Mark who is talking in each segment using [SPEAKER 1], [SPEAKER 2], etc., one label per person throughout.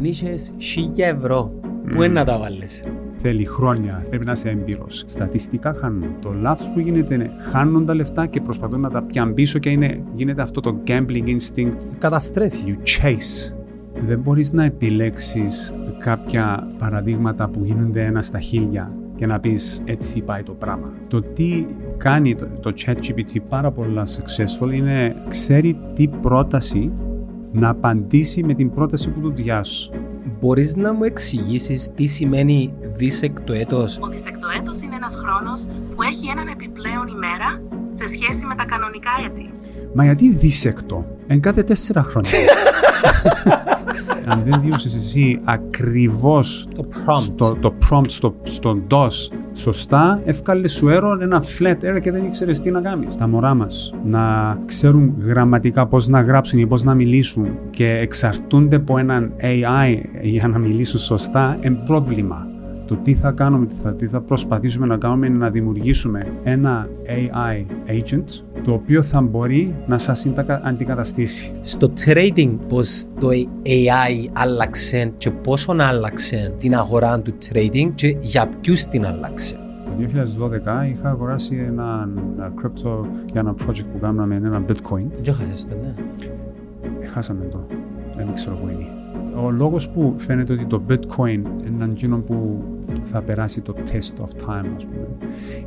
[SPEAKER 1] Αν είχες 1000 ευρώ, πού είναι να τα βάλεις;
[SPEAKER 2] Θέλει χρόνια, πρέπει να είσαι έμπειρος. Στατιστικά χάνουν. Το λάθος που γίνεται είναι χάνουν τα λεφτά και προσπαθούν να τα πιάνουν πίσω και είναι, γίνεται αυτό το gambling instinct.
[SPEAKER 1] Καταστρέφει.
[SPEAKER 2] You chase. Δεν μπορείς να επιλέξεις κάποια παραδείγματα που γίνονται ένα στα χίλια και να πεις έτσι πάει το πράγμα. Το τι κάνει το, το ChatGPT πάρα πολλά successful είναι ξέρει τι πρόταση να απαντήσει με την πρόταση που του διάσου.
[SPEAKER 1] Μπορείς να μου εξηγήσεις τι σημαίνει δίσεκτο έτος.
[SPEAKER 3] Ο δισεκτοέτος είναι ένας χρόνος που έχει έναν επιπλέον ημέρα σε σχέση με τα κανονικά έτη.
[SPEAKER 2] Μα γιατί δίσεκτο, εν κάθε τέσσερα χρόνια. Αν δεν διούσες εσύ ακριβώς
[SPEAKER 1] Το prompt.
[SPEAKER 2] στο, το prompt στο, στον DOS σωστά, εύκαλε σου error ένα flat error και δεν ήξερες τι να κάνεις. Τα μωρά μας να ξέρουν γραμματικά πώς να γράψουν ή πώς να μιλήσουν και εξαρτούνται από έναν AI για να μιλήσουν σωστά, είναι πρόβλημα. Το τι θα κάνουμε, τι θα, τι θα προσπαθήσουμε να κάνουμε είναι να δημιουργήσουμε ένα AI agent το οποίο θα μπορεί να σας συντα- αντικαταστήσει.
[SPEAKER 1] Στο trading πώς το AI άλλαξε και πόσο άλλαξε την αγορά του trading και για ποιους την άλλαξε;
[SPEAKER 2] Το 2012 είχα αγοράσει ένα ένα crypto για ένα project που κάναμε, ένα bitcoin.
[SPEAKER 1] Δεν χάσες το, ναι.
[SPEAKER 2] Ε, Χάσαμε το. Δεν ξέρω πού είναι. Ο λόγος που φαίνεται ότι το bitcoin είναι έναν εκείνο που θα περάσει το test of time, ας πούμε,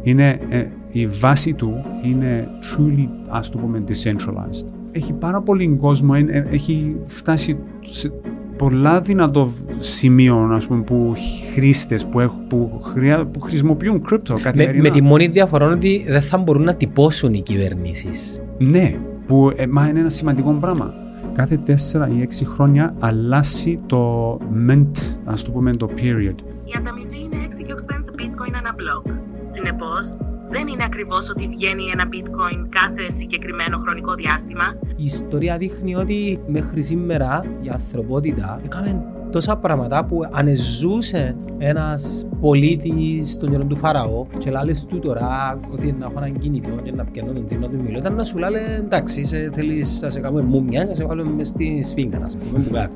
[SPEAKER 2] είναι ε, η βάση του είναι truly, ας το πούμε, decentralized. Έχει πάρα πολύ κόσμο, ε, ε, έχει φτάσει σε πολλά δυνατό σημείο, ας πούμε, που χρήστες που, έχουν, που, χρειά, που χρησιμοποιούν crypto
[SPEAKER 1] Με,
[SPEAKER 2] καθημερινά.
[SPEAKER 1] με τη μόνη διαφορά είναι ότι δεν θα μπορούν να τυπώσουν οι κυβερνήσεις.
[SPEAKER 2] Ναι, που ε, μα είναι ένα σημαντικό πράγμα. Κάθε τέσσερα ή έξι χρόνια αλλάζει το mint, ας το πούμε το period.
[SPEAKER 3] Η ανταμοιβή είναι 6 και 8 bitcoin ανά block. Συνεπώς, δεν είναι ακριβώς ότι βγαίνει ένα bitcoin κάθε συγκεκριμένο χρονικό διάστημα.
[SPEAKER 1] Η ιστορία δείχνει ότι μέχρι σήμερα η ανθρωπότητα έκαμε τόσα πράγματα που αν ζούσε ένας πολίτης στον καιρό του Φαραώ και λάλες του τώρα ότι να έχω έναν κινητό και να πιάνω τον τίνο του μιλώ ήταν να σου λάλε εντάξει σε, θέλεις να σε κάνουμε μούμια να σε βάλουμε μες στη σφίγγα να σε πούμε που κάτω.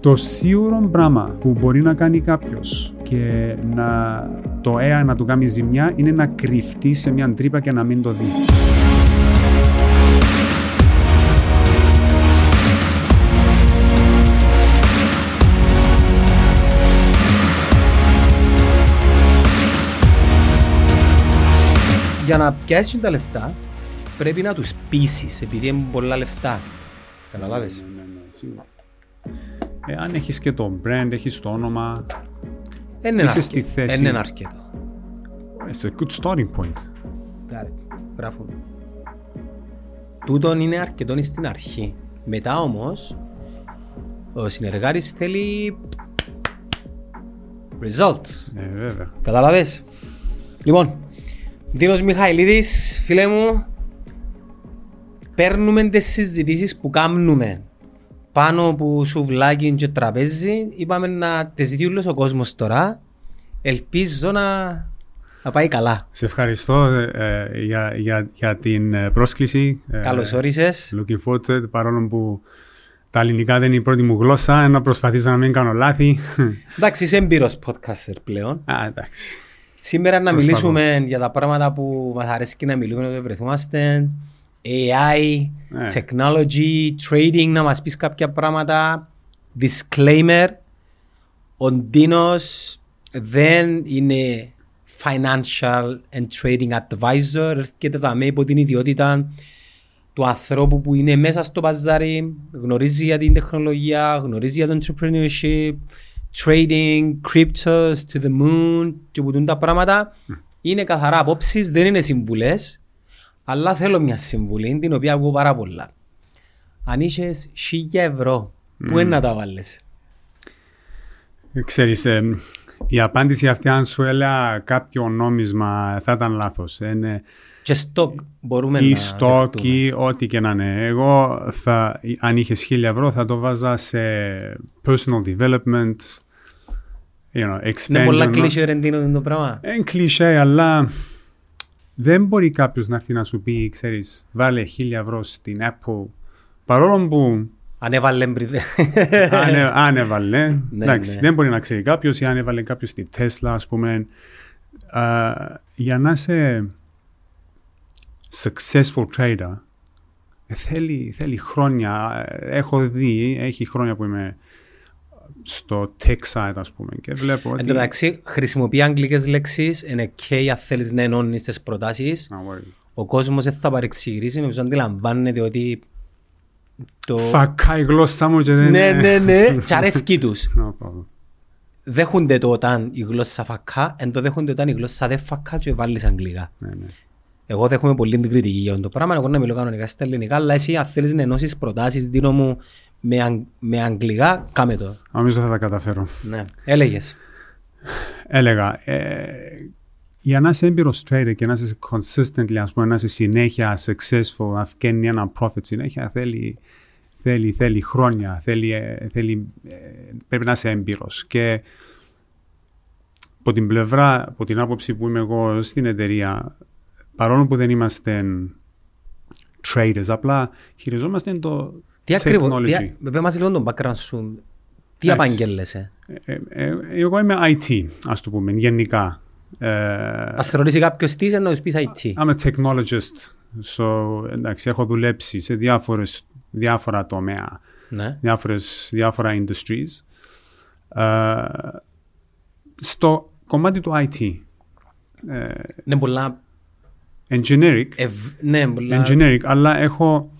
[SPEAKER 2] Το σίγουρο πράγμα που μπορεί να κάνει κάποιος και να, το AI να του κάνει ζημιά είναι να κρυφτεί σε μια τρύπα και να μην το δει.
[SPEAKER 1] Για να πιάσεις τα λεφτά πρέπει να τους πείσεις επειδή είναι πολλά λεφτά. Καταλάβες;
[SPEAKER 2] Ναι, ναι, σίγουρα. Ε, αν έχεις και το brand, έχεις το όνομα,
[SPEAKER 1] Είναι
[SPEAKER 2] Είσαι στη θέση.
[SPEAKER 1] Είναι αρκετό.
[SPEAKER 2] it's a good starting point.
[SPEAKER 1] Got it. Μπράβο. Τούτον είναι αρκετό στην αρχή. Μετά όμως, ο συνεργάτης θέλει results.
[SPEAKER 2] Ναι, βέβαια.
[SPEAKER 1] Καταλαβες. Λοιπόν, Δίνος Μιχαηλίδης, φίλε μου, παίρνουμε τις συζητήσεις που κάνουμε πάνω από σουβλάκι και τραπέζι. Είπαμε να τις δει όλος ο κόσμος τώρα. Ελπίζω να, να πάει καλά.
[SPEAKER 2] Σε ευχαριστώ ε, ε, για, για, για την ε, πρόσκληση. Ε,
[SPEAKER 1] Καλώς όρισες.
[SPEAKER 2] Looking forward to it, παρόλο που τα ελληνικά δεν είναι η πρώτη μου γλώσσα, να προσπαθήσω να μην κάνω λάθη.
[SPEAKER 1] Εντάξει, είσαι έμπειρος podcaster πλέον.
[SPEAKER 2] Α, εντάξει.
[SPEAKER 1] Σήμερα να
[SPEAKER 2] Προσπαθώ.
[SPEAKER 1] μιλήσουμε για τα πράγματα που μας αρέσει να μιλούμε όταν βρεθούμαστε. AI,
[SPEAKER 2] Ναι.
[SPEAKER 1] technology, trading, να μας πεις κάποια πράγματα. Disclaimer, ο Ντίνος δεν είναι financial and trading advisor. Έρχεται δαμέ υπό την ιδιότητα του ανθρώπου που είναι μέσα στο παζάρι, γνωρίζει για την τεχνολογία, γνωρίζει για το entrepreneurship, trading, cryptos, to the moon και που τούν τα πράγματα. Είναι καθαρά απόψεις, δεν είναι συμβουλές, αλλά θέλω μια συμβουλή την οποία ακούω πάρα πολλά. Αν είχες 1000 ευρώ, πού είναι να τα βάλεις;
[SPEAKER 2] Ε, Ξέρεις, ε, η απάντηση αυτή αν σου έλεγα κάποιο νόμισμα θα ήταν λάθος. Είναι
[SPEAKER 1] Και stock μπορούμε
[SPEAKER 2] ή
[SPEAKER 1] να
[SPEAKER 2] stock
[SPEAKER 1] δεχτούμε.
[SPEAKER 2] ή ό,τι και να είναι. Εγώ θα, αν είχες χίλια ευρώ θα το βάζα σε personal development, you know, expansion.
[SPEAKER 1] Είναι πολλά κλείσιο ρεντίνο το πράγμα.
[SPEAKER 2] Είναι κλισέ, αλλά δεν μπορεί κάποιος να έρθει να σου πει, ξέρεις, βάλε χίλια ευρώ στην Apple. Παρόλο που
[SPEAKER 1] Αν έβαλε πριν...
[SPEAKER 2] αν, ε- αν έβαλε.
[SPEAKER 1] Ναι,
[SPEAKER 2] εντάξει,
[SPEAKER 1] ναι.
[SPEAKER 2] δεν μπορεί να ξέρει κάποιος ή αν έβαλε κάποιος στη Τέσλα, ας πούμε. Α, για να είσαι successful trader, ε, θέλει, θέλει χρόνια. Ε, Έχω δει, έχει χρόνια που είμαι στο tech side, ας πούμε, και βλέπω
[SPEAKER 1] Εν
[SPEAKER 2] ότι...
[SPEAKER 1] τω μεταξύ, χρησιμοποιεί αγγλικές λέξεις, είναι και αν θέλεις να ενώνεις τις προτάσεις.
[SPEAKER 2] No worries.
[SPEAKER 1] Ο κόσμος δεν θα παρεξηγήσει, νομίζω αντιλαμβάνεται ότι το...
[SPEAKER 2] Φακά η γλώσσα μου και δεν
[SPEAKER 1] Ναι,
[SPEAKER 2] είναι-
[SPEAKER 1] ναι, ναι, και αρέσκει τους.
[SPEAKER 2] No problem.
[SPEAKER 1] Δέχονται το όταν η γλώσσα φακά, εν το δέχονται όταν η γλώσσα δεν φακά και βάλεις αγγλικά.
[SPEAKER 2] Ναι, ναι.
[SPEAKER 1] Εγώ δέχομαι πολύ την κριτική για αυτό το πράγμα. Εγώ να μιλώ κανονικά στα ελληνικά, αλλά εσύ αν θέλεις να ενώσεις προτάσεις, δίνω μου με, αγ- με αγγλικά, κάμε το.
[SPEAKER 2] Νομίζω θα τα καταφέρω.
[SPEAKER 1] Ναι. Έλεγες.
[SPEAKER 2] Έλεγα, ε, για να είσαι έμπειρος trader και να είσαι consistently, ας πούμε, να είσαι συνέχεια successful, να βγαίνει ένα profit συνέχεια, θέλει, θέλει, θέλει χρόνια, θέλει, ε, θέλει, ε, πρέπει να είσαι έμπειρος. Και από την πλευρά, από την άποψη που είμαι εγώ στην εταιρεία, παρόλο που δεν είμαστε traders, απλά χειριζόμαστε το
[SPEAKER 1] Τι ακριβώς,
[SPEAKER 2] technology.
[SPEAKER 1] τι, α- πες μας λίγο τον background σου. Τι
[SPEAKER 2] Εντάξει.
[SPEAKER 1] απαγγέλλεσαι;
[SPEAKER 2] Ε, ε, εγώ είμαι IT, ας το πούμε, γενικά. Ε,
[SPEAKER 1] Ας σε ρωτήσει κάποιος τι είσαι, να του πεις IT.
[SPEAKER 2] I'm a technologist. So, εντάξει, έχω δουλέψει σε διάφορες, διάφορα τομέα,
[SPEAKER 1] Ναι.
[SPEAKER 2] διάφορες, διάφορα industries. Ε, στο κομμάτι του IT, ε,
[SPEAKER 1] Ναι, πολλά...
[SPEAKER 2] engineering,
[SPEAKER 1] ευ- Ναι, πολλά...
[SPEAKER 2] engineering, αλλά έχω...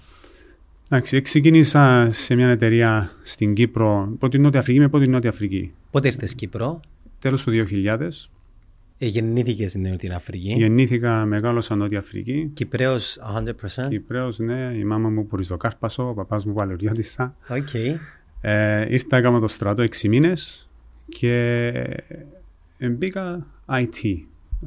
[SPEAKER 2] Εντάξει, ξεκίνησα σε μια εταιρεία στην Κύπρο, από την Νότια Αφρική, είμαι από την Νότια Αφρική.
[SPEAKER 1] Πότε ήρθες Κύπρο,
[SPEAKER 2] Τέλος του 2000,
[SPEAKER 1] ε, γεννήθηκες στην Νότια Αφρική.
[SPEAKER 2] γεννήθηκα, μεγάλωσα Νότια Αφρική.
[SPEAKER 1] Κυπραίος 100%.
[SPEAKER 2] Κυπραίος, ναι, η μάμα μου που Ριζοκάρπασο, ο παπάς μου Βαλαιριώτισσα.
[SPEAKER 1] Οκ.
[SPEAKER 2] Ε, ήρθα, έκανα το στρατό 6 μήνες και ε, μπήκα IT.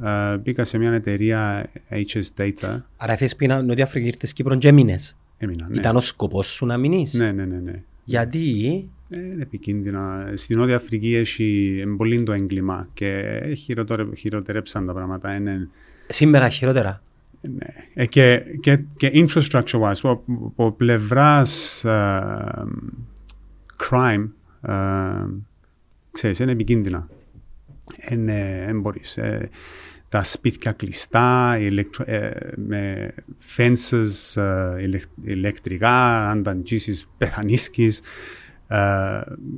[SPEAKER 2] Ε, μπήκα σε μια εταιρεία HS Data.
[SPEAKER 1] Άρα θες πει να Νότια Αφρική ήρθες Κύπρο και έμεινες.
[SPEAKER 2] Έμεινα, ναι.
[SPEAKER 1] Ήταν ο σκοπός σου να μείνεις.
[SPEAKER 2] Ναι, ναι, ναι, ναι.
[SPEAKER 1] Γιατί;
[SPEAKER 2] Ε, είναι επικίνδυνα. Στην Νότια Αφρική έχει ε, πολύ το έγκλημα και χειροτερε- χειροτερέψαν τα πράγματα. Είναι,
[SPEAKER 1] σήμερα χειρότερα.
[SPEAKER 2] ναι. Ε, και, και, και infrastructure wise, από, από πλευράς ε, crime, ε, ξέρεις, είναι επικίνδυνα. Είναι, δεν μπορείς. Ε, τα σπίτια κλειστά, ηλεκτρο, ε, με fences ε, ηλεκ, ηλεκτρικά, αν τα αγγίσεις πεθανίσκεις, ε,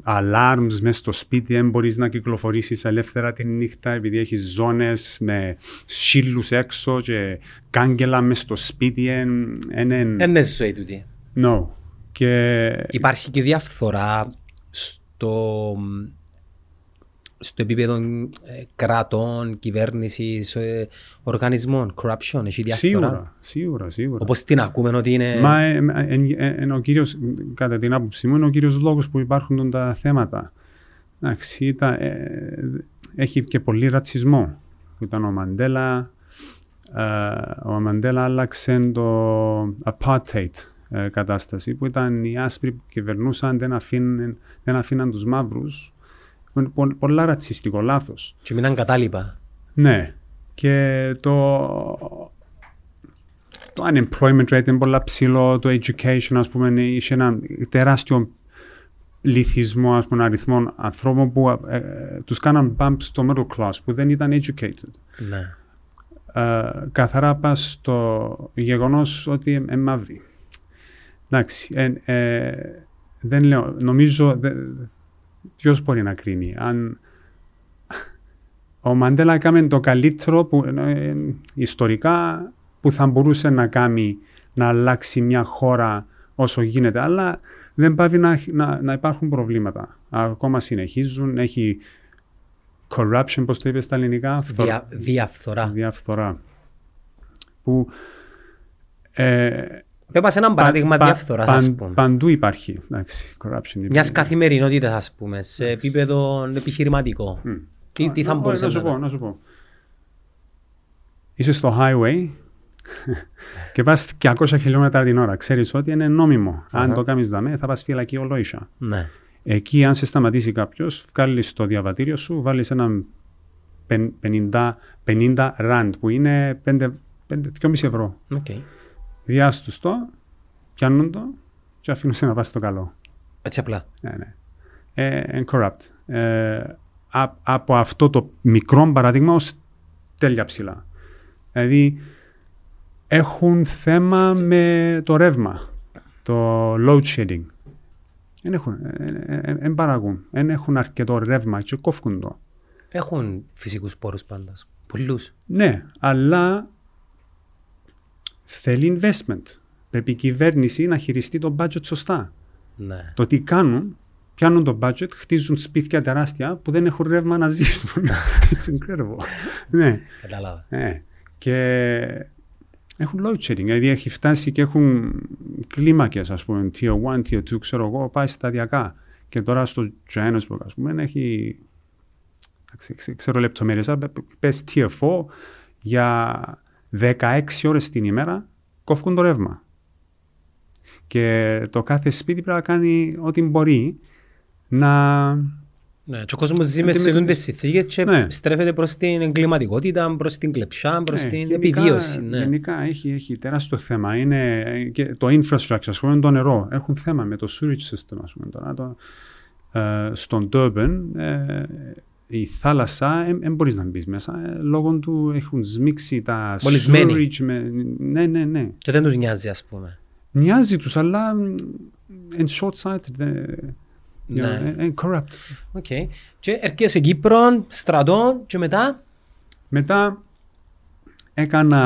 [SPEAKER 2] alarms μέσα στο σπίτι, δεν μπορείς να κυκλοφορήσεις ελεύθερα τη νύχτα επειδή έχεις ζώνες με σύλλους έξω και κάγκελα μέσα στο σπίτι. εν- εν- εν-
[SPEAKER 1] Είναι ζωή τούτη.
[SPEAKER 2] No. Και
[SPEAKER 1] Υπάρχει και διαφθορά στο, στο επίπεδο ε, κρατών, κυβέρνησης, ε, οργανισμών, corruption, έχει διαφθορά.
[SPEAKER 2] σίγουρα, σίγουρα, σίγουρα.
[SPEAKER 1] Όπως την ακούμε ότι είναι...
[SPEAKER 2] Μα ε, ε, ε, ε, ε, ο κύριος, κατά την άποψή μου, είναι ο κύριος λόγος που υπάρχουν τα θέματα. Εντάξει, ήταν, ε, έχει και πολύ ρατσισμό. Ήταν ο Μαντέλα, ε, ο Μαντέλα άλλαξε το apartheid ε, κατάσταση που ήταν οι άσπροι που κυβερνούσαν, δεν αφήναν, δεν αφήναν τους μαύρους. Είναι πο- πολλά ρατσιστικό λάθος.
[SPEAKER 1] Και μείναν κατάλοιπα.
[SPEAKER 2] Ναι. Και το, το unemployment rate είναι πολύ ψηλό, το education, ας πούμε, είχε ένα τεράστιο πληθυσμό, ας πούμε, αριθμών ανθρώπων που ε, ε, τους κάναν bump στο middle class, που δεν ήταν educated.
[SPEAKER 1] Ναι.
[SPEAKER 2] Ε, καθαρά πας στο γεγονός ότι είναι μαύροι. Εντάξει, ε, ε, δεν λέω, νομίζω, δε, ποιος μπορεί να κρίνει. Αν ο Μαντέλα έκανε το καλύτερο που, ε, ιστορικά που θα μπορούσε να κάνει να αλλάξει μια χώρα όσο γίνεται, αλλά δεν πάβει να, να, να υπάρχουν προβλήματα. Ακόμα συνεχίζουν, έχει corruption, πώς το είπε στα ελληνικά, φθορ-
[SPEAKER 1] Δια, διαφθορά.
[SPEAKER 2] διαφθορά. Που ε,
[SPEAKER 1] Πες μας ένα παράδειγμα
[SPEAKER 2] πα-
[SPEAKER 1] διαφθοράς,
[SPEAKER 2] παν-
[SPEAKER 1] ας πούμε.
[SPEAKER 2] Παντού υπάρχει. Εντάξει, corruption.
[SPEAKER 1] Μιας καθημερινότητας, ας πούμε, σε επίπεδο επιχειρηματικό. Τι, τι θα
[SPEAKER 2] Να-
[SPEAKER 1] μπορούσε
[SPEAKER 2] να σου
[SPEAKER 1] να
[SPEAKER 2] πω, να σου πω. Είσαι στο highway και πας 200 χιλιόμετρα την ώρα. Ξέρεις ότι είναι νόμιμο. Αν το κάνεις δαμέ θα πας φυλακή ολόισα.
[SPEAKER 1] Ναι.
[SPEAKER 2] Εκεί αν σε σταματήσει κάποιος, βγάλεις το διαβατήριο σου, βάλεις ένα πεν- 50, 50 rand που είναι 5, 2,5 ευρώ.
[SPEAKER 1] Οκ.
[SPEAKER 2] Δίας τους το, πιάνουν το και αφήνουν σε να πας στο καλό.
[SPEAKER 1] Έτσι απλά.
[SPEAKER 2] Ναι, ναι. Ε, and corrupt. Ε, α- από αυτό το μικρό παράδειγμα ως τέλεια ψηλά. Δηλαδή έχουν θέμα με το ρεύμα, το load shedding. Δεν έχουν, δεν παράγουν, δεν έχουν αρκετό ρεύμα και κόφκουν το.
[SPEAKER 1] Έχουν φυσικούς πόρους πάντα. Πολλούς.
[SPEAKER 2] Ναι, αλλά θέλει investment. Πρέπει η κυβέρνηση να χειριστεί το budget σωστά.
[SPEAKER 1] Ναι.
[SPEAKER 2] Το τι κάνουν, πιάνουν το budget, χτίζουν σπίτια τεράστια που δεν έχουν ρεύμα να ζήσουν. It's incredible. ναι.
[SPEAKER 1] Κατάλαβα.
[SPEAKER 2] ναι. Και έχουν load shedding, δηλαδή έχει φτάσει και έχουν κλίμακες, ας πούμε, tier 1, tier 2, ξέρω εγώ, πάει σταδιακά. Και τώρα στο Johannesburg, ας πούμε, έχει, ξε- ξε- ξέρω λεπτομέρειες, αλλά πες tier 4, για 16 ώρες την ημέρα κόφουν το ρεύμα. Και το κάθε σπίτι πρέπει να κάνει ό,τι μπορεί να
[SPEAKER 1] Ναι, και ο κόσμος ζει μέσα σε
[SPEAKER 2] Αντιμε-
[SPEAKER 1] τούντες συνθήκες και
[SPEAKER 2] Ναι.
[SPEAKER 1] στρέφεται προς την εγκληματικότητα, προς την κλεψά, προς
[SPEAKER 2] Ναι,
[SPEAKER 1] την
[SPEAKER 2] γενικά-
[SPEAKER 1] επιβίωση. Ναι.
[SPEAKER 2] Γενικά έχει, έχει τεράστιο θέμα. Είναι και το infrastructure, ας πούμε, το νερό. Έχουν θέμα με το sewage system, ας πούμε. Τώρα, το, ε, στον Durban, ε, η θάλασσα, δεν μπορείς να μπεις μέσα, ε, λόγω του έχουν σμίξει τα
[SPEAKER 1] Μολυσμένοι.
[SPEAKER 2] sewage. Με, ναι, ναι, ναι.
[SPEAKER 1] Και δεν τους νοιάζει, ας πούμε.
[SPEAKER 2] Μοιάζει τους, αλλά μ, είναι short-sighted, ε, you
[SPEAKER 1] Ναι.
[SPEAKER 2] know, ε, corrupt.
[SPEAKER 1] Οκ. Και έρχεσαι Κύπρο, στρατό και μετά;
[SPEAKER 2] Μετά έκανα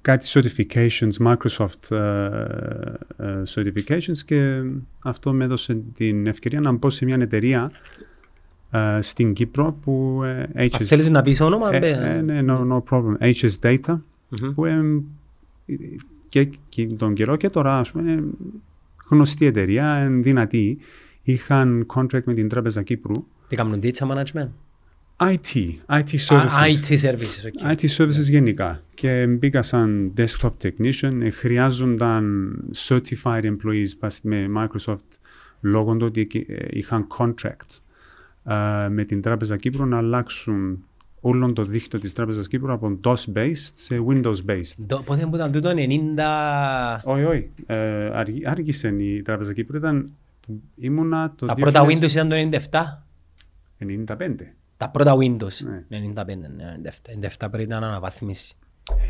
[SPEAKER 2] κάτι certifications, Microsoft ε, ε, certifications και αυτό με έδωσε την ευκαιρία να μπω σε μια εταιρεία ε, στην Κύπρο που ε,
[SPEAKER 1] Αν
[SPEAKER 2] HS,
[SPEAKER 1] θέλεις να πεις όνομα,
[SPEAKER 2] ε,
[SPEAKER 1] μπε.
[SPEAKER 2] ε, ναι, no, no problem, HS Data
[SPEAKER 1] Μμμ.
[SPEAKER 2] που ε, και, και τον καιρό και τώρα ας πούμε, είναι γνωστή εταιρεία, είναι δυνατή. Είχαν contract με την Τράπεζα Κύπρου.
[SPEAKER 1] Τι κάνουν, data management;
[SPEAKER 2] IT, IT
[SPEAKER 1] Α,
[SPEAKER 2] services.
[SPEAKER 1] IT services, οκ.
[SPEAKER 2] IT services γενικά. Και μπήκα σαν desktop technician. Ε, Χρειάζονταν certified employees πας στη Microsoft λόγω του ότι εκεί, ε, είχαν contract ε, με την Τράπεζα Κύπρου να αλλάξουν όλο το δίκτυο της Τράπεζας Κύπρου από DOS-based σε Windows-based.
[SPEAKER 1] Το- Πότε που ήταν τούτο, 90...
[SPEAKER 2] Όχι, όχι. Ε, αργ- άργησε η Τράπεζα Κύπρου. Ήταν, ήμουνα το
[SPEAKER 1] Τα πρώτα
[SPEAKER 2] 2000
[SPEAKER 1] Windows ήταν το 97.
[SPEAKER 2] 95.
[SPEAKER 1] Τα πρώτα Windows.
[SPEAKER 2] Ναι.
[SPEAKER 1] 95, ναι, 97. 97 πρέπει να αναβαθμίσεις.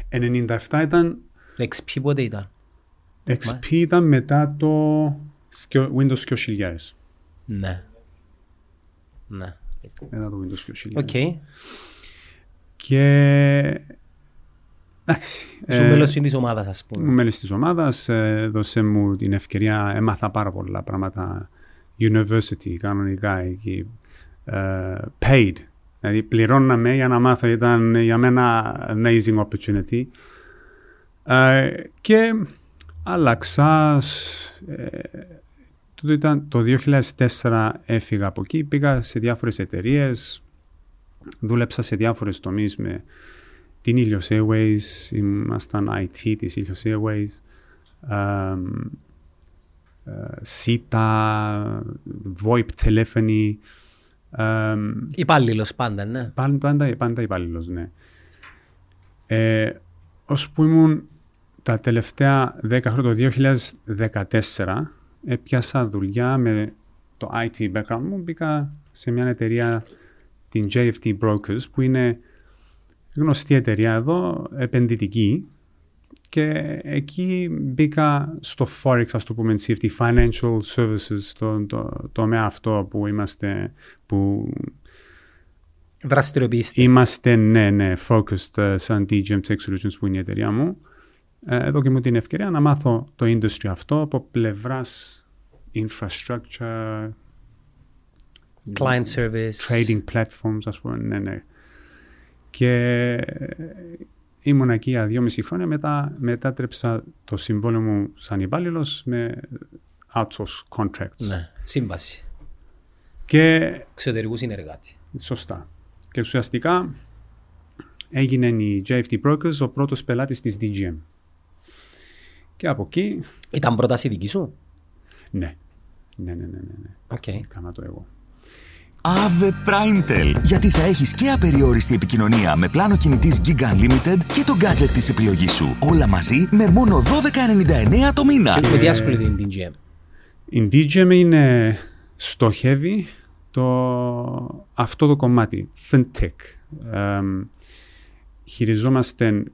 [SPEAKER 2] 97 ήταν
[SPEAKER 1] Το XP πότε ήταν;
[SPEAKER 2] XP ήταν μετά το σκιο- Windows 2000.
[SPEAKER 1] Ναι. Ναι.
[SPEAKER 2] Μετά το Windows 2000.
[SPEAKER 1] Οκ.
[SPEAKER 2] Και... Εντάξει.
[SPEAKER 1] Σου
[SPEAKER 2] ε,
[SPEAKER 1] μέλος είναι της ομάδας, ας
[SPEAKER 2] Ήμουν
[SPEAKER 1] πούμε.
[SPEAKER 2] μέλος της ομάδας, ε, έδωσε μου την ευκαιρία, έμαθα πάρα πολλά πράγματα. University, κανονικά εκεί. ε, paid. Δηλαδή πληρώναμε για να μάθω, ήταν για μένα amazing opportunity. Ε, και άλλαξα, ε, τούτο ήταν το 2004 έφυγα από εκεί, πήγα σε διάφορες εταιρείες, δούλεψα σε διάφορες τομείς με την Ilios Airways, ήμασταν IT της Ilios Airways, εμ, ε, SITA, VoIP telephony, εμ,
[SPEAKER 1] Υπάλληλος πάντα, ναι.
[SPEAKER 2] Πάντα, πάντα, πάντα υπάλληλος, ναι. Ε, ως που ήμουν τα τελευταία 10 χρόνια, το 2014, έπιασα δουλειά με το IT background μου. Μπήκα σε μια εταιρεία, την JFT Brokers, που είναι γνωστή εταιρεία εδώ, επενδυτική. Και εκεί μπήκα στο Forex, ας το πούμε, CFT, Financial Services, το, το τομέα αυτό που είμαστε, που
[SPEAKER 1] Δραστηριοποιήστε.
[SPEAKER 2] Είμαστε, ναι, ναι, focused ε, σαν DGM Tech Solutions που είναι η εταιρεία μου. Ε, εδώ και μου την ευκαιρία να μάθω το industry αυτό από πλευράς infrastructure,
[SPEAKER 1] Client service.
[SPEAKER 2] trading platforms, ας πούμε, ναι, ναι. Και ε, ήμουν εκεί για δυόμιση χρόνια, μετά μετάτρεψα το συμβόλαιο μου σαν υπάλληλος με outsource contracts.
[SPEAKER 1] Ναι. Σύμβαση.
[SPEAKER 2] Και
[SPEAKER 1] Εξωτερικού συνεργάτη.
[SPEAKER 2] Σωστά. Και ουσιαστικά έγινε η JFT Brokers ο πρώτος πελάτης της DGM. Και από εκεί,
[SPEAKER 1] Ήταν πρόταση δική σου;
[SPEAKER 2] ναι. Ναι, ναι, ναι, ναι. ναι.
[SPEAKER 1] Οκ.
[SPEAKER 2] Έκανα το εγώ.
[SPEAKER 4] Ave Primetel. Γιατί θα έχεις και απεριόριστη επικοινωνία με πλάνο κινητής Giga Unlimited και το gadget της επιλογής σου. Όλα μαζί με μόνο 12,99 το μήνα.
[SPEAKER 1] Και με διάσκολη την την GM.
[SPEAKER 2] Η DGM είναι στοχεύει το, αυτό το κομμάτι, FinTech. Εμ, χειριζόμαστε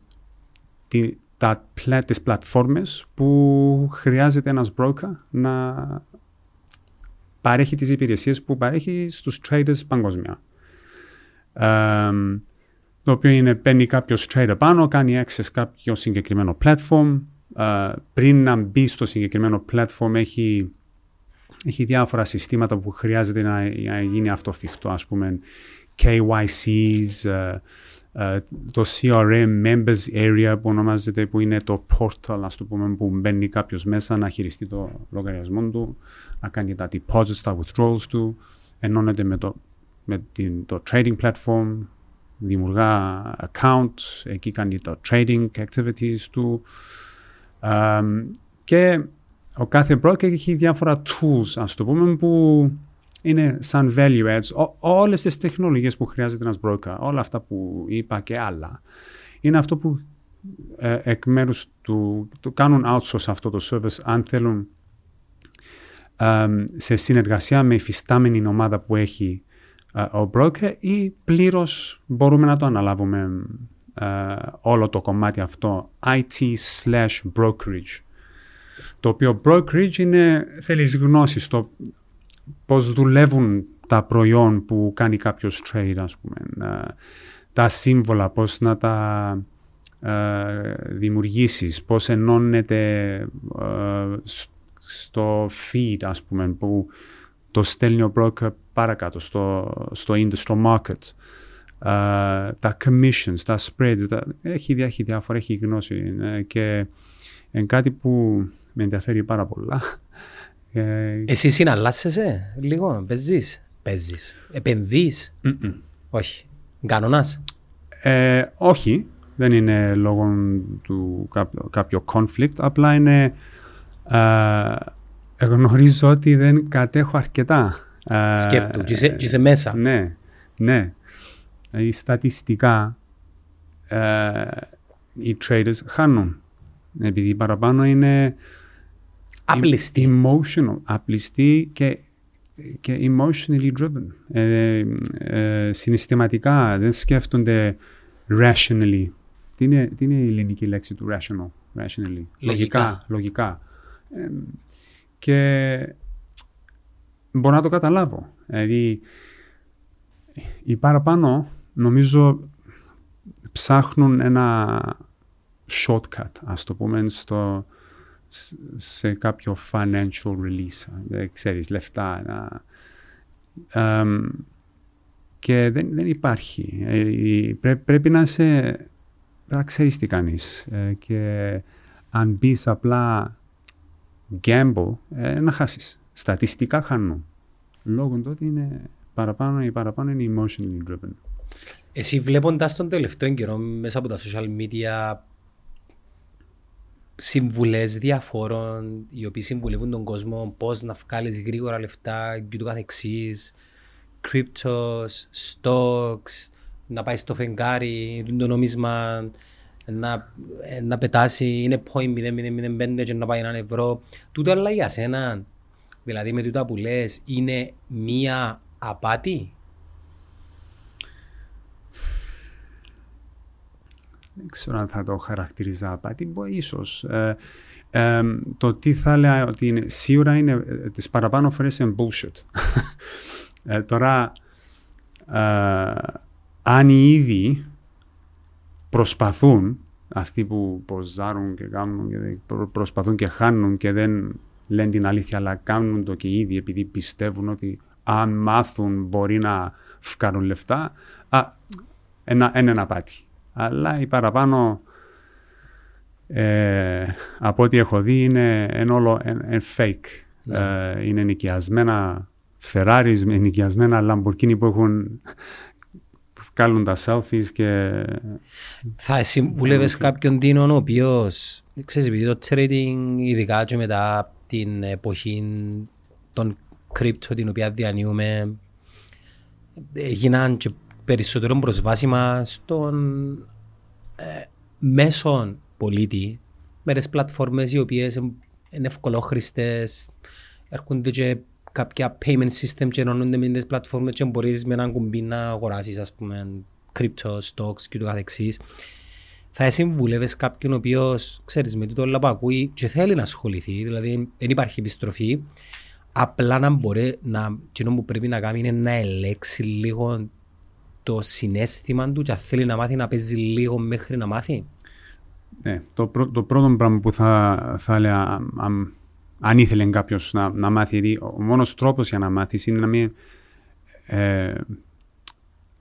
[SPEAKER 2] τη, τα, πλα- τις πλατφόρμες που χρειάζεται ένας broker να παρέχει τις υπηρεσίες που παρέχει στους traders παγκοσμία. Εμ, το οποίο είναι παίρνει κάποιος trader πάνω, κάνει access κάποιο συγκεκριμένο platform. ε, πριν να μπει στο συγκεκριμένο platform έχει, έχει διάφορα συστήματα που χρειάζεται να, να γίνει αυτοφιχτό, ας πούμε KYCs, ε, ε, το CRM Members Area που ονομάζεται, που είναι το portal, ας το πούμε, που μπαίνει κάποιος μέσα να χειριστεί το λογαριασμό του, να κάνει τα deposits, τα withdrawals του, ενώνεται με το, με την, το trading platform, δημιουργά account, εκεί κάνει το trading activities του. Αμ, και ο κάθε broker έχει διάφορα tools, ας το πούμε, που είναι σαν value adds, Ό- όλες τις τεχνολογίες που χρειάζεται ένας broker, όλα αυτά που είπα και άλλα, είναι αυτό που ε, εκ μέρους του, του κάνουν outsource αυτό το service αν θέλουν αμ, σε συνεργασία με υφιστάμενη ομάδα που έχει ε, ο broker ή πλήρως μπορούμε να το αναλάβουμε ε, όλο το κομμάτι αυτό IT slash brokerage. Το οποίο brokerage είναι, θέλεις γνώση στο πώς δουλεύουν τα προϊόν που κάνει κάποιος trade ας πούμε ε, τα σύμβολα, πώς να τα ε, δημιουργήσεις, πώς ενώνεται ε, σ- στο feed ας πούμε που το στέλνει ο broker παρακάτω στο, στο industry market. Ε, τα commissions, τα spreads, τα, έχει, διά- έχει διάφορα, έχει γνώση ε, και είναι κάτι που με ενδιαφέρει πάρα πολλά. Ε,
[SPEAKER 1] Εσύ συναλλάσσεσαι λίγο, παίζεις, παίζεις, επενδύεις;
[SPEAKER 2] μ-μ.
[SPEAKER 1] Όχι. Κανονάς;
[SPEAKER 2] Ε, όχι, δεν είναι λόγω του κάποιο, κάποιο conflict, απλά είναι ε, γνωρίζω ότι δεν κατέχω αρκετά. Ε,
[SPEAKER 1] Σκέφτου. Και είσαι- και είσαι μέσα.
[SPEAKER 2] Ναι, ναι. Δηλαδή, στατιστικά ε, οι traders χάνουν. Επειδή παραπάνω είναι
[SPEAKER 1] Απλιστή.
[SPEAKER 2] emotional, απλιστή και, και emotionally driven. Ε, ε, συναισθηματικά δεν σκέφτονται rationally. Τι είναι, τι είναι η ελληνική λέξη του rational, rationally; Λογικά. λογικά. Ε, και μπορώ να το καταλάβω. Δηλαδή, οι παραπάνω νομίζω ψάχνουν ένα shortcut, ας το πούμε, στο, σ- σε κάποιο financial release, δεν ξέρεις, λεφτά. Να, Εμ, και δεν, δεν υπάρχει. Ε, η- πρέ- πρέπει να είσαι, πρέπει να ξέρεις τι κάνεις. Ε, και αν μπεις απλά gamble, ε, να χάσεις. Στατιστικά χάνουν. Λόγω του ότι είναι παραπάνω, οι παραπάνω είναι emotionally driven.
[SPEAKER 1] Εσύ βλέποντας τον τελευταίο καιρό μέσα από τα social media συμβουλές διαφόρων οι οποίοι συμβουλεύουν τον κόσμο πώς να βγάλεις γρήγορα λεφτά και ούτω καθεξής. Cryptos, stocks να πάεις στο φεγγάρι το νομίσμα να, ε, να πετάσει είναι 0.0005 και να πάει έναν ευρώ. Τούτο αλλά για σένα. Δηλαδή με τούτα που λες είναι μία απάτη;
[SPEAKER 2] Δεν ξέρω αν θα το χαρακτηρίζα απάτη, μπορεί ίσως. Ε, ε, το τι θα έλεγα ότι είναι, σίγουρα είναι, ε, τις παραπάνω φορές είναι bullshit. Ε, τώρα, ε, αν οι ίδιοι προσπαθούν, αυτοί που ποζάρουν και κάνουν και δεν- προ- προσπαθούν και χάνουν και δεν λένε την αλήθεια, αλλά κάνουν το και οι ίδιοι επειδή πιστεύουν ότι αν μάθουν μπορεί να βγάλουν λεφτά, α, ένα, ένα ένα πάτη. Αλλά οι παραπάνω ε, από ό,τι έχω δει είναι εν όλο εν, εν fake. Ε, είναι νοικιασμένα Ferraris με νοικιασμένα Lamborghini που έχουν που βγάλουν τα selfies και
[SPEAKER 1] Θα συμβούλευες κάποιον τίνον ο οποίος, ξέρεις, επειδή το trading ειδικά και μετά την εποχή των κρύπτο την οποία διανύουμε έγιναν και περισσότερο προσβάσιμα στον ε, μέσον πολίτη με τις πλατφόρμες οι οποίες είναι ευκολόχρηστες, έρχονται και κάποια payment system και ενώνονται με τις πλατφόρμες και μπορείς με έναν κουμπί να αγοράσεις ας πούμε crypto, stocks και το καθεξής. Θα συμβουλεύεις κάποιον ο οποίος, ξέρεις, με τούτο όλα που ακούει και θέλει να ασχοληθεί, δηλαδή δεν υπάρχει επιστροφή, απλά να μπορεί να, κοινό που πρέπει να κάνει είναι να ελέξει λίγο το συνέστημα του και αν θέλει να μάθει να παίζει λίγο μέχρι να μάθει.
[SPEAKER 2] Ναι, το, πρω, το πρώτο πράγμα που θα, θα έλεγα, αν, αν ήθελε κάποιος να, να μάθει, γιατί ο μόνος τρόπος για να μάθεις είναι να μην. Ε,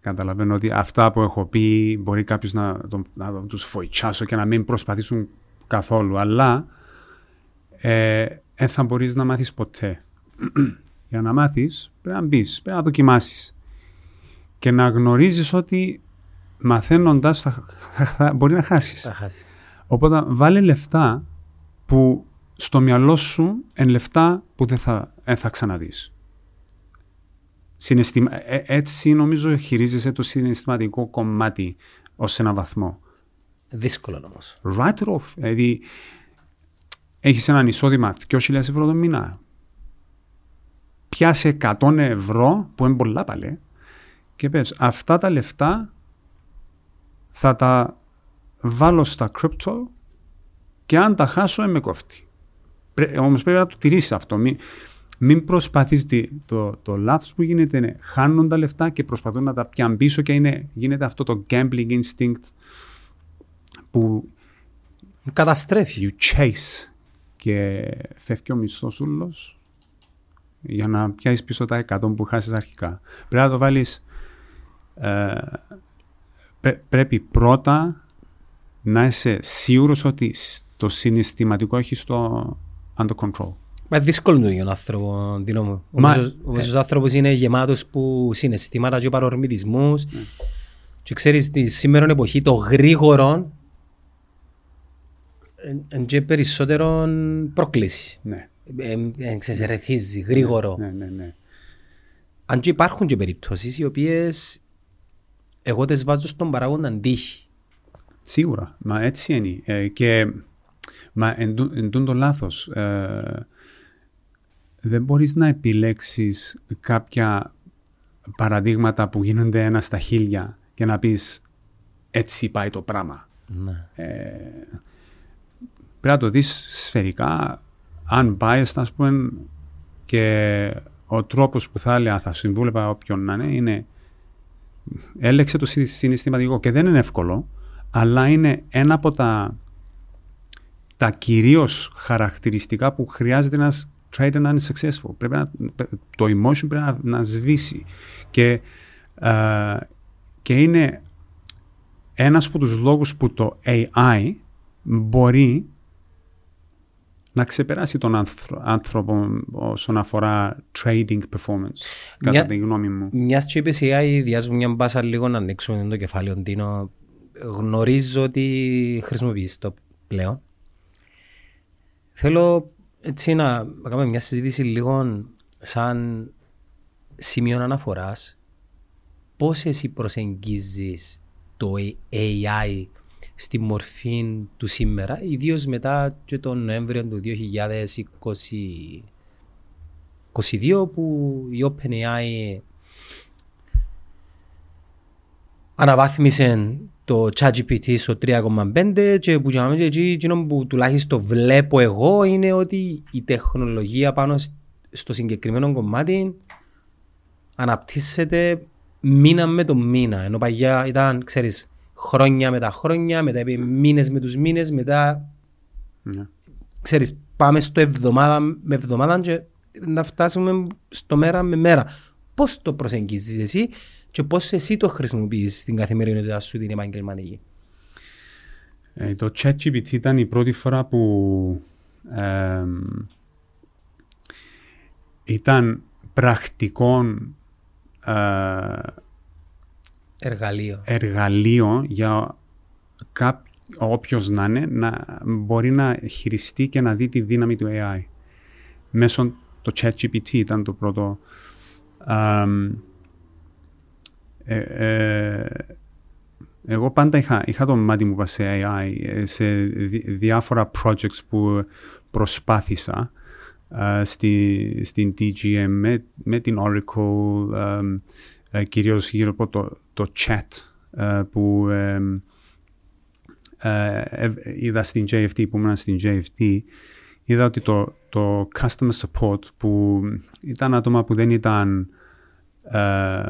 [SPEAKER 2] καταλαβαίνω ότι αυτά που έχω πει μπορεί κάποιος να, να, να τους φοητσάσω και να μην προσπαθήσουν καθόλου. Αλλά ε, δεν θα μπορείς να μάθεις ποτέ. για να μάθεις, πρέπει να μπεις, πρέπει να δοκιμάσεις. Και να γνωρίζεις ότι μαθαίνοντα μπορεί να χάσεις.
[SPEAKER 1] Θα χάσεις.
[SPEAKER 2] Οπότε βάλε λεφτά που στο μυαλό σου είναι λεφτά που δεν θα, δεν θα ξαναδείς. Συναισθημα... Ε, έτσι νομίζω χειρίζεσαι το συναισθηματικό κομμάτι ως ένα βαθμό.
[SPEAKER 1] Δύσκολο όμως.
[SPEAKER 2] Right off. Δηλαδή, έχεις έναν εισόδημα 2.000 ευρώ το μήνα. Πιάσε 100 ευρώ, που είναι πολλά πάλι, και πες, αυτά τα λεφτά θα τα βάλω στα crypto και αν τα χάσω με κόφτει. Πρέ, όμως πρέπει να το τηρήσεις αυτό. Μην, μην προσπαθείς το, το λάθος που γίνεται είναι χάνουν τα λεφτά και προσπαθούν να τα πιάνουν πίσω και είναι, γίνεται αυτό το gambling instinct που
[SPEAKER 1] Καταστρέφει.
[SPEAKER 2] you chase και φεύγει ο μισθός ούλος για να πιάσεις πίσω τα 100 που χάσεις αρχικά. Πρέπει να το βάλεις ε, πρέ- πρέπει πρώτα να είσαι σίγουρος ότι σ- το συναισθηματικό έχεις το under control.
[SPEAKER 1] Μα δύσκολο είναι για τον άνθρωπο, Ντίνο μου. Ο
[SPEAKER 2] Μα-
[SPEAKER 1] μέσος- Ο μέσος άνθρωπος είναι γεμάτος που συναισθήματα και παρορμητισμούς.
[SPEAKER 2] Ναι.
[SPEAKER 1] Και ξέρεις, στη σήμερα εποχή το γρήγορο είναι και περισσότερο πρόκληση.
[SPEAKER 2] Ναι.
[SPEAKER 1] Ε, ε, ξέρεις, ρεθίζει, γρήγορο.
[SPEAKER 2] Ναι, ναι, ναι.
[SPEAKER 1] Αν και υπάρχουν και περιπτώσεις οι οποίες εγώ τις βάζω στον παράγοντα τύχη.
[SPEAKER 2] Σίγουρα, μα έτσι είναι. Ε, και μα εν, τού- εν τούτο λάθος. Ε, δεν μπορείς να επιλέξεις κάποια παραδείγματα που γίνονται ένα στα χίλια και να πεις έτσι πάει το πράγμα.
[SPEAKER 1] Ναι.
[SPEAKER 2] Πρέπει να το δεις σφαιρικά, αν biased ας πούμε και ο τρόπος που θα έλεγα θα συμβούλευα όποιον να είναι είναι έλεξε το συναι- συναισθηματικό και δεν είναι εύκολο αλλά είναι ένα από τα τα κυρίως χαρακτηριστικά που χρειάζεται ένας trader να είναι successful. Πρέπει να, το emotion πρέπει να, να σβήσει. Και, ε, και είναι ένας από τους λόγους που το AI μπορεί να ξεπεράσει τον άνθρω- άνθρωπο όσον αφορά trading performance, κατά
[SPEAKER 1] Μια-
[SPEAKER 2] τη γνώμη μου.
[SPEAKER 1] Μιας και είπες AI, διάζουμε μια μπάσα λίγο να ανοίξουμε το κεφάλαιο Ντίνο. Γνωρίζω ότι χρησιμοποιείς το πλέον. Θέλω έτσι να να κάνουμε μια συζήτηση λίγο σαν σημείο αναφοράς πώς εσύ προσεγγίζεις το AI στη μορφή του σήμερα, ιδίως μετά και τον Νοέμβριο του 2022 που η OpenAI αναβάθμισε το ChatGPT στο 3,5 και που, και εκεί, εκείνο που τουλάχιστον βλέπω εγώ είναι ότι η τεχνολογία πάνω σ- στο συγκεκριμένο κομμάτι αναπτύσσεται μήνα με το μήνα. Ενώ παγιά ήταν, ξέρεις, χρόνια με τα χρόνια, μετά είπε μήνες με τους μήνες, μετά
[SPEAKER 2] Ναι.
[SPEAKER 1] ξέρεις, πάμε στο εβδομάδα με εβδομάδα και να φτάσουμε στο μέρα με μέρα. Πώς το προσεγγίζεις εσύ και πώς εσύ το χρησιμοποιείς στην καθημερινότητά σου την επαγγελματική;
[SPEAKER 2] Ε, το ChatGPT ήταν η πρώτη φορά που εμ, ήταν πρακτικό ε,
[SPEAKER 1] Εργαλείο.
[SPEAKER 2] εργαλείο για κάπο, όποιος να είναι να μπορεί να χειριστεί και να δει τη δύναμη του AI. Μέσω το ChatGPT ήταν το πρώτο. αμ, ε, ε, εγώ πάντα είχα, είχα το μάτι μου σε AI, ε, σε δι- διάφορα projects που προσπάθησα. ε, στη, στην TGM με, με την Oracle, ε, ε, κυρίως γύρω από το, το chat ε, που ε, ε, ε, είδα στην JFT, που ήμουν στην JFT, είδα ότι το, το customer support που ήταν άτομα που δεν ήταν ε,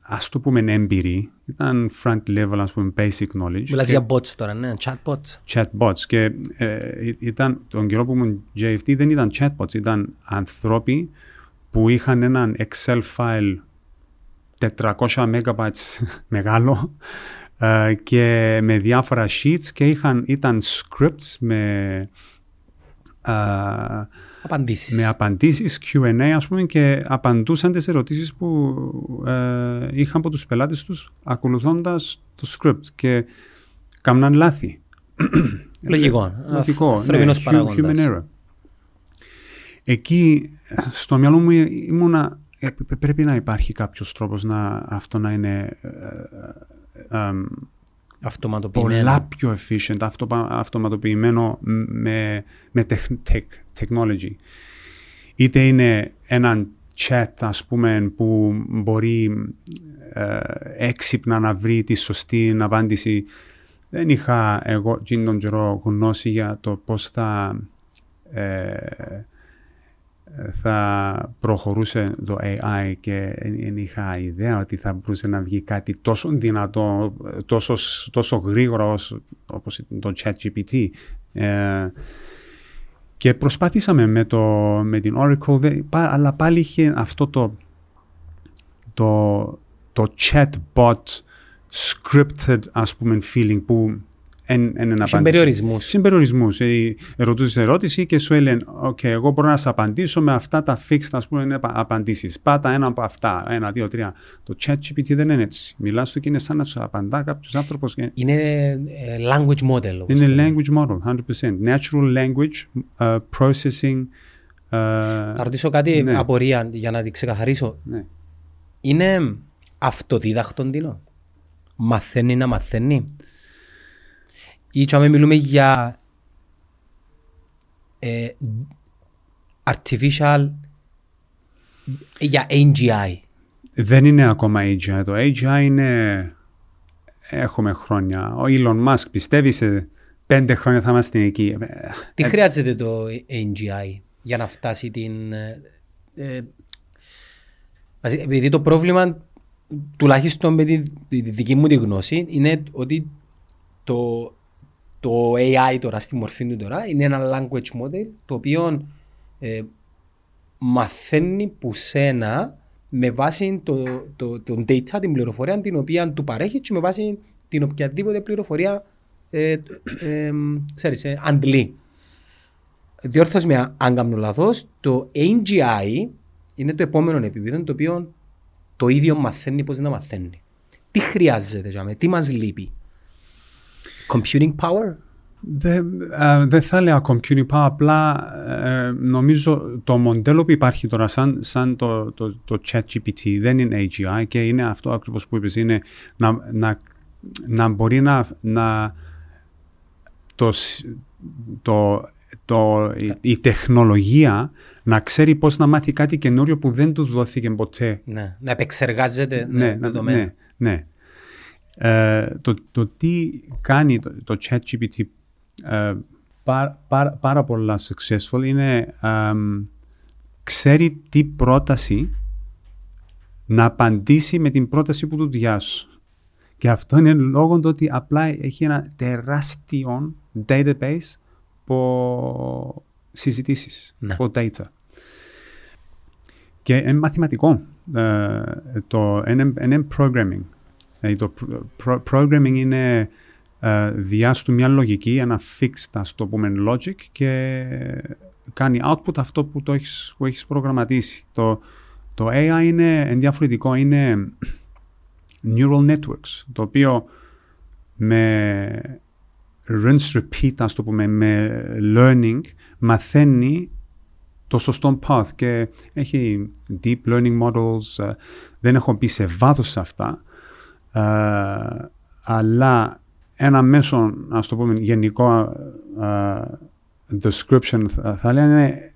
[SPEAKER 2] ας το πούμε έμπειροι, ήταν front level, ας πούμε basic knowledge.
[SPEAKER 1] Μιλάς
[SPEAKER 2] Και-
[SPEAKER 1] για bots τώρα, ναι, chatbots.
[SPEAKER 2] chatbots και ε, ήταν, τον καιρό που ήμουν JFT δεν ήταν chatbots, ήταν ανθρώποι που είχαν έναν Excel file 400 megabytes μεγάλο ε, και με διάφορα sheets και είχαν, ήταν scripts με, ε,
[SPEAKER 1] Απαντήσεις.
[SPEAKER 2] με απαντήσεις Q&A ας πούμε και απαντούσαν τις ερωτήσεις που ε, είχαν από τους πελάτες τους ακολουθώντας το script και κάμναν λάθη.
[SPEAKER 1] Λογικό.
[SPEAKER 2] Λογικό.
[SPEAKER 1] Ανθρωπινός
[SPEAKER 2] ναι, hu-
[SPEAKER 1] παράγοντας.
[SPEAKER 2] Human error. Εκεί στο μυαλό μου ήμουνα ε, π- πρέπει να υπάρχει κάποιος τρόπος να αυτό να είναι ε, ε, ε,
[SPEAKER 1] Αυτοματοποιημένο.
[SPEAKER 2] πολλά πιο efficient, αυτοπα- αυτοματοποιημένο με, με tech, tech- technology. Είτε είναι έναν chat, ας πούμε, που μπορεί ε, έξυπνα να βρει τη σωστή απάντηση. Δεν είχα εγώ εκείνη τον καιρό γνώση για το πώς θα, ε, θα προχωρούσε το AI και δεν είχα ιδέα ότι θα μπορούσε να βγει κάτι τόσο δυνατό, τόσο, τόσο γρήγορα ως, όπως το ChatGPT. Ε, και προσπαθήσαμε με, το, με την Oracle, δε- πα- αλλά πάλι είχε αυτό το, το, το chatbot scripted ας πούμε feeling που εν, εν, εν
[SPEAKER 1] Είχε
[SPEAKER 2] απάντηση.
[SPEAKER 1] περιορισμούς.
[SPEAKER 2] Συμπεριορισμού. Ρωτούσες ερώτηση και σου έλεγε: OK, εγώ μπορώ να σε απαντήσω με αυτά τα fixed ας πούμε, απαντήσεις. Πάτα ένα από αυτά. Ένα, δύο, τρία. Το ChatGPT δεν είναι έτσι. Μιλάς του και είναι σαν να σου απαντά κάποιος άνθρωπος.
[SPEAKER 1] Είναι ε, language model. όπως
[SPEAKER 2] Είναι
[SPEAKER 1] λέμε.
[SPEAKER 2] language model, 100%. Natural language uh, processing. Uh,
[SPEAKER 1] Να ρωτήσω κάτι
[SPEAKER 2] ναι.
[SPEAKER 1] απορία για να την ξεκαθαρίσω.
[SPEAKER 2] ναι.
[SPEAKER 1] Είναι αυτοδίδακτον τίνο; Μαθαίνει να μαθαίνει; Ή και άμα μιλούμε για ε, artificial για AGI.
[SPEAKER 2] Δεν είναι ακόμα AGI. Το AGI είναι. Έχουμε χρόνια. Ο Elon Musk πιστεύει σε πέντε χρόνια θα είμαστε εκεί.
[SPEAKER 1] Τι χρειάζεται το AGI για να φτάσει την... ε, ε, βασι- επειδή το πρόβλημα, τουλάχιστον με τη, τη δική μου τη γνώση, είναι ότι το, το AI τώρα στη μορφή του τώρα είναι ένα language model το οποίο ε, μαθαίνει που σένα με βάση το, το, το data, την πληροφορία την οποία του παρέχει και με βάση την οποιαδήποτε πληροφορία ε, ε, ε, ξέρεις, ε, αντλεί. Διόρθωση με αν κάνω λάθος, το AGI είναι το επόμενο επίπεδο το οποίο το ίδιο μαθαίνει πώς να μαθαίνει. Τι χρειάζεται, για μένα, τι μας λείπει. Computing power;
[SPEAKER 2] Δεν ε, δεν θα έλεγα computing power, απλά ε, νομίζω το μοντέλο που υπάρχει τώρα σαν, σαν το, το, το chat GPT δεν είναι AGI και είναι αυτό ακριβώς που είπες, είναι να, να, να μπορεί να, να το, σ- το, το, η, η τεχνολογία να ξέρει πώς να μάθει κάτι καινούριο που δεν τους δόθηκε ποτέ
[SPEAKER 1] Ναι, να επεξεργάζεται ναι,
[SPEAKER 2] ναι,
[SPEAKER 1] δεδομένα.
[SPEAKER 2] ναι, ναι. Ε, το, το τι κάνει το, το ChatGPT ε, πάρα, πάρα, πάρα πολλά successful είναι αμ, ξέρει τι πρόταση να απαντήσει με την πρόταση που του διάσου. Και αυτό είναι λόγω του ότι απλά έχει ένα τεράστιο database από συζητήσεις,
[SPEAKER 1] Ναι.
[SPEAKER 2] από data. Και είναι μαθηματικό. Ε, το, είναι, είναι programming. Δηλαδή το pr- programming είναι ε, διάστου μια λογική, ένα fixed, ας το πούμε, logic και κάνει output αυτό που, το έχεις, που έχεις προγραμματίσει. Το, το AI είναι διαφορετικό, είναι neural networks, το οποίο με rinse repeat, ας το πούμε, με learning, μαθαίνει το σωστό path και έχει deep learning models, ε, δεν έχω μπει σε βάθος σε αυτά, ε, αλλά ένα μέσο, ας το πούμε, γενικό ε, description θα, θα λένε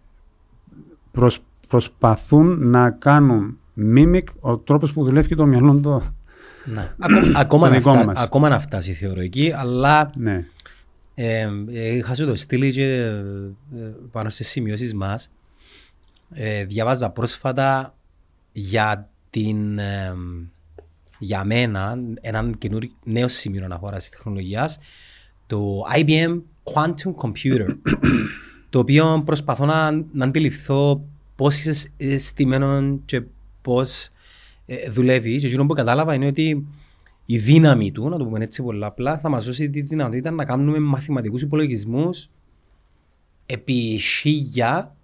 [SPEAKER 2] προσ- προσπαθούν να κάνουν mimic ο τρόπος που δουλεύει το μυαλό το...
[SPEAKER 1] Ναι. Ακό- ακόμα,
[SPEAKER 2] Το
[SPEAKER 1] να
[SPEAKER 2] δικό
[SPEAKER 1] φτά-
[SPEAKER 2] μας.
[SPEAKER 1] ακόμα να φτάσει θεωρώ εκεί, αλλά
[SPEAKER 2] Ναι.
[SPEAKER 1] ε, ε, είχα σου το στείλει και ε, ε, πάνω στις σημειώσεις μας. Ε, διαβάζα πρόσφατα για την ε, για μένα έναν καινούριο νέο σημείο αναφοράς της τεχνολογίας το IBM Quantum Computer το οποίο προσπαθώ να, να αντιληφθώ πώς είσαι ε, στημένο και πώς ε, δουλεύεις και εκείνο που κατάλαβα είναι ότι η δύναμη του, να το πούμε έτσι πολλά απλά, θα μας δώσει τη δυνατότητα να κάνουμε μαθηματικούς υπολογισμούς επί χίλια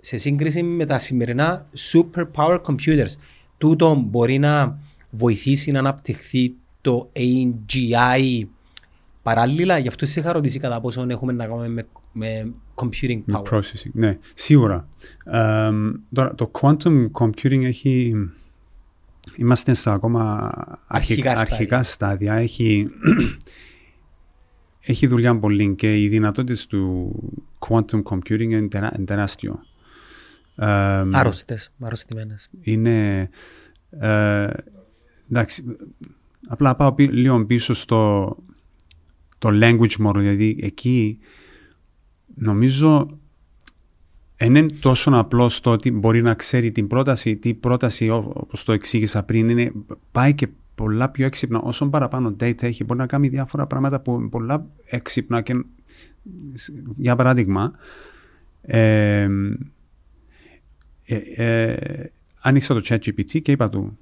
[SPEAKER 1] σε σύγκριση με τα σημερινά super power computers. Τούτο μπορεί να βοηθήσει να αναπτυχθεί το AGI παράλληλα. Γι' αυτό σε είχα ρωτήσει κατά πόσο έχουμε να κάνουμε με, με computing
[SPEAKER 2] Με
[SPEAKER 1] power.
[SPEAKER 2] processing. Ναι, σίγουρα. Ε, τώρα, το quantum computing έχει... Είμαστε σε ακόμα
[SPEAKER 1] Αρχικά
[SPEAKER 2] αρχικά,
[SPEAKER 1] στάδια.
[SPEAKER 2] αρχικά στάδια. Έχει, έχει δουλειά πολύ και οι δυνατότητες του quantum computing είναι, τερά, είναι τεράστιο. Ε,
[SPEAKER 1] Άρρωστες, αρρωστημένες.
[SPEAKER 2] είναι... Ε, εντάξει, απλά πάω πι- λίγο πίσω στο το language model, δηλαδή εκεί νομίζω δεν είναι τόσο απλός το ότι μπορεί να ξέρει την πρόταση, τι πρόταση όπως το εξήγησα πριν, είναι, πάει και πολλά πιο έξυπνα. Όσο παραπάνω data έχει, μπορεί να κάνει διάφορα πράγματα που είναι πολλά έξυπνα. Και, για παράδειγμα, ε, ε, ε, άνοιξα το ChatGPT και είπα του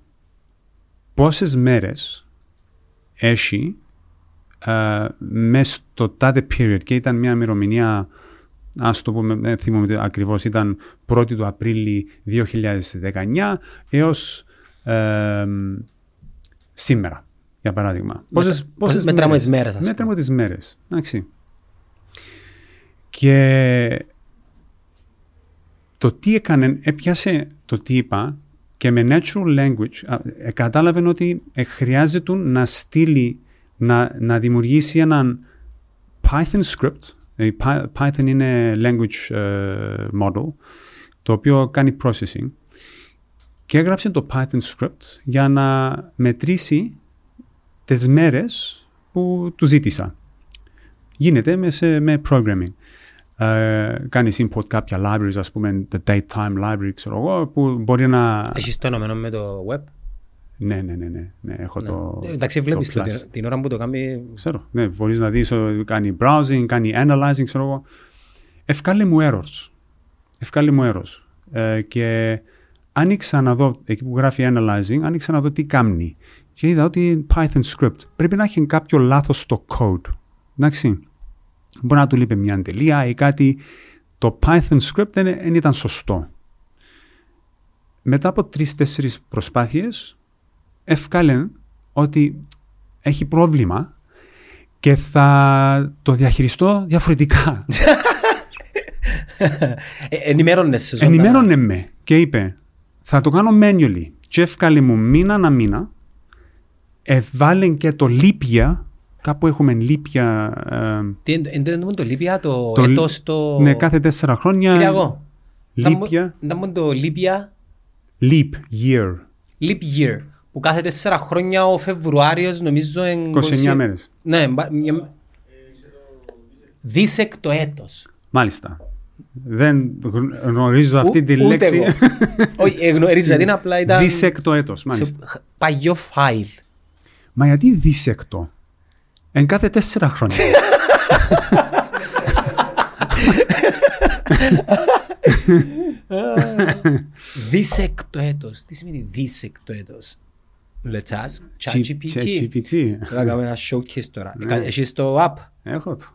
[SPEAKER 2] πόσες μέρες έχει ε, μέσα στο τάδε period και ήταν μια ημερομηνία ας το πούμε, δεν θυμάμαι ακριβώς, ήταν 1η του Απρίλη 2019 έως ε, σήμερα, για παράδειγμα. Πόσες, πόσες
[SPEAKER 1] μετράμε
[SPEAKER 2] μέρες.
[SPEAKER 1] τις μέρες, ας
[SPEAKER 2] Μέτραμε τις μέρες, εντάξει. Και το τι έκανε, έπιασε το τι είπα και με natural language α, ε, κατάλαβε ότι ε, χρειάζεται να στείλει, να, να δημιουργήσει έναν Python script. Ε, Py- Python είναι language ε, model, το οποίο κάνει processing και έγραψε το Python script για να μετρήσει τις μέρες που του ζήτησα. Γίνεται με, σε- με programming. Ε, κάνεις import κάποια libraries, ας πούμε, the datetime library, ξέρω εγώ, που μπορεί να...
[SPEAKER 1] Έχεις το ενωμένο με το web;
[SPEAKER 2] Ναι, ναι, ναι, ναι, ναι, έχω το
[SPEAKER 1] Ε, Εντάξει, βλέπεις
[SPEAKER 2] το
[SPEAKER 1] το,
[SPEAKER 2] Flash.
[SPEAKER 1] την, την ώρα που το κάνει
[SPEAKER 2] Ξέρω, ναι, μπορείς να δεις, ε, κάνει browsing, κάνει analyzing, ξέρω εγώ. Ευκάλε μου errors. Ευκάλε μου errors. Ε, και άνοιξα να δω, εκεί που γράφει analyzing, άνοιξα να δω τι κάνει. Και είδα ότι Python script πρέπει να έχει κάποιο λάθος στο code. Εντάξει. Μπορεί να του λείπει μια τελεία ή κάτι. Το Python script δεν, δεν ήταν σωστό. Μετά από τρεις-τέσσερις προσπάθειες, ευκάλε ότι έχει πρόβλημα και θα το διαχειριστώ διαφορετικά.
[SPEAKER 1] ε, ενημέρωνες σε ζωντανά.
[SPEAKER 2] Ενημέρωνε με και είπε θα το κάνω manually και εύκαλε μου μήνα να μήνα εβάλε και το λίπια κάπου έχουμε λίπια ε,
[SPEAKER 1] Τι είναι είναι το- είναι το Λίπια, το,
[SPEAKER 2] Το-
[SPEAKER 1] έτος, το...
[SPEAKER 2] ναι κάθε τέσσερα χρόνια
[SPEAKER 1] Κυριακό.
[SPEAKER 2] λίπια
[SPEAKER 1] Ήταν μόνο το Λίπια,
[SPEAKER 2] leap year
[SPEAKER 1] Leap Year, που κάθε τέσσερα χρόνια ο Φεβρουάριος νομίζω... εν
[SPEAKER 2] 29 μέρες
[SPEAKER 1] Ναι, μπα- μια- δίσεκτο έτος.
[SPEAKER 2] μάλιστα δεν γνω- γνωρίζω αυτή
[SPEAKER 1] Ου-
[SPEAKER 2] τη
[SPEAKER 1] ούτε
[SPEAKER 2] λέξη
[SPEAKER 1] εγώ. Όχι, ε, γνωρίζα την απλά ήταν
[SPEAKER 2] δίσεκτο έτος
[SPEAKER 1] σε
[SPEAKER 2] μάλιστα
[SPEAKER 1] χ- παλιό φάιλ.
[SPEAKER 2] μα γιατί δίσεκτο εν κάθε τέσσερα χρόνια
[SPEAKER 1] Δίσεκτο έτος. Τι σημαίνει δίσεκτο έτος; Let's ask ChatGPT.
[SPEAKER 2] ChatGPT.
[SPEAKER 1] Θα κάνουμε ένα showcase τώρα.
[SPEAKER 2] Ναι.
[SPEAKER 1] Ε, Έχεις το app;
[SPEAKER 2] έχω το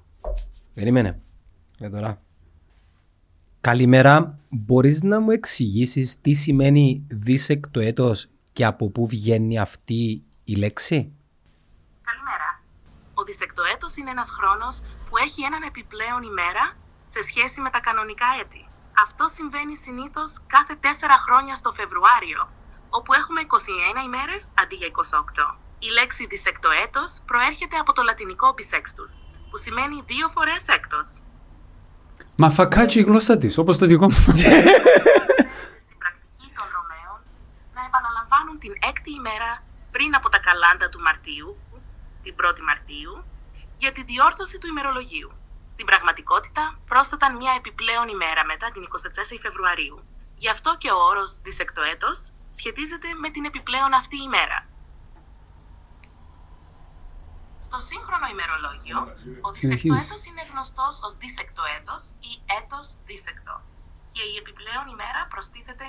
[SPEAKER 1] Περίμενε. Για τώρα. Καλημέρα. Μπορείς να μου εξηγήσεις τι σημαίνει δίσεκτο έτος και από πού βγαίνει αυτή η λέξη;
[SPEAKER 3] Καλημέρα. Ο δισεκτοέτος είναι ένας χρόνος που έχει έναν επιπλέον ημέρα σε σχέση με τα κανονικά έτη. Αυτό συμβαίνει συνήθως κάθε 4 χρόνια στο Φεβρουάριο, όπου έχουμε 21 ημέρες αντί για 28. Η λέξη δισεκτοέτος προέρχεται από το λατινικό bisextus, που σημαίνει δύο φορές έκτος.
[SPEAKER 2] Μα φακάτσι η γλώσσα της, όπως το δικό μου.
[SPEAKER 3] στην πρακτική των Ρωμαίων να επαναλαμβάνουν την έκτη ημέρα πριν από τα καλάντα του Μαρτίου, την 1η Μαρτίου, για τη διόρθωση του ημερολογίου. Στην πραγματικότητα, πρόσθεταν μια επιπλέον ημέρα μετά την 24η Φεβρουαρίου. Γι' αυτό και ο όρος δισεκτοέτος σχετίζεται με την επιπλέον αυτή ημέρα. Στο σύγχρονο ημερολόγιο, ο
[SPEAKER 2] Συνεχίζεις.
[SPEAKER 3] δισεκτοέτος είναι γνωστός ως δισεκτοέτος ή έτος δίσεκτο και η επιπλέον ημέρα προστίθεται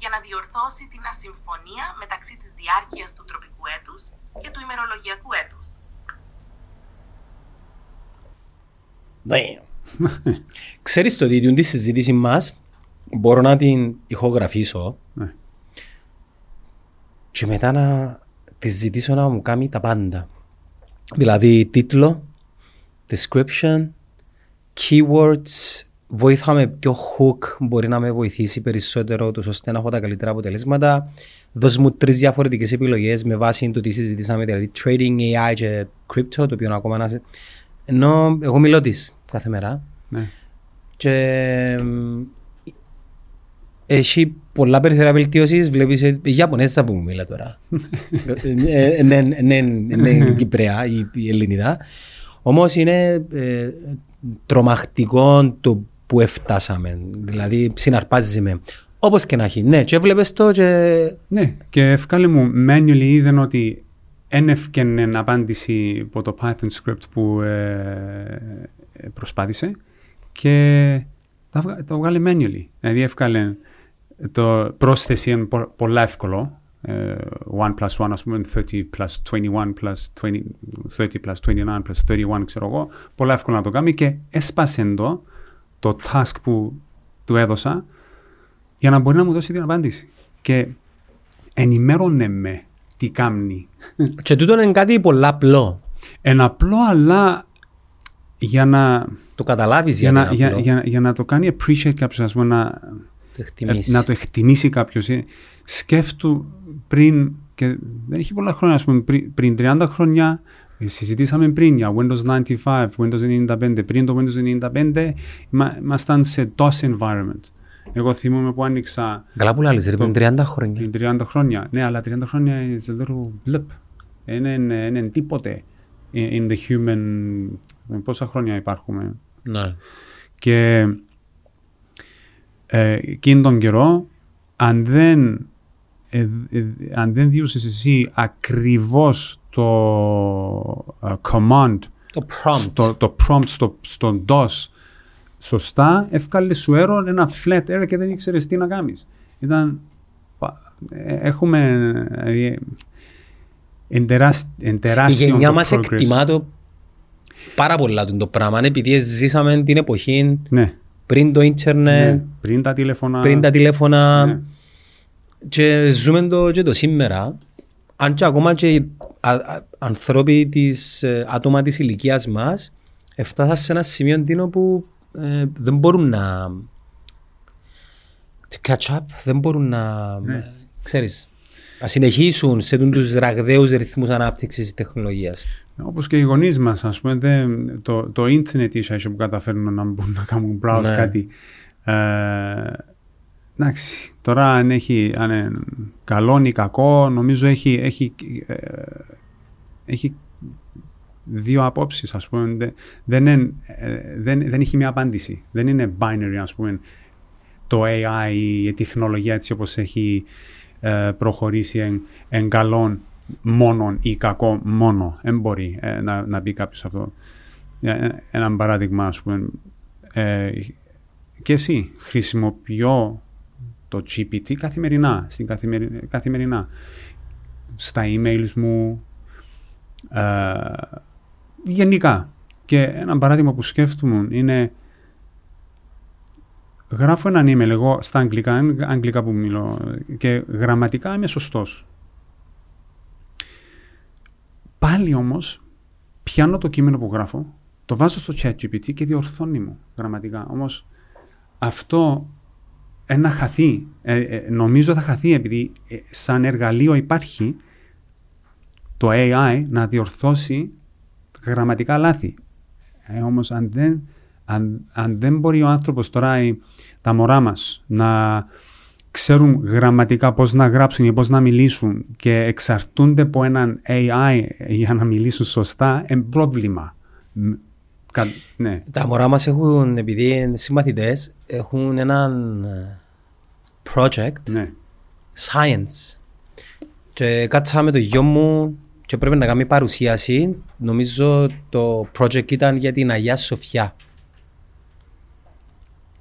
[SPEAKER 3] για να διορθώσει την ασυμφωνία μεταξύ της διάρκειας του τροπικού έτους και του ημερολογιακού έτους.
[SPEAKER 1] Ξέρεις το ότι τη συζήτηση μας μπορώ να την ηχογραφήσω
[SPEAKER 2] Ναι.
[SPEAKER 1] και μετά να της ζητήσω να μου κάνει τα πάντα. Δηλαδή τίτλο, description, keywords, βοήθαμε ποιο hook μπορεί να με βοηθήσει περισσότερο τους ώστε να έχω τα καλύτερα αποτελέσματα. Δώσ' μου τρεις διαφορετικές επιλογές με βάση το τι συζητήσαμε, δηλαδή trading, AI και crypto, το οποίο ακόμα να σε... Ενώ εγώ μιλώ της κάθε μέρα
[SPEAKER 2] Ναι.
[SPEAKER 1] και μ, έχει πολλά περιθώρια βελτίωσης, βλέπεις ε, η Ιαπωνέζα που μου μιλά τώρα. Ε, ε, Ναι, ναι, ναι, είναι Κυπρέα η, η Ελληνίδα. Όμως είναι ε, τρομακτικό το που έφτασαμε. Δηλαδή συναρπάζει με. Όπως και να έχει. Ναι, και έβλεπες το και...
[SPEAKER 2] Ναι, και ευκάλε μου manually είδαν ότι δεν έφκαινε απάντηση από το Python script που ε, ε, προσπάθησε και το, βγα- το βγάλε manually. Δηλαδή εύκαλε το πρόσθεση είναι πο- πολλά εύκολο. Ε, 1 plus 1 ας πούμε 30 plus 21 plus 20, 30 plus 29 plus 31 ξέρω εγώ. Πολλά εύκολο να το κάνει και έσπασε το, το task που του έδωσα για να μπορεί να μου δώσει την απάντηση. Και ενημέρωνε με τι κάνει.
[SPEAKER 1] Και τούτο είναι κάτι πολλά απλό.
[SPEAKER 2] Ένα απλό, αλλά για να,
[SPEAKER 1] Το καταλάβεις
[SPEAKER 2] για,
[SPEAKER 1] γιατί
[SPEAKER 2] να,
[SPEAKER 1] είναι
[SPEAKER 2] για,
[SPEAKER 1] απλό.
[SPEAKER 2] για, για να το κάνει appreciate κάποιος, ας πούμε, να,
[SPEAKER 1] Το εκτιμήσεις.
[SPEAKER 2] να το εκτιμήσει κάποιος. Ε, Σκέφτου πριν, και δεν έχει πολλά χρόνια, ας πούμε, πριν, πριν 30 χρόνια, ε, συζητήσαμε πριν για Windows 95, Windows 95. Πριν το Windows 95 είμα- ήμασταν σε DOS environment. Εγώ θυμούμαι που άνοιξα
[SPEAKER 1] Καλά που λάλλεις, ρε,
[SPEAKER 2] Το-
[SPEAKER 1] πριν 30 χρόνια.
[SPEAKER 2] πριν 30 χρόνια. Ναι, αλλά 30 χρόνια is a little blip. Είναι, είναι, είναι τίποτε in, in the human... Πόσα χρόνια υπάρχουμε.
[SPEAKER 1] Ναι.
[SPEAKER 2] Και ε, εκείνον τον καιρό, αν δεν, ε, ε, αν δεν διούσες εσύ ακριβώς το ε, command,
[SPEAKER 1] Το prompt.
[SPEAKER 2] στο, το prompt στο, στο DOS σωστά, εύκαλε σου error ένα flat error και δεν ήξερες τι να κάνεις. Ήταν, πα- ε, έχουμε, δηλαδή, εν τεράσ- εν
[SPEAKER 1] Η
[SPEAKER 2] τεράστιο
[SPEAKER 1] γενιά
[SPEAKER 2] το
[SPEAKER 1] μας
[SPEAKER 2] progress.
[SPEAKER 1] εκτιμά το πάρα πολλά το πράγμα, επειδή ζήσαμε την εποχή
[SPEAKER 2] Ναι,
[SPEAKER 1] πριν το ίντερνετ,
[SPEAKER 2] ναι, πριν τα τηλέφωνα.
[SPEAKER 1] πριν τα τηλέφωνα
[SPEAKER 2] Ναι.
[SPEAKER 1] και ζούμε το, και το σήμερα. Αν και ακόμα και οι α- α- ανθρώποι της, ε, άτομα της ηλικίας μας έφτασαν σε ένα σημείο τίνο που ε, δεν μπορούν να to catch up, δεν μπορούν να
[SPEAKER 2] Ναι.
[SPEAKER 1] ξέρεις, να συνεχίσουν σε τους ραγδαίους ρυθμούς ανάπτυξης της τεχνολογίας.
[SPEAKER 2] Όπως και οι γονείς μας, ας πούμε, δεν, το, το ίντερνετ ίσα ίσα που καταφέρνουν να μπορούν να κάνουν browse
[SPEAKER 1] Ναι.
[SPEAKER 2] κάτι. Ε, εντάξει, τώρα αν, έχει, αν είναι καλό ή κακό, νομίζω έχει, έχει, ε, έχει δύο απόψεις, ας πούμε. Δεν, δεν, είναι, ε, δεν, δεν έχει μια απάντηση. Δεν είναι binary, ας πούμε, το AI, η τεχνολογία έτσι όπως έχει ε, προχωρήσει εν, εν καλόν μόνον ή κακό μόνο. Δεν μπορεί ε, να, να μπει κάποιος αυτό. Για ένα- Ένα παράδειγμα, ας πούμε, ε, και εσύ χρησιμοποιώ το GPT καθημερινά, στην καθημερι- καθημερινά. Στα emails μου, ε, γενικά. Και ένα παράδειγμα που σκέφτομαι είναι γράφω έναν email εγώ στα αγγλικά, είναι αγγλικά που μιλώ και γραμματικά είμαι σωστός. Πάλι όμως πιάνω το κείμενο που γράφω, το βάζω στο chat GPT και διορθώνει μου γραμματικά. Όμως αυτό ένα χαθεί, ε, ε, νομίζω θα χαθεί επειδή ε, σαν εργαλείο υπάρχει το AI να διορθώσει γραμματικά λάθη. Ε, όμως αν δεν, αν, αν δεν μπορεί ο άνθρωπος τώρα, η- τα μωρά μας, να ξέρουν γραμματικά πώς να γράψουν ή πώς να μιλήσουν και εξαρτούνται από έναν AI για να μιλήσουν σωστά, είναι πρόβλημα. Μ, κα- ναι.
[SPEAKER 1] Τα μωρά μας έχουν, επειδή είναι συμμαθητές, έχουν έναν ε, project
[SPEAKER 2] ναι.
[SPEAKER 1] science. Και κάτσα με το γιο μου και πρέπει να κάνει παρουσίαση. Νομίζω το project ήταν για την Αγία Σοφιά.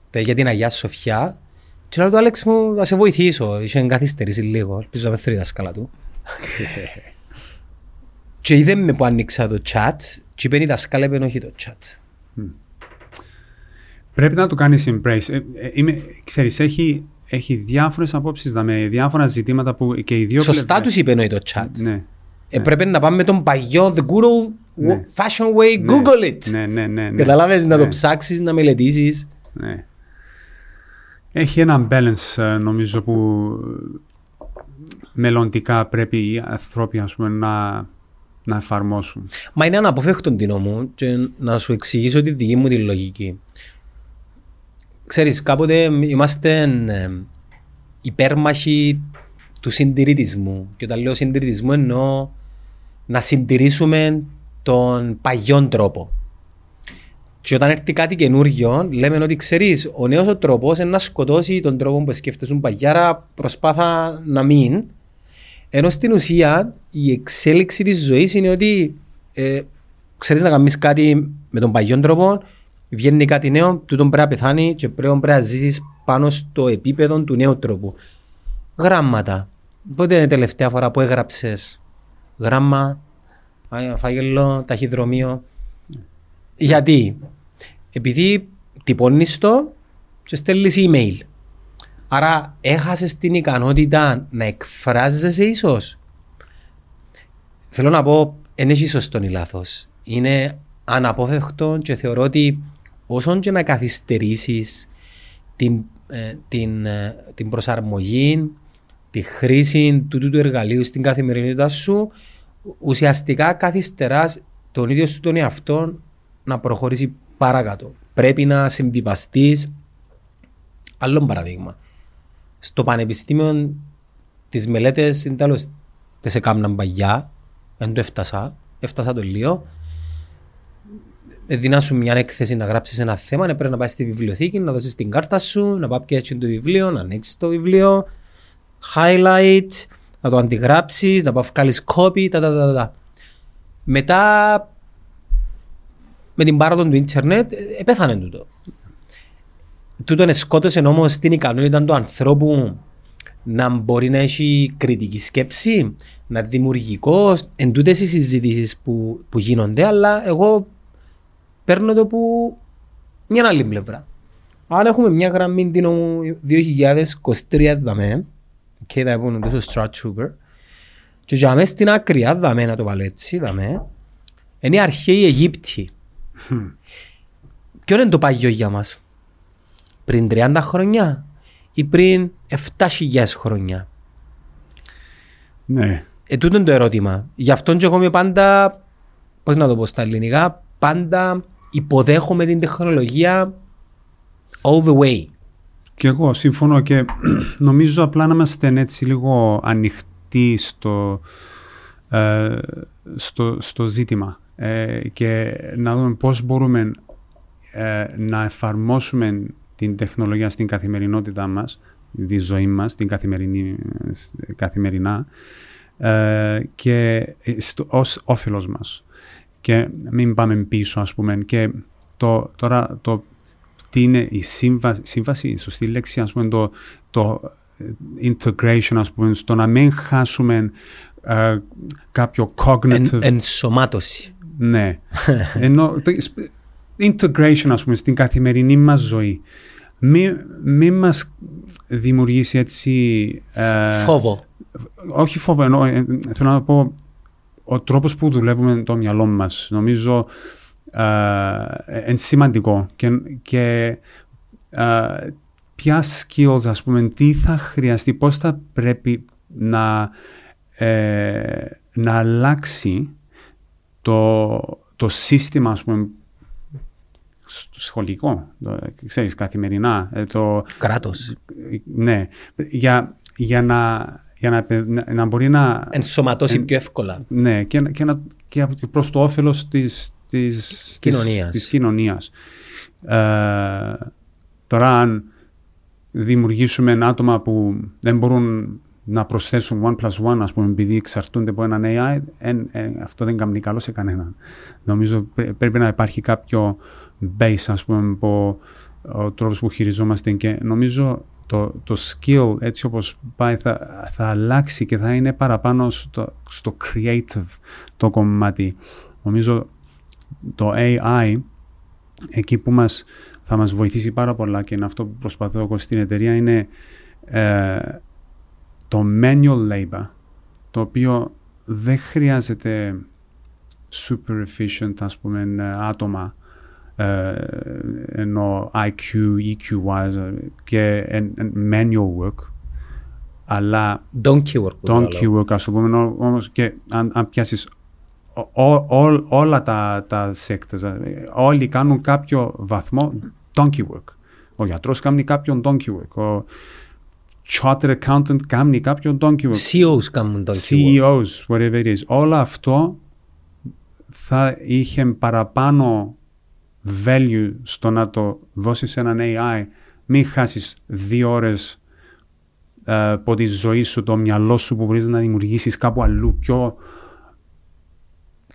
[SPEAKER 1] Το για την Αγία Σοφιά. Και λέω του Άλεξ μου, θα σε βοηθήσω. Είχε καθυστερήσει λίγο. Ελπίζω να με θέλει η δασκάλα του. και είδε με που άνοιξα το chat και είπε η δασκάλα είπε όχι το chat.
[SPEAKER 2] Πρέπει να το κάνεις embrace. Ε, ε, είμαι, ξέρεις, έχει, έχει διάφορες απόψεις με διάφορα ζητήματα που και οι δύο
[SPEAKER 1] Σωστά
[SPEAKER 2] πλευρές-
[SPEAKER 1] τους είπε όχι το chat.
[SPEAKER 2] Ναι.
[SPEAKER 1] Ε, πρέπει να πάμε με τον παγιό, the good old
[SPEAKER 2] Ναι.
[SPEAKER 1] fashion way,
[SPEAKER 2] Ναι.
[SPEAKER 1] google it.
[SPEAKER 2] Ναι, ναι, ναι. ναι.
[SPEAKER 1] Καταλάβες να
[SPEAKER 2] Ναι,
[SPEAKER 1] το ψάξεις, να μελετήσεις.
[SPEAKER 2] ναι. Έχει ένα balance ε, νομίζω που μελλοντικά πρέπει οι άνθρωποι ας πούμε, να, να εφαρμόσουν.
[SPEAKER 1] Μα είναι αναπόφευκτο Τίνο μου και να σου εξηγήσω τη δική μου τη λογική. Ξέρεις, κάποτε είμαστε ε, υπέρμαχοι του συντηρητισμού. Και όταν λέω συντηρητισμό εννοώ να συντηρήσουμε τον παγιόν τρόπο. Και όταν έρθει κάτι καινούργιο, λέμε ότι ξέρεις, ο νέος ο τρόπος είναι να σκοτώσει τον τρόπο που σκέφτεσαι παγιάρα, προσπάθα να μην. Ενώ στην ουσία η εξέλιξη της ζωής είναι ότι ε, ξέρεις να κάνεις κάτι με τον παγιόν τρόπο, βγαίνει κάτι νέο, τούτο πρέπει να πεθάνει και πρέπει να ζήσεις πάνω στο επίπεδο του νέου τρόπου. Γράμματα. Πότε είναι η τελευταία φορά που έγραψες; Γράμμα, α, φάγελο, ταχυδρομείο. Γιατί, επειδή τυπώνεις το και στέλνεις email. Άρα έχασες την ικανότητα να εκφράζεσαι ίσως; Θέλω να πω, δεν έχει σωστό ή λάθος. Είναι αναπόφευκτο και θεωρώ ότι όσον και να καθυστερήσεις την, ε, την, ε, την προσαρμογή, τη χρήση του, του, του εργαλείου στην καθημερινότητα σου, ουσιαστικά καθυστεράς τον ίδιο σου τον εαυτό να προχωρήσει παρακάτω. Πρέπει να συμβιβαστείς. Άλλο παραδείγμα. Στο πανεπιστήμιο τις μελέτες είναι τέλο τι έκαναν παγιά, δεν το έφτασα, έφτασα το λίγο. Δίνα σου μια έκθεση να γράψεις ένα θέμα, ναι, πρέπει να πάεις στη βιβλιοθήκη, να δώσεις την κάρτα σου, να πάει έτσι το βιβλίο, να ανοίξεις το βιβλίο, highlight, να το αντιγράψεις, να πάει βγάλεις copy, τα, τα, τα, τα. Μετά με την πάροδο του ίντερνετ ε, επέθανε τούτο. Τούτο σκότωσε όμως την ικανότητα του ανθρώπου να μπορεί να έχει κριτική σκέψη, να είναι δημιουργικό, εν τούτες οι συζητήσεις που, που γίνονται, αλλά εγώ παίρνω το που μια άλλη πλευρά. Αν έχουμε μια γραμμή την 2023 δαμέ, και θα πούμε τόσο Strat Trooper, και για μέσα στην άκρη, δαμέ να το βάλω έτσι, δαμέ, είναι οι αρχαίοι Αιγύπτιοι. Ποιο είναι το παγιό για μας, πριν 30 χρόνια ή πριν 7.000 χρόνια;
[SPEAKER 2] Ναι.
[SPEAKER 1] Ε, τούτο είναι το ερώτημα. Γι' αυτόν και εγώ είμαι πάντα, πώς να το πω στα ελληνικά, πάντα υποδέχομαι την τεχνολογία all the way.
[SPEAKER 2] Και εγώ συμφωνώ και νομίζω απλά να είμαστε έτσι λίγο ανοιχτοί στο, ε, στο, στο ζήτημα ε, και να δούμε πώς μπορούμε ε, να εφαρμόσουμε την τεχνολογία στην καθημερινότητά μας, τη ζωή μας, την καθημερινή, καθημερινά ε, και στο, ως όφελος μας. Και μην πάμε πίσω, ας πούμε. Και το, τώρα το τι είναι η σύμβαση, σύμβαση η σωστή λέξη, ας πούμε, το, το integration, ας πούμε, στο να μην χάσουμε ε, κάποιο cognitive...
[SPEAKER 1] Εν, ενσωμάτωση.
[SPEAKER 2] Ναι. Ενώ το integration, ας πούμε, στην καθημερινή μας ζωή. Μην μη μας δημιουργήσει έτσι... ε,
[SPEAKER 1] Φόβο.
[SPEAKER 2] όχι φόβο, εννοώ, ε, θέλω να πω ο τρόπος που δουλεύουμε το μυαλό μας νομίζω ε, είναι σημαντικό και, και ε, ποια skills ας πούμε, τι θα χρειαστεί, πώς θα πρέπει να, ε, να αλλάξει το, το σύστημα ας πούμε, στο σχολικό, το, ξέρεις, καθημερινά. ε, Το,
[SPEAKER 1] Κράτος.
[SPEAKER 2] ναι, για, για, να, για να, να, να μπορεί να...
[SPEAKER 1] Ενσωματώσει
[SPEAKER 2] εν-
[SPEAKER 1] πιο εύκολα.
[SPEAKER 2] Ναι, και, να- και, να, και απ- προς το όφελος της, της,
[SPEAKER 1] Κοινωνίας.
[SPEAKER 2] της, της κοινωνίας. Ε, τώρα, αν δημιουργήσουμε άτομα που δεν μπορούν να προσθέσουν one plus one, ας πούμε, επειδή εξαρτούνται από έναν AI, εν, εν, αυτό δεν κάνει καλό σε κανέναν. Νομίζω πρέ- πρέπει να υπάρχει κάποιο base, ας πούμε, από ο τρόπος που χειριζόμαστε και νομίζω το, το skill έτσι όπως πάει θα, θα αλλάξει και θα είναι παραπάνω στο, στο creative το κομμάτι. Νομίζω το AI εκεί που μας, θα μας βοηθήσει πάρα πολλά και είναι αυτό που προσπαθώ εγώ στην εταιρεία είναι ε, το manual labor το οποίο δεν χρειάζεται super efficient ας πούμε ε, άτομα ε, ενώ IQ, EQ wise ε, και εν- εν manual work αλλά
[SPEAKER 1] Donkey work. που το
[SPEAKER 2] donkey
[SPEAKER 1] λέω.
[SPEAKER 2] work ας το πούμε ό- όμως και αν, αν πιάσεις ό- ό- ό- όλα τα, τα sectors ε, όλοι κάνουν κάποιο βαθμό donkey work ο γιατρός κάνει κάποιον donkey work ο chartered accountant κάνει κάποιον donkey work
[SPEAKER 1] CEOs κάνουν donkey work.
[SPEAKER 2] CEOs, whatever it is. Όλο αυτό θα είχε παραπάνω value στο να το δώσεις σε έναν AI. Μην χάσεις δύο ώρες ε, από τη ζωή σου, το μυαλό σου που μπορείς να δημιουργήσεις κάπου αλλού πιο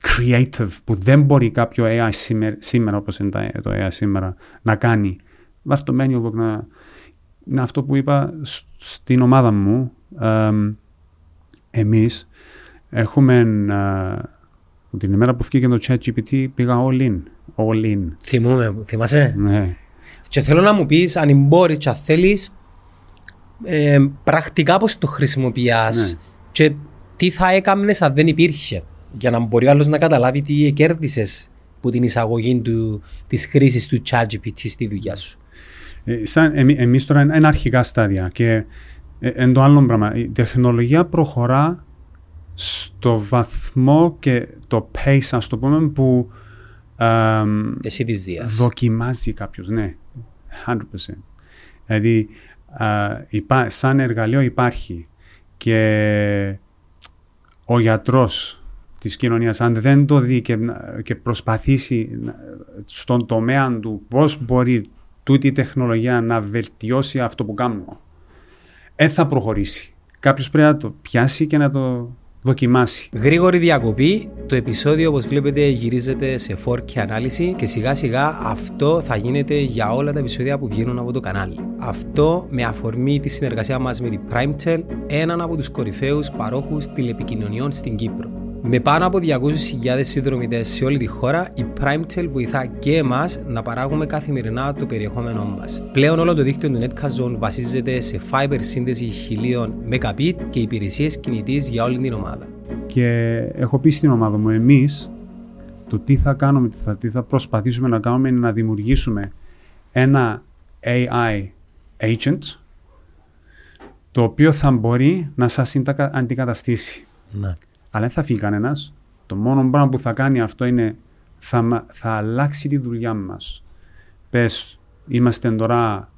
[SPEAKER 2] creative που δεν μπορεί κάποιο AI σήμερα, σήμερα όπως είναι τα- το AI σήμερα να κάνει. Βάρ' το manual book να... Είναι αυτό που είπα σ- στην ομάδα μου. εμ, εμείς έχουμε ε, την ημέρα που βγήκε το ChatGPT πήγα all in. All in.
[SPEAKER 1] Θυμούμε, θυμάσαι;
[SPEAKER 2] Ναι.
[SPEAKER 1] Και θέλω να μου πεις αν μπορείς και αν θέλεις ε, πρακτικά πώς το χρησιμοποιάς
[SPEAKER 2] Ναι.
[SPEAKER 1] και τι θα έκαμνες αν δεν υπήρχε για να μπορεί ο άλλος να καταλάβει τι κέρδισες που την εισαγωγή του, της χρήσης του ChatGPT στη δουλειά σου.
[SPEAKER 2] Ε, σαν εμεί, εμείς τώρα είναι, είναι αρχικά στάδια και ε, εν το άλλο πράγμα. Η τεχνολογία προχωρά στο βαθμό και το pace, ας το πούμε, που εμ,
[SPEAKER 1] Εσύ της Δίας.
[SPEAKER 2] δοκιμάζει κάποιος, ναι, 100%. Δηλαδή, α, υπά- σαν εργαλείο υπάρχει και ο γιατρός της κοινωνίας, αν δεν το δει και, να- και προσπαθήσει να- στον τομέα του πώς μπορεί τούτη η τεχνολογία να βελτιώσει αυτό που κάνουμε, δεν θα προχωρήσει. Κάποιος πρέπει να το πιάσει και να το δοκιμάσει.
[SPEAKER 1] Γρήγορη διακοπή. Το επεισόδιο όπως βλέπετε γυρίζεται σε 4K ανάλυση και σιγά σιγά αυτό θα γίνεται για όλα τα επεισόδια που βγαίνουν από το κανάλι. Αυτό με αφορμή τη συνεργασία μας με την PrimeTel, έναν από τους κορυφαίους παρόχους τηλεπικοινωνιών στην Κύπρο. Με πάνω από 200.000 συνδρομητές σε όλη τη χώρα, η PrimeTel βοηθά και εμάς να παράγουμε καθημερινά το περιεχόμενό μας. Πλέον όλο το δίκτυο του Netcast βασίζεται σε fiber σύνδεση 1000 Mbit και υπηρεσίες κινητής για όλη την ομάδα.
[SPEAKER 2] Και έχω πει στην ομάδα μου, εμείς το τι θα κάνουμε, τι θα, τι θα προσπαθήσουμε να κάνουμε είναι να δημιουργήσουμε ένα AI agent το οποίο θα μπορεί να σας συντα- αντικαταστήσει.
[SPEAKER 1] Ναι.
[SPEAKER 2] Αλλά δεν θα φύγει κανένας. Το μόνο πράγμα που θα κάνει αυτό είναι θα, μα- θα αλλάξει τη δουλειά μας. Πες, είμαστε τώρα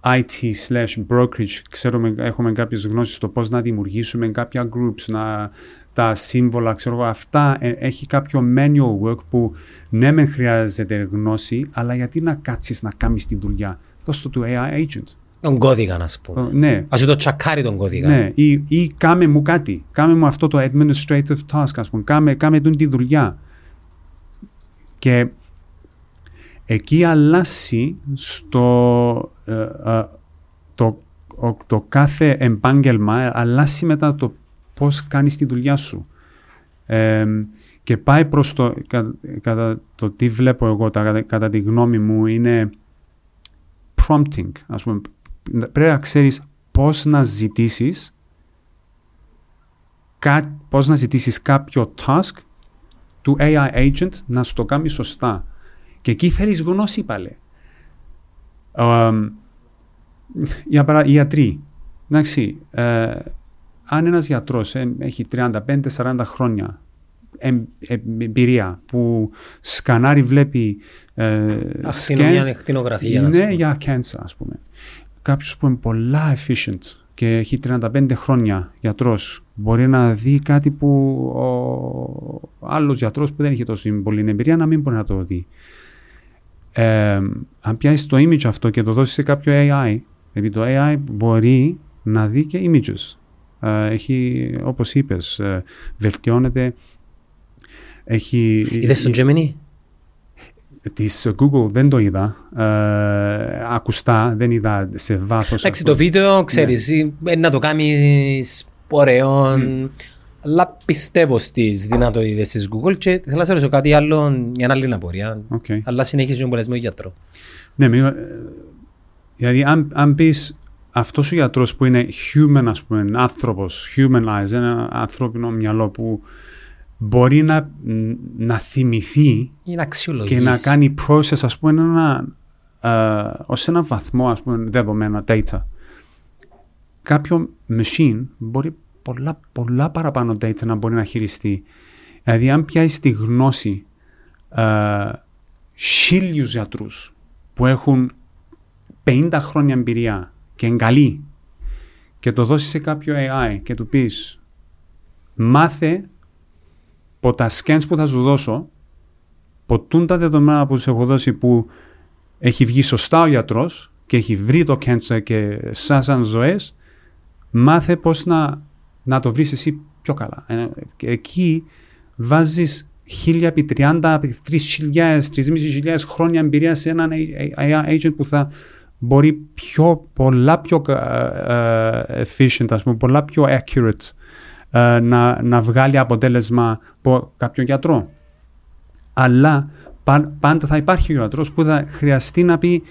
[SPEAKER 2] IT slash brokerage, ξέρουμε, έχουμε κάποιες γνώσεις στο πώς να δημιουργήσουμε κάποια groups, να, τα σύμβολα, ξέρω εγώ, αυτά ε, έχει κάποιο manual work που ναι μεν χρειάζεται γνώση, αλλά γιατί να κάτσεις να κάνεις τη δουλειά. Δώσ' το του AI agent.
[SPEAKER 1] Τον κώδικα, να πούμε.
[SPEAKER 2] Ε, ναι,
[SPEAKER 1] Ας σου το τσακάρει τον κώδικα.
[SPEAKER 2] ναι, ή, ή κάμε μου κάτι. Κάμε μου αυτό το administrative task, ας πούμε. Κάμε, κάμε τον τη δουλειά. Και εκεί αλλάσει στο, ε, ε, το, ο- το κάθε επάγγελμα, ε, αλλάσει μετά το πώς κάνεις τη δουλειά σου. Ε, και πάει προς το, κα- κατά το τι βλέπω εγώ, τα, κατά, κατά τη γνώμη μου, είναι prompting. Ας πούμε, πρέπει να ξέρεις πώς να ζητήσεις κα, πώς να ζητήσεις κάποιο task του AI agent να σου το κάνει σωστά. Και εκεί θέλεις γνώση πάλι. Εμ, για παρά, οι γιατροί. Εντάξει, ε, αν ένας γιατρός ε, έχει 35-40 χρόνια, εμ- εμπειρία που σκανάρει, βλέπει ε,
[SPEAKER 1] Ακτινομία,
[SPEAKER 2] scans,
[SPEAKER 1] ακτινογραφία, να
[SPEAKER 2] Ναι,
[SPEAKER 1] πούμε.
[SPEAKER 2] για cancer, ας πούμε. Κάποιος που είναι πολλά efficient και έχει 35 χρόνια γιατρός μπορεί να δει κάτι που ο άλλος γιατρός που δεν έχει τόση πολύ εμπειρία να μην μπορεί να το δει. Ε, αν πιάσεις το image αυτό και το δώσεις σε κάποιο AI, επειδή το AI μπορεί να δει και images. Ε, έχει, όπως είπες, ε, βελτιώνεται. Έχει,
[SPEAKER 1] Είδες τον Gemini;
[SPEAKER 2] Της Google δεν το είδα. Ε, ακουστά, δεν είδα σε βάθος.
[SPEAKER 1] Εντάξει,
[SPEAKER 2] αυτό.
[SPEAKER 1] το βίντεο, ξέρεις, ε, να το κάνεις ωραίο, αλλά πιστεύω στις δυνατότητες της Google και θέλω να σε ρωτήσω κάτι άλλο, μια άλλη απορία,
[SPEAKER 2] Οκ.
[SPEAKER 1] αλλά συνέχιζε ο πολλές με τον γιατρό.
[SPEAKER 2] Ναι, μη- ε, δηλαδή αν, αν πεις αυτός ο γιατρός που είναι human, ας πούμε, άνθρωπος, humanized, ένα ανθρώπινο μυαλό που μπορεί να, να θυμηθεί
[SPEAKER 1] Να αξιολογήσει.
[SPEAKER 2] και να κάνει process, ας πούμε, ένα, ε, ως ένα βαθμό, ας πούμε, δεδομένα, data. Κάποιο machine μπορεί πολλά, πολλά παραπάνω data να μπορεί να χειριστεί. Δηλαδή, αν πιάσει τη γνώση ε, χίλιους γιατρούς που έχουν 50 χρόνια εμπειρία και είναι καλοί και το δώσεις σε κάποιο AI και του πεις μάθε από τα scans που θα σου δώσω ποτούν τα δεδομένα που σου έχω δώσει που έχει βγει σωστά ο γιατρός και έχει βρει το cancer και σάσαν ζωές, μάθε πώς να, να το βρεις εσύ πιο καλά. Ε, και εκεί βάζεις χίλια επί 30, επί 3.000, 3.500 χρόνια εμπειρία σε έναν AI agent που θα μπορεί πιο, πολλά πιο ε, ε, efficient, ας πούμε, πολλά πιο accurate ε, να, να βγάλει αποτέλεσμα από κάποιον γιατρό. Αλλά πα- πάντα θα υπάρχει ο γιατρός που θα χρειαστεί να πει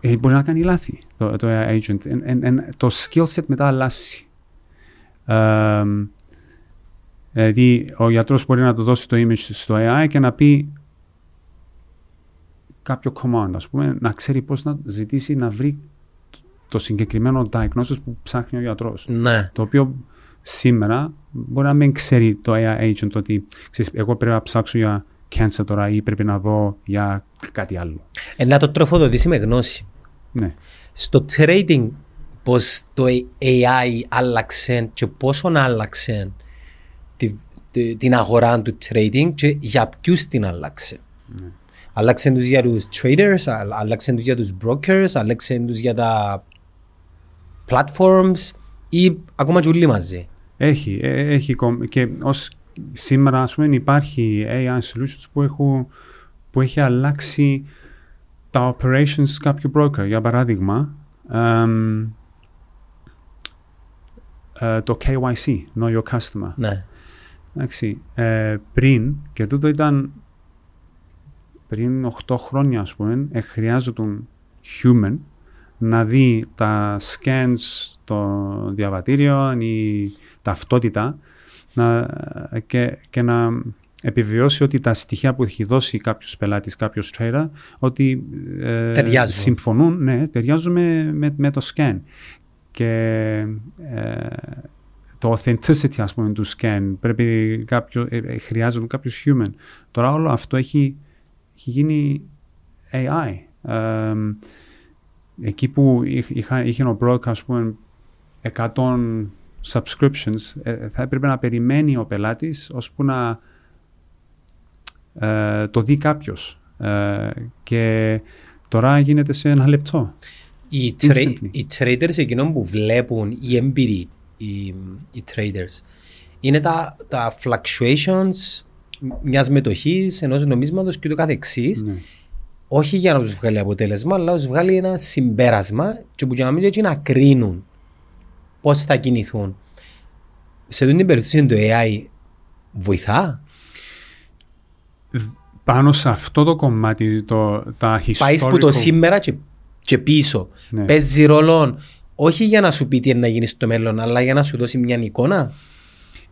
[SPEAKER 2] ε, μπορεί να κάνει λάθη το, το AI agent. Εν- εν- εν- το skill set μετά αλλάζει. Ε, Δηλαδή, ο γιατρός μπορεί να του δώσει το image στο AI και να πει κάποιο command, ας πούμε, να ξέρει πώς να ζητήσει να βρει το συγκεκριμένο diagnosis που ψάχνει ο γιατρός.
[SPEAKER 1] Ναι.
[SPEAKER 2] Το οποίο σήμερα μπορεί να μην ξέρει το AI agent ότι ξέρεις, εγώ πρέπει να ψάξω για cancer τώρα ή πρέπει να δω για κάτι άλλο.
[SPEAKER 1] Ε, να το τροφοδοτήσει με γνώση.
[SPEAKER 2] Ναι.
[SPEAKER 1] Στο trading, πώς το AI άλλαξε και πόσο άλλαξε τη, τη- την αγορά του trading και για ποιους την άλλαξε. Άλλαξε τους για τους traders, α- άλλαξε τους για τους brokers, άλλαξε τους για τα platforms ή ακόμα και όλοι μαζί.
[SPEAKER 2] Έχει, ε, έχει κομ- και ως σήμερα ας πούμε υπάρχει AI solutions που, έχουν, που έχει αλλάξει τα operations κάποιου broker. Για παράδειγμα, εμ, ε, το KYC, Know Your Customer.
[SPEAKER 1] Ναι.
[SPEAKER 2] Εντάξει, ε, πριν, και τούτο ήταν πριν 8 χρόνια ας πούμε, ε, χρειάζονταν human να δει τα scans των διαβατήριων ή ταυτότητα να, και, και να επιβιώσει ότι τα στοιχεία που έχει δώσει κάποιος πελάτης, κάποιος trader, ότι ε,
[SPEAKER 1] Ταιριάζουν.
[SPEAKER 2] συμφωνούν, ναι, ταιριάζουν με, με, με το scan. Και ε, το authenticity ας πούμε του scan πρέπει κάποιο, ε, ε, χρειάζεται κάποιος human. Τώρα όλο αυτό έχει, έχει γίνει AI. Ε, εκεί που είχ- είχα, είχε ο broker ας πούμε 100 subscriptions ε, θα έπρεπε να περιμένει ο πελάτης ώσπου να ε, το δει κάποιος. Ε, και τώρα γίνεται σε ένα λεπτό.
[SPEAKER 1] Οι, tra-
[SPEAKER 2] Instantly.
[SPEAKER 1] οι traders εκείνων που βλέπουν οι έμπειροι, οι, οι traders, είναι τα, τα fluctuations μιας μετοχής, ενός νομίσματος και το καθεξής,
[SPEAKER 2] Ναι.
[SPEAKER 1] Όχι για να τους βγάλει αποτέλεσμα, αλλά να τους βγάλει ένα συμπέρασμα και που για να μην έτσι να κρίνουν πώς θα κινηθούν. Σε αυτή την περίπτωση το AI βοηθά,
[SPEAKER 2] Πάνω σε αυτό το κομμάτι, το, τα historical...
[SPEAKER 1] πάει που το σήμερα και, και πίσω.
[SPEAKER 2] Ναι.
[SPEAKER 1] Παίζει ρόλο όχι για να σου πει τι είναι να γίνεις στο μέλλον, αλλά για να σου δώσει μια εικόνα;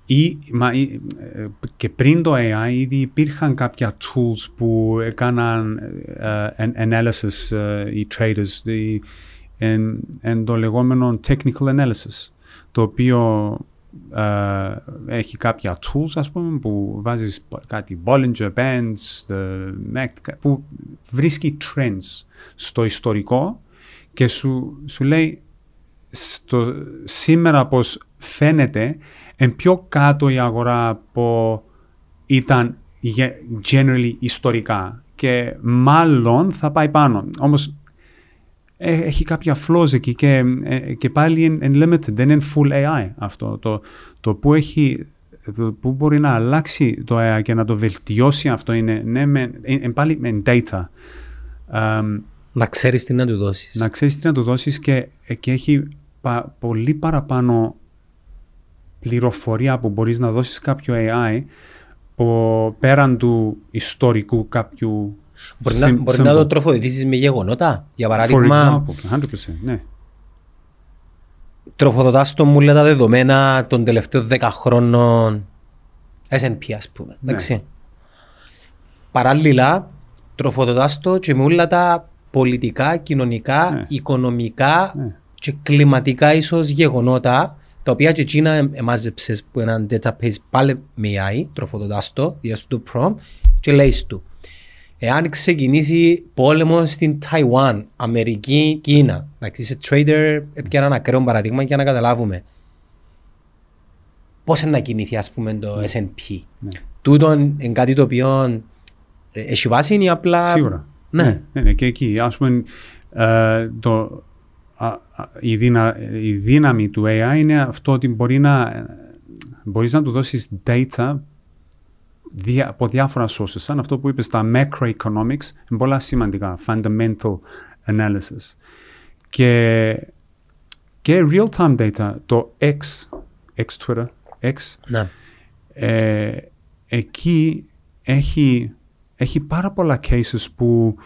[SPEAKER 2] Ή, μα, ή, ε, και πριν το AI ήδη υπήρχαν κάποια tools που έκαναν ε, ε, analysis ε, οι traders οι, εν, εν το λεγόμενο technical analysis το οποίο ε, έχει κάποια tools ας πούμε που βάζεις κάτι Bollinger Bands, the Mac, που βρίσκει trends στο ιστορικό και σου, σου λέει στο, σήμερα πως φαίνεται εν πιο κάτω η αγορά από ήταν generally ιστορικά και μάλλον θα πάει πάνω. Όμως ε, έχει κάποια flaws εκεί και, ε, και πάλι είναι limited, δεν είναι full AI αυτό. Το, το που, έχει, που μπορεί να αλλάξει το AI και να το βελτιώσει αυτό είναι, ναι, με, ε, πάλι με data.
[SPEAKER 1] να ξέρεις τι να του δώσεις.
[SPEAKER 2] Να ξέρεις τι να του δώσεις και, και έχει πολύ παραπάνω πληροφορία που μπορείς να δώσεις κάποιο AI πέραν του ιστορικού κάποιου
[SPEAKER 1] Μπορεί, να, μπορεί να το τροφοδοτήσεις με γεγονότα. Για παράδειγμα,
[SPEAKER 2] For example, 100%, ναι.
[SPEAKER 1] τροφοδοτάς το μου τα δεδομένα των τελευταίων 10 χρόνων S&P ας πούμε.
[SPEAKER 2] Ναι.
[SPEAKER 1] Εντάξει. Παράλληλα, τροφοδοτάς το και με όλα τα πολιτικά, κοινωνικά,
[SPEAKER 2] Ναι.
[SPEAKER 1] οικονομικά
[SPEAKER 2] Ναι.
[SPEAKER 1] και κλιματικά ίσως γεγονότα τα οποία και εκείνα ε- εμάζεψες που έναν database πάλι με AI, τροφοδοτάς το, διες του το prompt και λέει του. Εάν ξεκινήσει πόλεμο στην Ταϊουάν, Αμερική, Κίνα, εντάξει, είσαι trader, έπιανα ένα ακραίο παραδείγμα για να καταλάβουμε. Πώς είναι να κινηθεί ας πούμε το S&P.
[SPEAKER 2] Ναι.
[SPEAKER 1] Τούτον είναι κάτι το οποίο ε, έχει βάση ή απλά...
[SPEAKER 2] Σίγουρα.
[SPEAKER 1] Ναι.
[SPEAKER 2] ναι, ναι, και εκεί. Ας πούμε, ε, το, α, α, η, δύνα, η δύναμη του AI είναι αυτό ότι μπορεί να, μπορείς να του δώσεις data δια, από διάφορα sources, σαν αυτό που είπες, τα macroeconomics, είναι πολλά σημαντικά, fundamental analysis. Και, και real-time data, το X, X Twitter, X,
[SPEAKER 1] Ναι.
[SPEAKER 2] ε, εκεί έχει, έχει πάρα πολλά cases που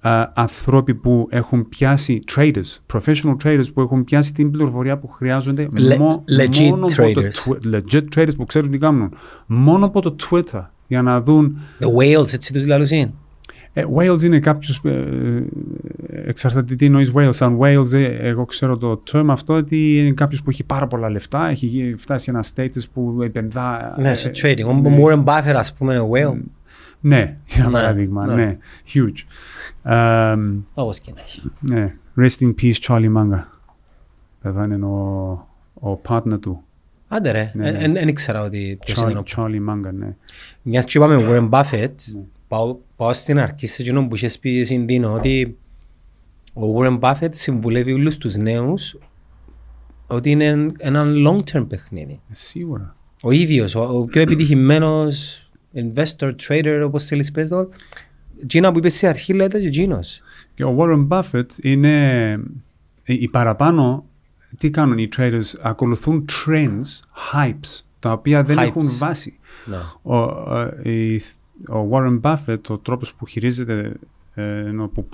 [SPEAKER 2] α, ανθρώποι που έχουν πιάσει traders, professional traders που έχουν πιάσει την πληροφορία που χρειάζονται
[SPEAKER 1] Le- legit
[SPEAKER 2] μόνο από το
[SPEAKER 1] traders.
[SPEAKER 2] twi- legit traders που ξέρουν τι κάνουν μόνο από το Twitter για να δουν
[SPEAKER 1] The whales, έτσι τους λαλούσιν.
[SPEAKER 2] ε, Wales είναι κάποιος ε, εξαρτάται τι εννοείς Wales σαν Wales ε, εγώ ξέρω το term αυτό ότι είναι κάποιος που έχει πάρα πολλά λεφτά έχει γι- φτάσει σε ένα status που επενδά
[SPEAKER 1] Ναι,
[SPEAKER 2] ε,
[SPEAKER 1] στο
[SPEAKER 2] ε,
[SPEAKER 1] trading. Ο
[SPEAKER 2] ναι.
[SPEAKER 1] Warren Buffett ας πούμε είναι whale.
[SPEAKER 2] Ναι, για
[SPEAKER 1] Ναι,
[SPEAKER 2] παράδειγμα,
[SPEAKER 1] ναι.
[SPEAKER 2] ναι. Huge. Εμ,
[SPEAKER 1] Όπως και να έχει.
[SPEAKER 2] ναι. Rest in peace, Charlie Manga. Εδώ είναι ο, ο partner του.
[SPEAKER 1] Άντε ρε,
[SPEAKER 2] Ναι, ναι.
[SPEAKER 1] δεν ήξερα ότι ποιος
[SPEAKER 2] Charlie,
[SPEAKER 1] είναι ο
[SPEAKER 2] Charlie Manga, ναι.
[SPEAKER 1] Μιας και είπαμε Warren Buffett,
[SPEAKER 2] Ναι.
[SPEAKER 1] πάω, πάω στην αρχή σε εκείνον που είχες πει εσύ Ντίνο, ότι ο Warren Buffett συμβουλεύει όλους τους νέους ότι είναι ένα long term παιχνίδι.
[SPEAKER 2] Ε, Σίγουρα.
[SPEAKER 1] Ο ίδιος, ο, ο πιο επιτυχημένος investor, trader, όπως θέλεις πες το, εκείνα που είπες σε αρχή λέτε και εκείνος.
[SPEAKER 2] Και ο Warren Buffett είναι οι οι παραπάνω τι κάνουν οι traders ακολουθούν trends, hypes τα οποία δεν
[SPEAKER 1] Hypes.
[SPEAKER 2] έχουν βάση.
[SPEAKER 1] Ναι.
[SPEAKER 2] Ο, ε, η- ο Warren Buffett, ο τρόπος που χειρίζεται ε, ενώ που-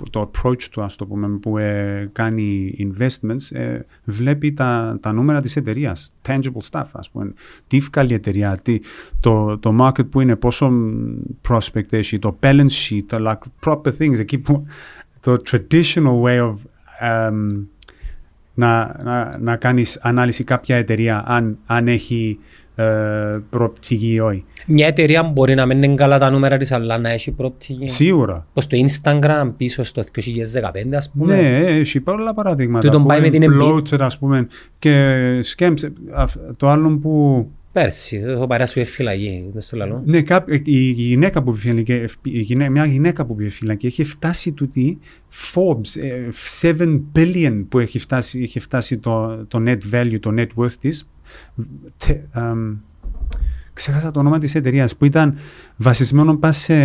[SPEAKER 2] το approach του, ας το πούμε, που ε, κάνει investments, ε, βλέπει τα, τα νούμερα της εταιρείας, tangible stuff, ας πούμε. Τι βγάλει η εταιρεία, τι, το, το market που είναι, πόσο prospect έχει, το balance sheet, τα like, proper things, εκεί που το traditional way of um, να, να, να κάνεις ανάλυση κάποια εταιρεία αν, αν έχει ε, προοπτική ή όχι.
[SPEAKER 1] Μια εταιρεία μπορεί να μην είναι καλά τα νούμερα της, αλλά να έχει προοπτική.
[SPEAKER 2] Σίγουρα.
[SPEAKER 1] Πως το Instagram πίσω στο 2015 ας πούμε.
[SPEAKER 2] Ναι, έχει πολλά παραδείγματα.
[SPEAKER 1] Τούτον
[SPEAKER 2] που
[SPEAKER 1] πάει με
[SPEAKER 2] είναι
[SPEAKER 1] την εμπειρία.
[SPEAKER 2] bloated, ας πούμε, και σκέμψε. αυ- Το άλλο που...
[SPEAKER 1] Πέρσι, ο παρέας σου φυλακή, δεν στο λαλό.
[SPEAKER 2] Ναι, κάπ- η η γυναίκα που πήγε φυλακή, η γυναί- μια γυναίκα που πήγε φυλακή έχει φτάσει τούτη Forbes, ε, 7 billion που έχει φτάσει, έχει φτάσει το, το net value, το net worth της. Τε- εμ, ξέχασα το όνομα της εταιρείας που ήταν βασισμένο πας σε,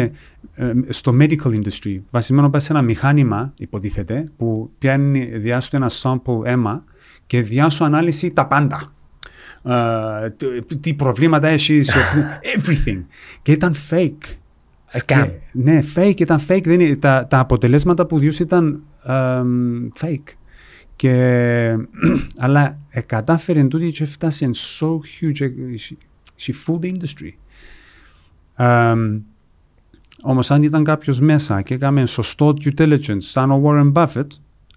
[SPEAKER 2] ε, στο medical industry, βασισμένο πας σε ένα μηχάνημα, υποτίθεται, που πιάνει διάσου ένα sample αίμα και διάσου ανάλυση τα πάντα. Ε, τι- τι προβλήματα έχεις, everything. Και ήταν fake.
[SPEAKER 1] Scam.
[SPEAKER 2] Και- ναι, fake, ήταν fake. Δεν, είναι- τα, τα αποτελέσματα που διούσε ήταν εμ, fake. Και, αλλά ε, κατάφερε τούτη να φτάσει in so huge, ε, she, she fooled the industry. Εμ, όμως αν ήταν κάποιος μέσα και έκαμε σωστό due diligence, σαν ο Warren Buffett,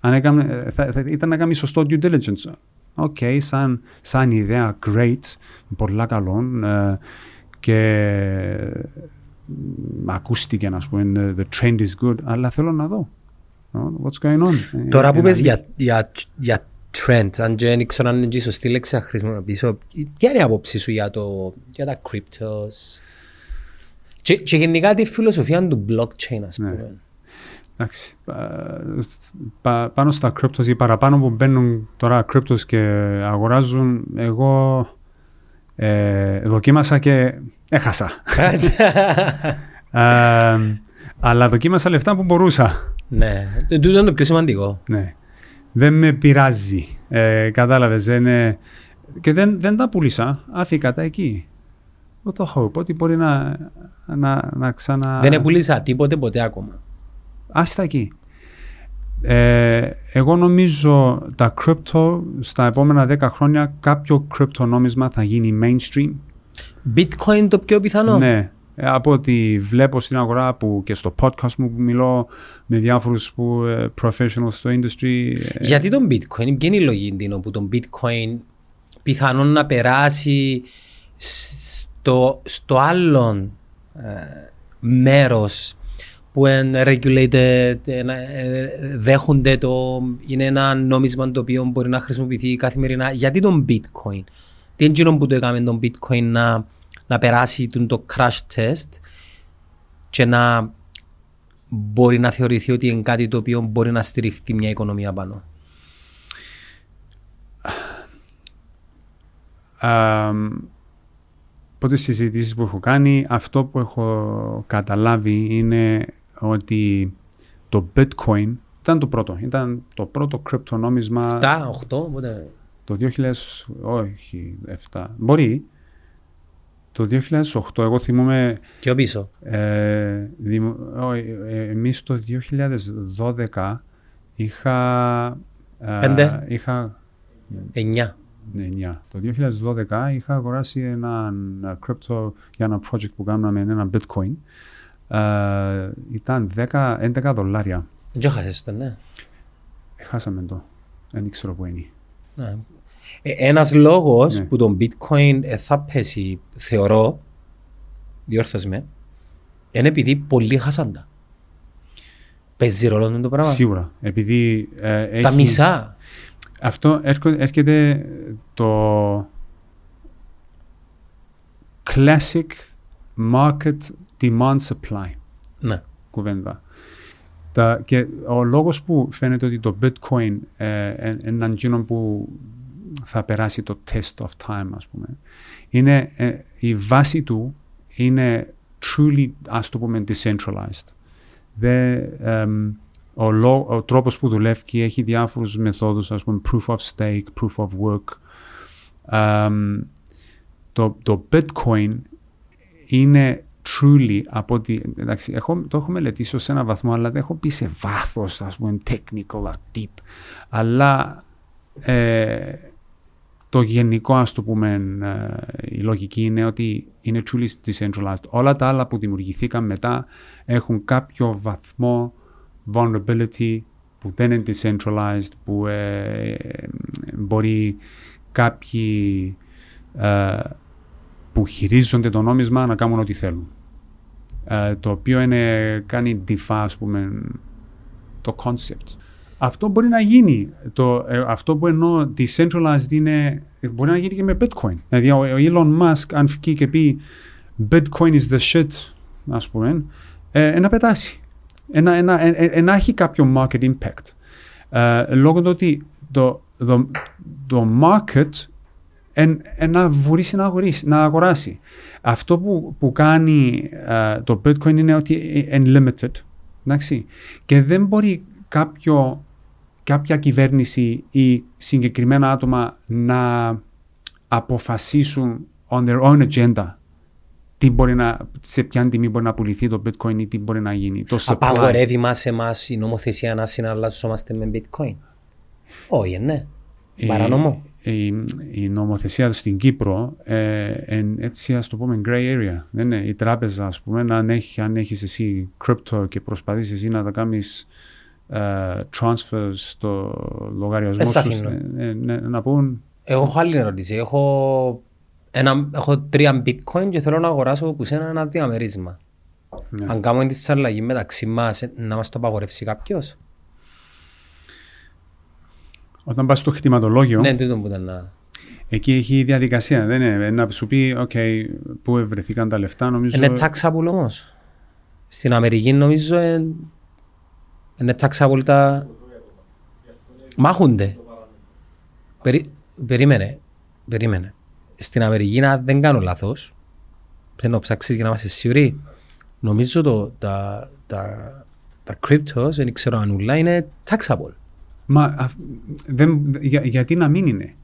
[SPEAKER 2] αν έκαμε, ε, θα, θα, ήταν να κάνει σωστό due diligence, Οκ, σαν, σαν ιδέα, great, πολλά καλό ε, και μ, ακούστηκε να πούμε, the trend is good, αλλά θέλω να δω. Ε, What's going on; Ε,
[SPEAKER 1] Τώρα που
[SPEAKER 2] είναι
[SPEAKER 1] πες
[SPEAKER 2] αλήθεια.
[SPEAKER 1] για, για, για trend, αν και δεν ξέρω αν είναι και η σωστή λέξη να χρησιμοποιήσω, ποια είναι η άποψη σου για, το, για τα cryptos; Και, και γενικά τη φιλοσοφία του blockchain, ας
[SPEAKER 2] Ναι.
[SPEAKER 1] πούμε.
[SPEAKER 2] Εντάξει, πα- πάνω στα cryptos ή παραπάνω που μπαίνουν τώρα cryptos και αγοράζουν, εγώ ε, δοκίμασα και έχασα. Ε, αλλά δοκίμασα λεφτά που μπορούσα.
[SPEAKER 1] Ναι, το- τούτο είναι το πιο σημαντικό.
[SPEAKER 2] Ναι. Δεν με πειράζει. Ε, κατάλαβες. Δεν, είναι- και δεν, δεν τα πούλησα. Άφηκα τα εκεί. Με το hope ότι μπορεί να, να, να ξανα...
[SPEAKER 1] Δεν επούλησα τίποτε ποτέ ακόμα.
[SPEAKER 2] Άστα εκεί. Ε, εγώ νομίζω τα crypto στα επόμενα 10 χρόνια κάποιο crypto νόμισμα θα γίνει mainstream.
[SPEAKER 1] Bitcoin το πιο πιθανό;
[SPEAKER 2] Ναι. Ε, από ό,τι βλέπω στην αγορά που και στο podcast μου που μιλώ με διάφορους που, ε, professionals στο industry. ε,
[SPEAKER 1] Γιατί τον bitcoin, ποια είναι η λογική Ντίνο, που τον bitcoin πιθανόν να περάσει στο, στο άλλο ε, μέρος που είναι regulated, ε, να- ε, δέχονται το, είναι ένα νόμισμα το οποίο μπορεί να χρησιμοποιηθεί καθημερινά. Γιατί τον bitcoin, τι είναι εκείνο που το έκαμε τον bitcoin να, να περάσει τον το crash test και να μπορεί να θεωρηθεί ότι είναι κάτι το οποίο μπορεί να στηριχτεί μια οικονομία πάνω.
[SPEAKER 2] Αμ, Οπότε στις συζητήσεις που έχω κάνει, αυτό που έχω καταλάβει είναι ότι το bitcoin ήταν το πρώτο. Ήταν το πρώτο κρυπτονόμισμα
[SPEAKER 1] 7, 8, οπότε.
[SPEAKER 2] το 2000, όχι 7, μπορεί. Το 2008, εγώ θυμούμαι,
[SPEAKER 1] Πιο πίσω.
[SPEAKER 2] ε, δημο- όχι, ε, εμείς το 2012 είχα... ε,
[SPEAKER 1] Πέντε.
[SPEAKER 2] είχα
[SPEAKER 1] 9.
[SPEAKER 2] ναι, 9. Το 2012 είχα αγοράσει ένα crypto για ένα project που κάναμε, ένα bitcoin. Ε, ήταν 10, 11 δολάρια.
[SPEAKER 1] Δεν χάσες το, ναι.
[SPEAKER 2] Χάσαμε το. Δεν ξέρω που είναι.
[SPEAKER 1] ναι. Ε, ένας λόγος
[SPEAKER 2] Ναι.
[SPEAKER 1] που το bitcoin ε, θα πέσει, θεωρώ, διόρθωσε με, είναι επειδή πολλοί χάσαν τα. Παίζει ρόλο το πράγμα;
[SPEAKER 2] Σίγουρα. Επειδή ε, έχει...
[SPEAKER 1] Τα μισά.
[SPEAKER 2] Αυτό έρχο- έρχεται το classic market demand supply
[SPEAKER 1] Ναι.
[SPEAKER 2] κουβέντα. Τα, και ο λόγος που φαίνεται ότι το bitcoin ε, ε, έναν εκείνο που θα περάσει το test of time ας πούμε είναι ε, η βάση του είναι truly ας το πούμε decentralized. Δε, εμ, ο, λό- ο τρόπος που δουλεύει έχει διάφορους μεθόδους ας πούμε proof of stake, proof of work. Εμ, το, το bitcoin είναι truly από ότι, εντάξει, έχω, το έχω μελετήσει σε ένα βαθμό, αλλά δεν έχω πει σε βάθος, ας πούμε, technical, deep. Αλλά ε, το γενικό, ας το πούμε, ε, η λογική είναι ότι είναι truly decentralized. Όλα τα άλλα που δημιουργηθήκαν μετά έχουν κάποιο βαθμό vulnerability που δεν είναι decentralized, που ε, μπορεί κάποιοι ε, που χειρίζονται το νόμισμα να κάνουν ό,τι θέλουν. Ε, το οποίο είναι, κάνει diffa, ας πούμε, το concept. Αυτό μπορεί να γίνει. Το, ε, αυτό που εννοώ decentralized είναι, μπορεί να γίνει και με bitcoin. Δηλαδή ο, ο Elon Musk αν βγει και πει bitcoin is the shit, ας πούμε, ε, να πετάσει. Ένα, ένα, ε, ε, να έχει κάποιο market impact. Ε, λόγω του ότι το, το, το market εν, εν να βουρήσει να, αγορήσει, να αγοράσει. Αυτό που, που κάνει ε, το bitcoin είναι ότι είναι limited. Εντάξει. Και δεν μπορεί κάποιο, κάποια κυβέρνηση ή συγκεκριμένα άτομα να αποφασίσουν on their own agenda τι μπορεί να, σε ποια τιμή μπορεί να πουληθεί το bitcoin ή τι μπορεί να γίνει. Το supply.
[SPEAKER 1] Απαγορεύει μας εμάς η νομοθεσία να συναλλάσσομαστε με bitcoin; Όχι, ναι.
[SPEAKER 2] Η-
[SPEAKER 1] Παράνομο.
[SPEAKER 2] Η, η νομοθεσία στην Κύπρο ε, εν, έτσι ας το πούμε gray area. Δεν είναι. Η τράπεζα ας πούμε αν, έχει, αν έχεις εσύ crypto και προσπαθείς εσύ να τα κάνεις ε, transfers στο λογαριασμό
[SPEAKER 1] Δεν σ'
[SPEAKER 2] σου
[SPEAKER 1] αφήνω.
[SPEAKER 2] ε, ε, ναι, να πούν
[SPEAKER 1] Εγώ έχω άλλη ερώτηση. Έχω, ένα, έχω τρία bitcoin και θέλω να αγοράσω που σε ένα διαμερίσμα.
[SPEAKER 2] Ναι.
[SPEAKER 1] Αν κάνουμε τη συναλλαγή μεταξύ μας, να μας το απαγορεύσει κάποιος;
[SPEAKER 2] Όταν πας στο χτιματολόγιο,
[SPEAKER 1] Ναι, τούτο που ήταν να...
[SPEAKER 2] εκεί έχει διαδικασία. Δεν είναι να σου πει, OK, πού βρεθήκαν τα λεφτά, νομίζω.
[SPEAKER 1] Είναι taxable όμως. Στην Αμερική νομίζω εν- είναι taxable τα... Μάχονται. Περί... Περίμενε. Περίμενε. Στην Αμερική, αν δεν κάνω λάθος, πρέπει να ψάξεις για να είμαστε σίγουροι, νομίζω το, τα, τα, τα cryptos, δεν ξέρω αν ούλα, είναι taxable.
[SPEAKER 2] Μα α, δεν, για, γιατί να μην είναι;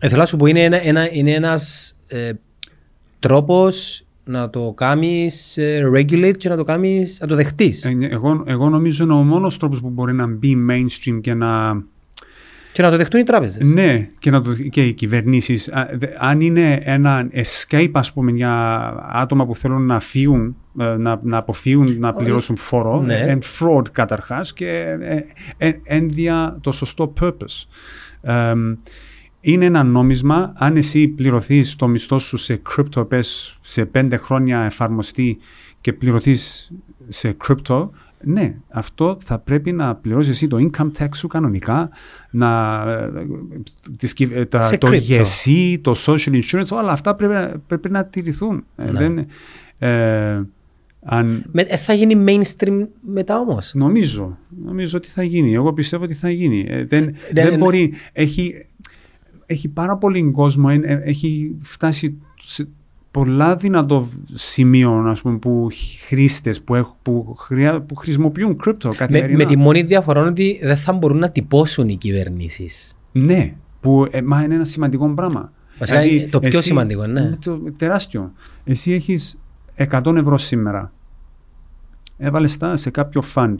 [SPEAKER 1] Ε, θέλω να σου πω, είναι, ένα, ένα, είναι ένας ε, τρόπος να το κάνεις ε, regulate και να το κάνεις, να το δεχτείς.
[SPEAKER 2] Ε, Εγώ, εγώ νομίζω είναι ο μόνος τρόπος που μπορεί να μπει mainstream και να,
[SPEAKER 1] Και να το δεχτούν οι τράπεζες.
[SPEAKER 2] Ναι, και, να το, και οι κυβερνήσεις. Αν είναι ένα escape, ας πούμε, για άτομα που θέλουν να φύγουν, ε, να, να αποφύγουν να πληρώσουν φόρο,
[SPEAKER 1] Ναι.
[SPEAKER 2] and fraud καταρχάς και ε, ε, ένδια το σωστό purpose. Ε, είναι ένα νόμισμα, αν εσύ πληρωθείς το μισθό σου σε crypto, πες σε πέντε χρόνια εφαρμοστεί και πληρωθείς σε crypto, ναι, αυτό θα πρέπει να πληρώσεις εσύ το income tax σου κανονικά, να, ε, τις, κυβ- ε, τα,
[SPEAKER 1] Σε
[SPEAKER 2] το
[SPEAKER 1] crypto.
[SPEAKER 2] GSE, το social insurance, όλα αυτά πρέπει, να- πρέπει να τηρηθούν. Ε,
[SPEAKER 1] Ναι.
[SPEAKER 2] δεν, ε, αν,
[SPEAKER 1] Με, ε, θα γίνει mainstream μετά όμως;
[SPEAKER 2] Νομίζω, νομίζω ότι θα γίνει. Εγώ πιστεύω ότι θα γίνει. Ε, δεν,
[SPEAKER 1] ναι,
[SPEAKER 2] δεν
[SPEAKER 1] ναι.
[SPEAKER 2] μπορεί. Έχει, έχει πάρα πολύ κόσμο. ε, ε, έχει φτάσει σε πολλά δυνατό σημείο ας πούμε, που χρήστες που, έχ- που, χρειά- που χρησιμοποιούν crypto
[SPEAKER 1] Με,
[SPEAKER 2] καθημερινά.
[SPEAKER 1] με τη μόνη διαφορά είναι ότι δεν θα μπορούν να τυπώσουν οι κυβερνήσεις.
[SPEAKER 2] Ναι, που ε, μα είναι ένα σημαντικό πράγμα.
[SPEAKER 1] Βασικά,
[SPEAKER 2] Δηλαδή,
[SPEAKER 1] το πιο σημαντικό, ναι.
[SPEAKER 2] Το, τεράστιο. Εσύ έχεις 100 ευρώ σήμερα. Έβαλες τα σε κάποιο fund.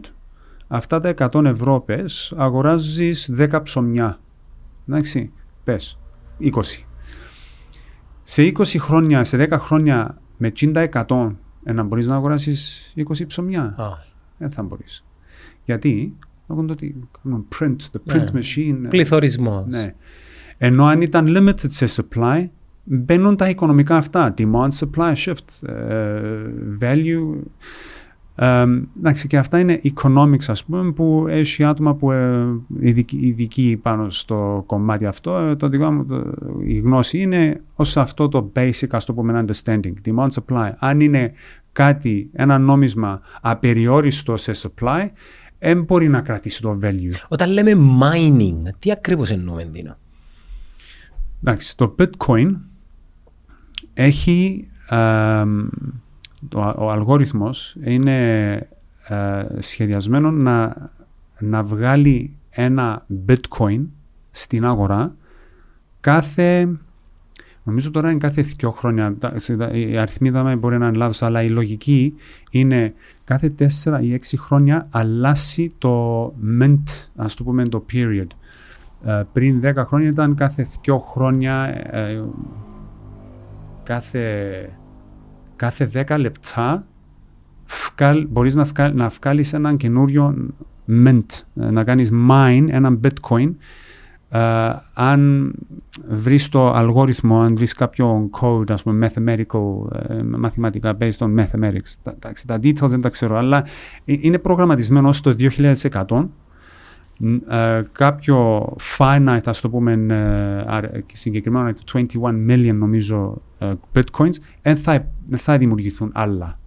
[SPEAKER 2] Αυτά τα 100 ευρώ πες, αγοράζεις 10 ψωμιά. Εντάξει, πες, 20. Σε 20 χρόνια, σε 10 χρόνια με 50% ε, να μπορείς να αγοράσεις 20 ψωμιά.
[SPEAKER 1] Α,
[SPEAKER 2] Δεν θα μπορείς. Γιατί, λόγω του ότι κάνουν print, the print
[SPEAKER 1] Ναι.
[SPEAKER 2] machine.
[SPEAKER 1] Πληθωρισμός.
[SPEAKER 2] Ναι. Ενώ αν ήταν limited σε supply, μπαίνουν τα οικονομικά αυτά. Demand, supply, shift, ε, value. Ε, εντάξει, και αυτά είναι economics, ας πούμε, που έχει άτομα που ε, ειδικοί, ειδικοί πάνω στο κομμάτι αυτό. Ε, το δικό μου, το- η γνώση είναι ως αυτό το basic, ας το πούμε, understanding. Demand, supply. Αν είναι κάτι, ένα νόμισμα απεριόριστο σε supply, δεν μπορεί να κρατήσει το value.
[SPEAKER 1] Όταν λέμε mining, τι ακριβώς εννοούμε, Δίνο.
[SPEAKER 2] Εντάξει, το bitcoin έχει αμ, το, ο αλγόριθμος είναι ε, σχεδιασμένο να, να βγάλει ένα bitcoin στην αγορά κάθε νομίζω τώρα είναι κάθε δύο χρόνια τα- σε- τα- οι αριθμοί δεν μπορεί να είναι λάθος αλλά η λογική είναι κάθε τέσσερα ή έξι χρόνια αλλάσει το mint ας το πούμε το period. Ε, πριν 10 χρόνια ήταν κάθε 2 χρόνια ε, κάθε, κάθε 10 λεπτά βγάλ, μπορείς να, βγάλ, να βγάλεις έναν καινούριο mint, ε, να κάνεις mine έναν bitcoin. Ε, αν βρεις το αλγόριθμο, αν βρεις κάποιο code, ας πούμε, mathematical, ε, μαθηματικά, based on mathematics, τα, τα, τα details δεν τα ξέρω, αλλά ε, είναι προγραμματισμένο ως το 2100 Ν- ε, κάποιο finite, ας το πούμε, ε, αρ- συγκεκριμένα 21 million νομίζω ε, bitcoins, δεν θα, δεν θα δημιουργηθούν άλλα.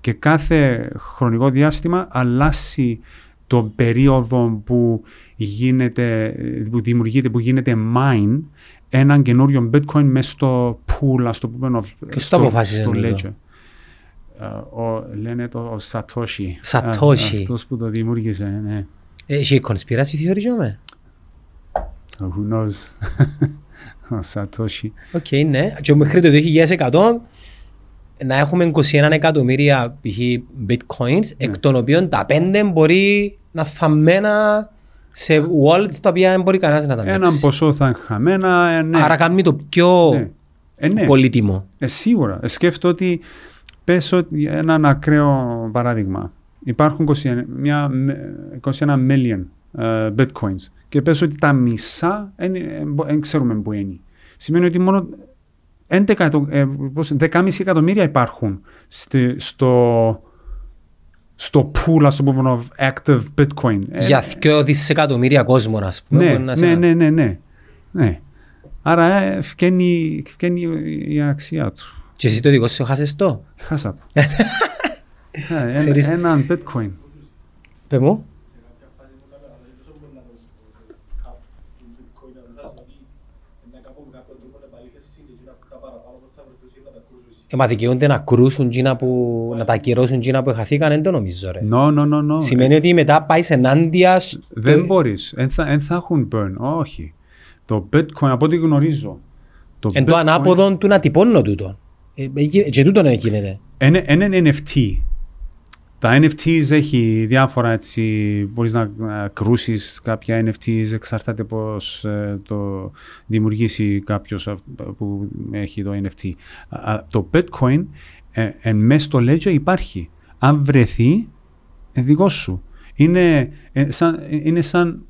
[SPEAKER 2] Και κάθε χρονικό διάστημα αλλάσει το περίοδο που γίνεται, που δημιουργείται, που γίνεται mine έναν καινούριο bitcoin μέσα στο pool, ας το πούμε, of-
[SPEAKER 1] Ποιος το αποφάσισες
[SPEAKER 2] στο
[SPEAKER 1] τούτο;
[SPEAKER 2] ledger. Ε, ο, λένε το ο Satoshi.
[SPEAKER 1] Satoshi.
[SPEAKER 2] Α, αυτός που το δημιούργησε, ναι.
[SPEAKER 1] Έχει conspiracy theory, Γιώμε.
[SPEAKER 2] Oh, Who knows. ο Satoshi.
[SPEAKER 1] Οκ, ναι. Και μέχρι το 2100 να έχουμε 21 εκατομμύρια π.χ. bitcoins, εκ των οποίων τα πέντε μπορεί να 'ν θαμμένα σε wallets τα οποία δεν μπορεί κανένας να τα
[SPEAKER 2] Έναν
[SPEAKER 1] αντέξει.
[SPEAKER 2] ποσό θα είναι χαμένα. ε, ναι.
[SPEAKER 1] Άρα κάνουμε το πιο
[SPEAKER 2] ναι. Ε, ναι.
[SPEAKER 1] πολύτιμο.
[SPEAKER 2] Ε, σίγουρα. Ε, σκέφτομαι ότι πες ότι έναν ακραίο παράδειγμα. Υπάρχουν 21, μια, 21 million ε, bitcoins και πες ότι τα μισά δεν ξέρουμε που είναι. Σημαίνει ότι μόνο 11, εκατο- ε, πώς- 10,5 εκατομμύρια υπάρχουν στη- στο, στο pool, ας το πούμε, of active bitcoin. Ε,
[SPEAKER 1] Για δυο δισεκατομμύρια κόσμο, ας πούμε.
[SPEAKER 2] ναι,
[SPEAKER 1] μπορεί να σε-
[SPEAKER 2] ναι, ναι, ναι, ναι, ναι. Άρα ε, φκένει, φκένει η αξία του.
[SPEAKER 1] Και εσύ το δικό σου χάσες το;
[SPEAKER 2] Χάσα το. Ε, ένα-
[SPEAKER 1] Ξέρεις-
[SPEAKER 2] Έναν bitcoin.
[SPEAKER 1] Πε μου. Ε, μα δικαιούνται να κρούσουν τζίνα που, να τα ακυρώσουν τζίνα που χαθήκαν, δεν το νομίζω ρε.
[SPEAKER 2] No, no, no, no.
[SPEAKER 1] Σημαίνει ότι μετά πάεις ενάντια στο...
[SPEAKER 2] Δεν μπορείς. Εν θα, εν θα έχουν burn. Όχι. Το bitcoin, από ό,τι γνωρίζω. Το
[SPEAKER 1] Εν το
[SPEAKER 2] bitcoin
[SPEAKER 1] ανάποδο του να τυπώνω τούτο. Ε, ε, γι- Και τούτο δεν γίνεται.
[SPEAKER 2] Είναι, είναι ένα NFT. Τα NFTs έχει διάφορα έτσι, μπορείς να, να κρούσεις κάποια NFTs, εξαρτάται πώς ε, το δημιουργήσει κάποιος αυ- που έχει το NFT. Α, α, το bitcoin ε, εν μέσα στο ledger υπάρχει. Αν βρεθεί, ε, δικό σου. Είναι, ε, σαν, ε, είναι σαν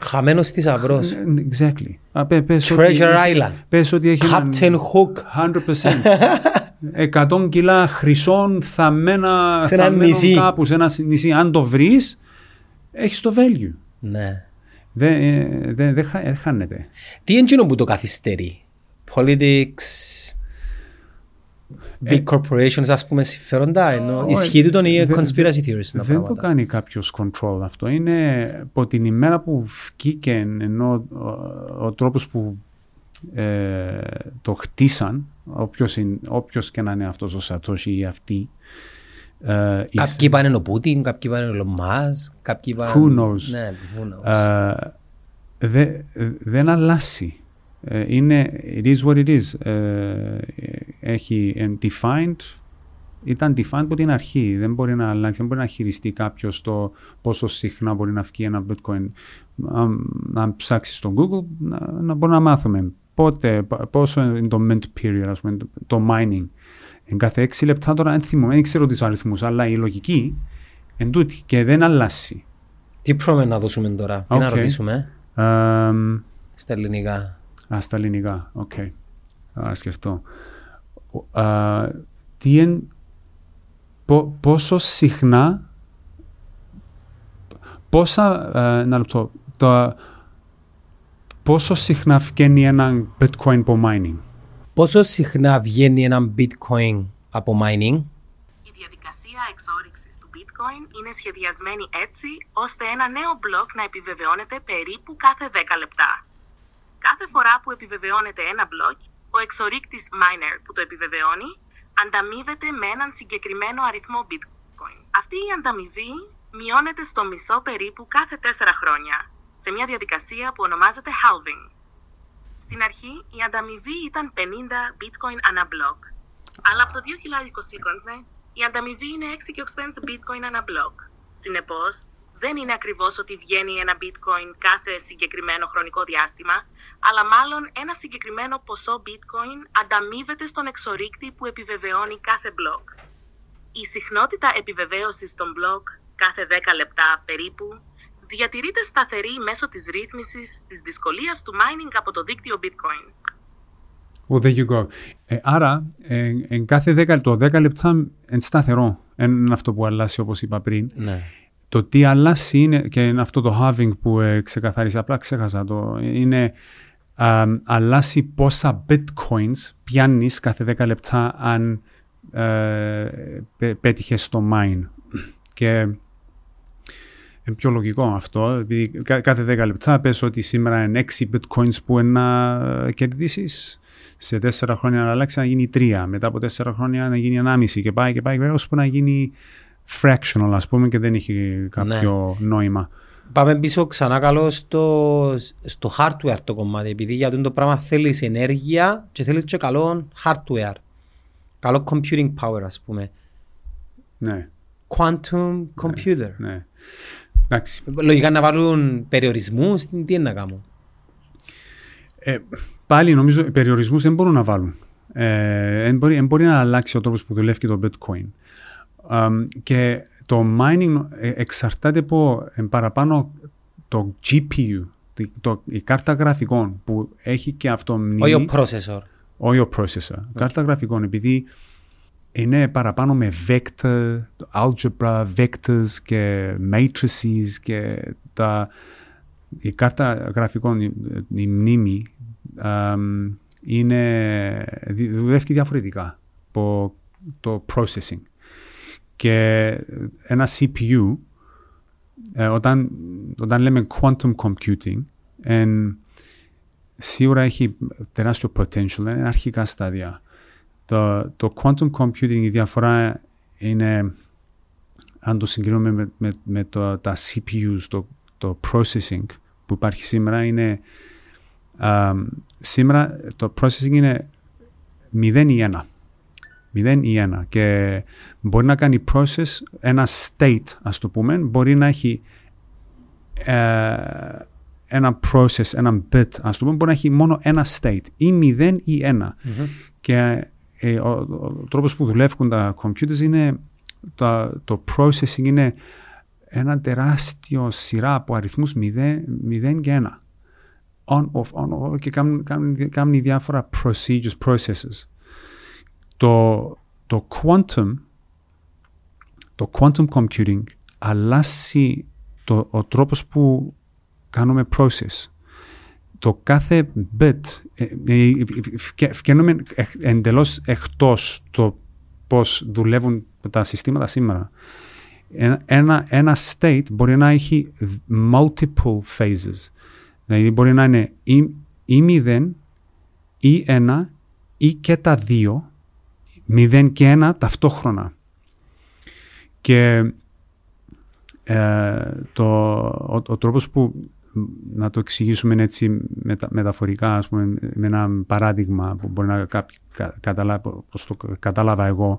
[SPEAKER 1] Χαμένος θησαυρός.
[SPEAKER 2] ε, Exactly. Α, πε- πες ότι-
[SPEAKER 1] Treasure Island.
[SPEAKER 2] Πες ότι έχει έναν-
[SPEAKER 1] Captain Hook.
[SPEAKER 2] 100%. 100 κιλά χρυσών θαμμένα,
[SPEAKER 1] Σε ένα
[SPEAKER 2] θαμμένων
[SPEAKER 1] νησί.
[SPEAKER 2] κάπου σε ένα νησί. Αν το βρεις, έχεις το value.
[SPEAKER 1] Ναι.
[SPEAKER 2] Δεν ε, δεν- δεν χα- δεν χάνεται.
[SPEAKER 1] Τι είναι εκείνο που το καθυστερεί; Politics, big corporations ας πούμε συμφέροντα. Ενώ
[SPEAKER 2] Ε, Όχι,
[SPEAKER 1] ισχύει τούτον ή
[SPEAKER 2] δεν-
[SPEAKER 1] conspiracy theories τα
[SPEAKER 2] Δεν το
[SPEAKER 1] πράγματα.
[SPEAKER 2] κάνει κάποιος control αυτό. Είναι από την ημέρα που βγήκε ενώ ο, ο τρόπος που ε, το χτίσαν, όποιος, είναι, όποιος και να είναι αυτός ο Σατόσι ή αυτή, ε, η-
[SPEAKER 1] Κάποιοι είπαν ο Πούτιν, κάποιοι είπαν ο Λομάς, κάποιοι είπαν...
[SPEAKER 2] Who knows;
[SPEAKER 1] Ναι, who knows.
[SPEAKER 2] ε, δε- δεν αλλάσει. Ε, είναι, it is what it is. Ε, έχει and defined, ήταν defined από την αρχή. Δεν μπορεί να αλλάξει, δεν μπορεί να χειριστεί κάποιος το πόσο συχνά μπορεί να βγει ένα bitcoin. Αν, αν ψάξεις στο Google, να, να μπορούμε να μάθουμε πότε, π- πόσο είναι το mint period, ας πούμε, το, το mining. Εν κάθε έξι λεπτά τώρα δεν θυμούμαι, δεν ξέρω τους αριθμούς, αλλά η λογική εν τούτη και δεν αλλάσει.
[SPEAKER 1] Τι πρόβλημα να δώσουμε τώρα, τι να
[SPEAKER 2] Οκ.
[SPEAKER 1] ρωτήσουμε;
[SPEAKER 2] Εμ,
[SPEAKER 1] στα ελληνικά.
[SPEAKER 2] Α, στα ελληνικά. Οκ. Α, σκεφτώ. Ο- α, τι εν, πο- πόσο συχνά πόσα, ε, ένα λεπτό, το, πόσο συχνά βγαίνει ένα bitcoin από mining;
[SPEAKER 1] Πόσο συχνά βγαίνει ένα bitcoin από mining;
[SPEAKER 3] Η διαδικασία εξόριξης του bitcoin είναι σχεδιασμένη έτσι ώστε ένα νέο μπλοκ να επιβεβαιώνεται περίπου κάθε 10 λεπτά. Κάθε φορά που επιβεβαιώνεται ένα μπλοκ, ο εξορίκτης miner που το επιβεβαιώνει ανταμείβεται με έναν συγκεκριμένο αριθμό bitcoin. Αυτή η ανταμοιβή μειώνεται στο μισό περίπου κάθε 4 χρόνια, σε μια διαδικασία που ονομάζεται halving. Στην αρχή η ανταμοιβή ήταν 50 bitcoin ανά μπλοκ, αλλά από το 2020 η ανταμοιβή είναι 6 και 65 bitcoin ανά μπλοκ. Συνεπώς, δεν είναι ακριβώς ότι βγαίνει ένα bitcoin κάθε συγκεκριμένο χρονικό διάστημα, αλλά μάλλον ένα συγκεκριμένο ποσό bitcoin ανταμείβεται στον εξορίκτη που επιβεβαιώνει κάθε μπλοκ. Η συχνότητα επιβεβαίωσης των μπλοκ κάθε 10 λεπτά περίπου διατηρείται σταθερή μέσω της ρύθμισης της δυσκολίας του mining από το δίκτυο bitcoin.
[SPEAKER 2] Well, there you go. Ε, άρα, ε, εν κάθε 10, το 10 λεπτά είναι σταθερό. Είναι αυτό που αλλάζει όπως είπα πριν.
[SPEAKER 1] Ναι.
[SPEAKER 2] Το τι αλλάζει είναι, και είναι αυτό το halving που ε, ξεκαθάρισα, απλά ξέχασα το, είναι α, αλλάζει πόσα bitcoins πιάνεις κάθε 10 λεπτά αν ε, πέ- πέτυχες στο mine. Και είναι πιο λογικό αυτό, επειδή κα- κάθε 10 λεπτά πες ότι σήμερα είναι 6 bitcoins που είναι να κερδίσεις, σε 4 χρόνια να αλλάξει να γίνει 3, μετά από 4 χρόνια να γίνει 1,5 και πάει και πάει, και πάει ώσπου να γίνει fractional ας πούμε και δεν έχει κάποιο νόημα.
[SPEAKER 1] Πάμε πίσω ξανά καλό στο, στο hardware το κομμάτι, επειδή για το πράγμα θέλεις ενέργεια και θέλεις και καλό hardware. Καλό computing power ας πούμε.
[SPEAKER 2] Ναι,
[SPEAKER 1] Quantum computer.
[SPEAKER 2] ναι. Εντάξει.
[SPEAKER 1] Λογικά να βάλουν περιορισμούς, τι τι είναι να κάνουν;
[SPEAKER 2] Ε, πάλι νομίζω οι περιορισμούς δεν μπορούν να βάλουν. Ε, δεν, μπορεί, δεν μπορεί να αλλάξει ο τρόπος που δουλεύει και το bitcoin. Αμ, και το mining ε, εξαρτάται από ε, παραπάνω το GPU, το, το- η κάρτα γραφικών που έχει και αυτό μνήμη,
[SPEAKER 1] Όχι ο processor.
[SPEAKER 2] όχι ο processor. Κάρτα γραφικών επειδή είναι παραπάνω με vector, algebra, vectors και matrices και τα, η κάρτα γραφικών, η, η μνήμη αμ, είναι, δι- δουλεύει διαφορετικά από το processing. Και ένα CPU, ε, όταν, όταν λέμε quantum computing, εν, σίγουρα έχει τεράστιο potential, είναι αρχικά στάδια. Το, το quantum computing η διαφορά είναι, αν το συγκρίνουμε με, με, με το, τα CPUs, το, το processing που υπάρχει σήμερα, είναι α, σήμερα το processing είναι 0 ή 1. 0 ή 1 και μπορεί να κάνει process ένα state ας το πούμε μπορεί να έχει ε, ένα process, ένα bit ας το πούμε μπορεί να έχει μόνο ένα state ή 0 ή 1 και ε, ο, ο, τρόπος που δουλεύουν τα computers είναι τα, το processing είναι ένα τεράστιο σειρά από αριθμούς 0, 0 και 1 on, off, on, off και κάνουν, κάνουν, κάνουν διάφορα procedures, processes το, το quantum το quantum computing αλλάζει το, ο τρόπος που κάνουμε process. Το κάθε bit ε, ε, φκε- φκαίνουμε εκ- εντελώς εκτός το πώς δουλεύουν τα συστήματα σήμερα. Ένα, ένα, ένα state μπορεί να έχει multiple phases. Δηλαδή μπορεί να είναι ή, ή 0 ή 1 ή και τα δύο 0 και 1 ταυτόχρονα. Και ε, το, ο, ο τρόπος που να το εξηγήσουμε έτσι μετα, μεταφορικά, ας πούμε, με ένα παράδειγμα που μπορεί να κάποιοι κα, καταλάβω, πώς το κατάλαβα εγώ,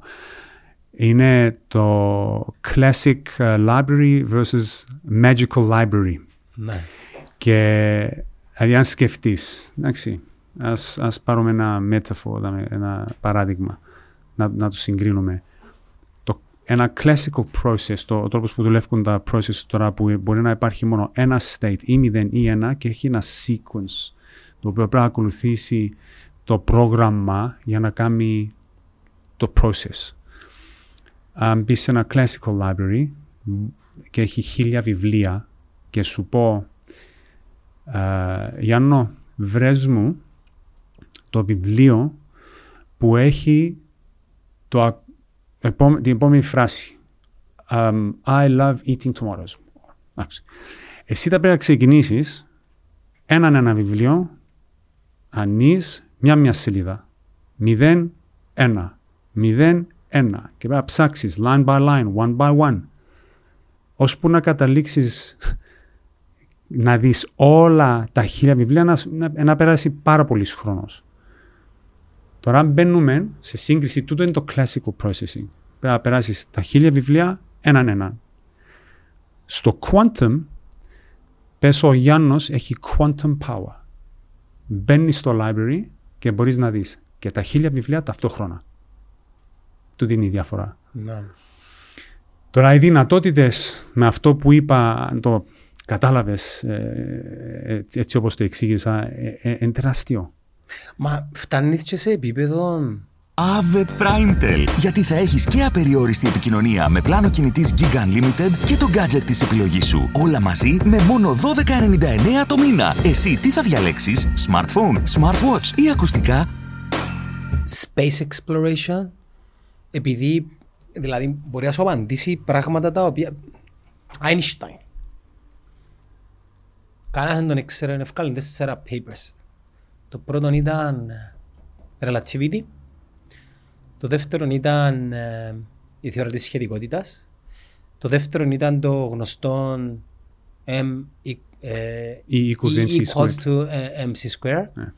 [SPEAKER 2] είναι το classic ε, library versus magical library.
[SPEAKER 1] Ναι.
[SPEAKER 2] Και δηλαδή αν σκεφτείς, εντάξει, ας, ας πάρουμε ένα metaphor, δάμε, ένα παράδειγμα, να, να το συγκρίνουμε. Το, ένα classical process, το, ο τρόπος που δουλεύουν τα process τώρα που μπορεί να υπάρχει μόνο ένα state ή 0 ή 1 και έχει ένα sequence το οποίο πρέπει να ακολουθήσει το πρόγραμμα για να κάνει το process. Αν μπεις σε ένα classical library και έχει χίλια βιβλία και σου πω ε, Γιάννο, βρες μου το βιβλίο που έχει το, α- επόμε- την επόμενη φράση. Um, I love eating tomatoes. Εντάξει. Εσύ θα πρέπει να ξεκινήσεις έναν ένα βιβλίο, ανείς μια μια σελίδα. 0, 1, 0, 1 και πρέπει να ψάξεις line by line, one by one. Ώσπου να καταλήξεις να δεις όλα τα χίλια βιβλία να, να, να περάσει πάρα πολύς χρόνος. Τώρα μπαίνουμε σε σύγκριση, τούτο είναι το classical processing. Πρέπει να περάσεις τα χίλια βιβλία έναν έναν. Στο quantum, πες ο Γιάννος έχει quantum power. Μπαίνει στο library και μπορείς να δεις και τα χίλια βιβλία ταυτόχρονα. Του δίνει διαφορά.
[SPEAKER 1] Ναι.
[SPEAKER 2] Τώρα οι δυνατότητες με αυτό που είπα, αν το κατάλαβες ε, έτσι, έτσι όπως το εξήγησα, ε, ε, είναι τεράστιο.
[SPEAKER 1] Μα φτάνεις και σε επίπεδο...
[SPEAKER 4] Ave Primetel. Γιατί θα έχεις και απεριόριστη επικοινωνία με πλάνο κινητής Gig Unlimited και το gadget της επιλογής σου. Όλα μαζί με μόνο 12,99 το μήνα. Εσύ τι θα διαλέξεις, smartphone, smartwatch ή ακουστικά;
[SPEAKER 1] space exploration επειδή δηλαδή μπορεί να σου απαντήσει πράγματα τα οποία Einstein κανένας δεν τον ήξερε ευκάλεν τέσσερα papers το πρώτο ήταν ε, relativity το δεύτερο ήταν ε, η θεωρία της σχετικότητας το δεύτερο ήταν το γνωστό M e- ε,
[SPEAKER 2] E equals
[SPEAKER 1] E
[SPEAKER 2] mc
[SPEAKER 1] equals
[SPEAKER 2] squared.
[SPEAKER 1] to ε, mc square
[SPEAKER 2] Ναι.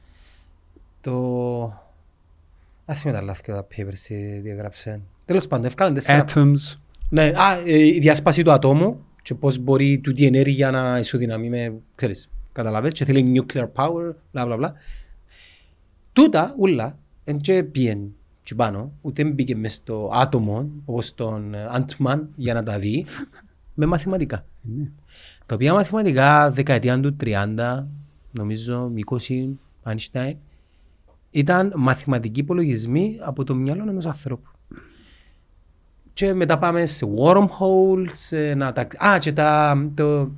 [SPEAKER 1] το Ας θυμάμαι τα λάθη και τα papers τι διαγράψε. Τέλος πάντων, ευκάλαν τέσσερα.
[SPEAKER 2] Atoms,
[SPEAKER 1] Ναι, α, ε, η διάσπαση του ατόμου και πώς μπορεί τούτη η ενέργεια να ισοδυναμεί με, ξέρεις, καταλάβες, και θέλει nuclear power, μπλα μπλα μπλα. Τούτα, ούλα, δεν και πήγαινε και πάνω, ούτε μπήκε μες στο άτομο, όπως τον ε, Ant-Man, για να τα δει, με μαθηματικά. Τα οποία μαθηματικά δεκαετία του 30, νομίζω 20, Einstein, ήταν μαθηματικοί υπολογισμοί από το μυαλό ενός ανθρώπου. Και μετά πάμε σε wormholes, ε, να τα... Α, και τα, το,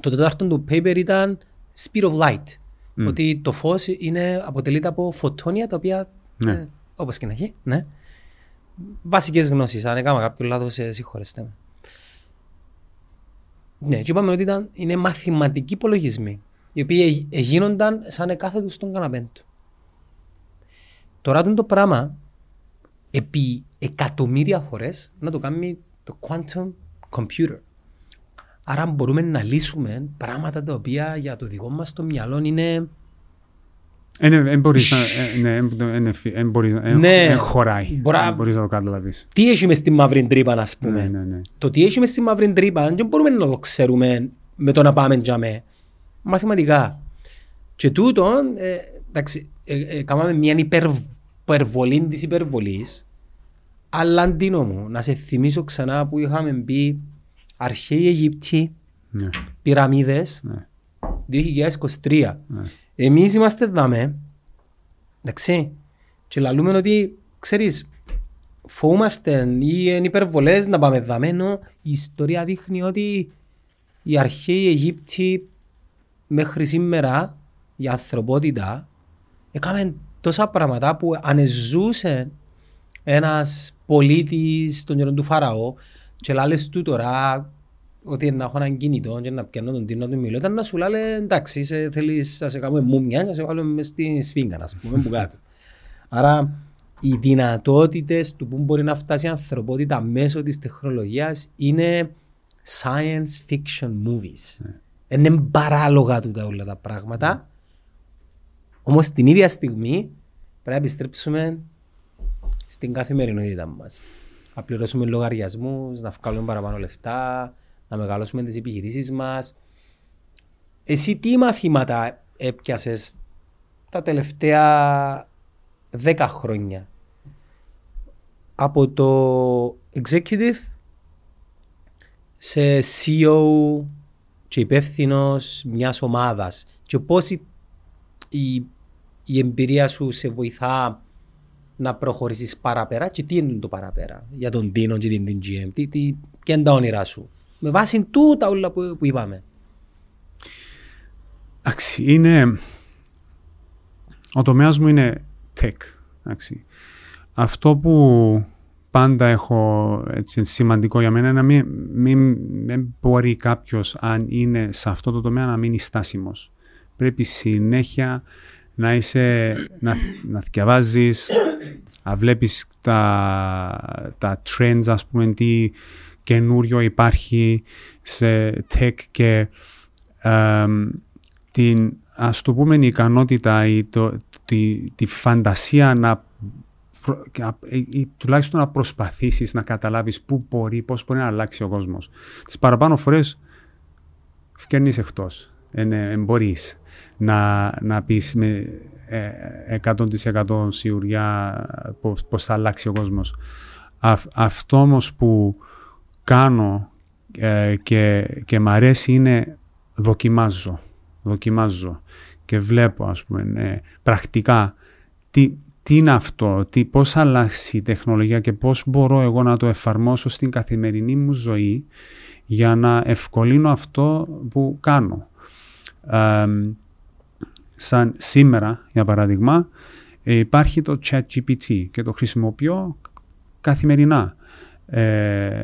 [SPEAKER 1] το τέταρτο του paper ήταν speed of light. Ότι το φως είναι, αποτελείται από φωτόνια τα οποία,
[SPEAKER 2] Ναι.
[SPEAKER 1] ε, όπως και να έχει, ναι. Βασικές γνώσεις, αν έκανα κάποιο λάθος, ε, συγχωρέστε με. Ναι, και είπαμε ότι ήταν, είναι μαθηματικοί υπολογισμοί, οι οποίοι ε- γίνονταν σαν εκάθετους στον καναπέ του. Τώρα τούτο το πράγμα, επί εκατομμύρια φορές, να το κάνει το quantum computer. Άρα μπορούμε να λύσουμε πράγματα τα οποία για το δικό μας το μυαλό είναι...
[SPEAKER 2] Δεν μπορείς να... ε, Ναι, εν- εν- εν- εν μπορείς να- εν-
[SPEAKER 1] Ναι.
[SPEAKER 2] εν χωράει.
[SPEAKER 1] Μπορά-
[SPEAKER 2] Δεν μπορείς να το καταλαβείς.
[SPEAKER 1] Τι έχεις μες στη μαύρη τρύπα, ας πούμε;
[SPEAKER 2] Ναι, ναι, ναι.
[SPEAKER 1] Το τι έχεις μες στη μαύρη τρύπα δεν μπορούμε να το ξέρουμε με το να πάμε για με. Μαθηματικά. Και τούτο, ε, εντάξει, ε, ε, κάναμε μια υπερ, υπερβολή της υπερβολής, αλλά αντίνο μου, να σε θυμίσω ξανά που είχαμε πει αρχαίοι Αιγύπτιοι,
[SPEAKER 2] Ναι,
[SPEAKER 1] πυραμίδες,
[SPEAKER 2] ναι.
[SPEAKER 1] 2023.
[SPEAKER 2] Ναι.
[SPEAKER 1] Εμείς είμαστε δάμε, εντάξει, και λαλούμε ότι, ξέρεις, φοβούμαστε ή είναι υπερβολές να πάμε δάμε, ενώ η ιστορία δείχνει ότι οι αρχαίοι Αιγύπτιοι μέχρι σήμερα, η ανθρωπότητα, έκαμε τόσα πράγματα που ανεζούσε ένας πολίτης των καιρών του Φαραώ και λάλες του τώρα ότι να έχω έναν κινητό και να πιάνω τον τίνο του μιλώ ήταν να σου λάλε εντάξει σε, θέλεις να σε κάνουμε μούμια να σε βάλουμε μες στη σφίγγα να πούμε που κάτω. Άρα οι δυνατότητες του που μπορεί να φτάσει η ανθρωπότητα μέσω της τεχνολογίας είναι science fiction movies. Είναι παράλογα τούτα όλα τα πράγματα. Όμως την ίδια στιγμή πρέπει να επιστρέψουμε στην καθημερινότητα μας. Να πληρώσουμε λογαριασμούς, να βγάλουμε παραπάνω λεφτά, να μεγαλώσουμε τις επιχειρήσεις μας. Εσύ τι μαθήματα έπιασες τα τελευταία δέκα χρόνια; Από το executive σε CEO και υπεύθυνος μιας ομάδας και πώς η, η, η εμπειρία σου σε βοηθά να προχωρήσεις παραπέρα και τι είναι το παραπέρα για τον Τίνο και την, την GM, τι, τι, ποια είναι τα όνειρά σου. Με βάση τούτα όλα που, που είπαμε.
[SPEAKER 2] Εντάξει, είναι... Ο τομέας μου είναι tech. Εντάξει. Αυτό που πάντα έχω έτσι, σημαντικό για μένα είναι να μην, μην, δεν μπορεί κάποιος αν είναι σε αυτό το τομέα να μείνει στάσιμος. Πρέπει συνέχεια να είσαι, να, να διαβάζεις, να βλέπεις τα, τα trends, ας πούμε, τι καινούριο υπάρχει σε tech και εμ, την, ας το πούμε, η ικανότητα ή το, τη, τη φαντασία να, προ- και να- ή- ή τουλάχιστον να προσπαθήσεις να καταλάβεις πού μπορεί, πώς μπορεί να αλλάξει ο κόσμος. Τις παραπάνω φορές φκέρνεις εκτός. Είναι, εν μπορείς να, να πεις με ε, 100% σιγουριά πώς, πώς θα αλλάξει ο κόσμος. Αυ- αυτό όμως που κάνω ε, και, και μ' αρέσει είναι δοκιμάζω. Δοκιμάζω και βλέπω ας πούμε ναι, πρακτικά τι, τι είναι αυτό, τι, πώς θα αλλάξει η τεχνολογία και πώς μπορώ εγώ να το εφαρμόσω στην καθημερινή μου ζωή για να ευκολύνω αυτό που κάνω. Ε, σαν σήμερα, για παράδειγμα, ε, υπάρχει το ChatGPT και το χρησιμοποιώ καθημερινά. Ε,